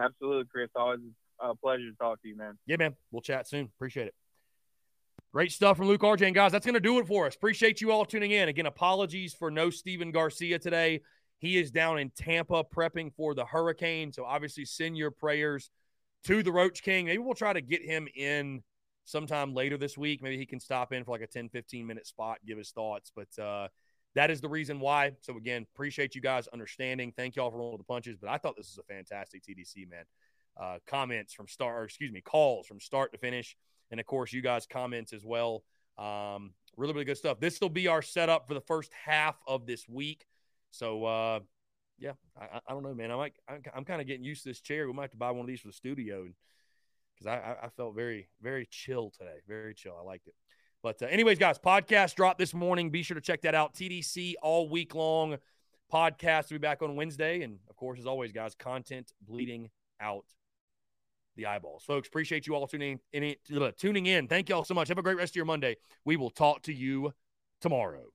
Absolutely, Chris. Always a pleasure to talk to you, man. Yeah, man. We'll chat soon. Appreciate it. Great stuff from Luke RJ. And guys, that's going to do it for us. Appreciate you all tuning in. Again, apologies for no Stephen Garcia today. He is down in Tampa prepping for the hurricane. So obviously, send your prayers to the Roach King. Maybe we'll try to get him in sometime later this week. Maybe he can stop in for like a 10, 15 minute spot, give his thoughts. But uh, that is the reason why. So again, appreciate you guys understanding. Thank y'all for rolling the punches. But I thought this was a fantastic TDC, man. Uh, comments from start, or excuse me, calls from start to finish, and of course, you guys comments as well. Um, really, really good stuff. This will be our setup for the first half of this week. So, uh, yeah, I, I don't know, man. I might, I'm, I'm kind of getting used to this chair. We might have to buy one of these for the studio, because I, I felt very, very chill today. Very chill. I liked it. But, uh, anyways, guys, podcast dropped this morning. Be sure to check that out. TDC all week long podcast will be back on Wednesday. And of course, as always, guys, content bleeding out the eyeballs. Folks, appreciate you all tuning in, tuning in. Thank you all so much. Have a great rest of your Monday. We will talk to you tomorrow.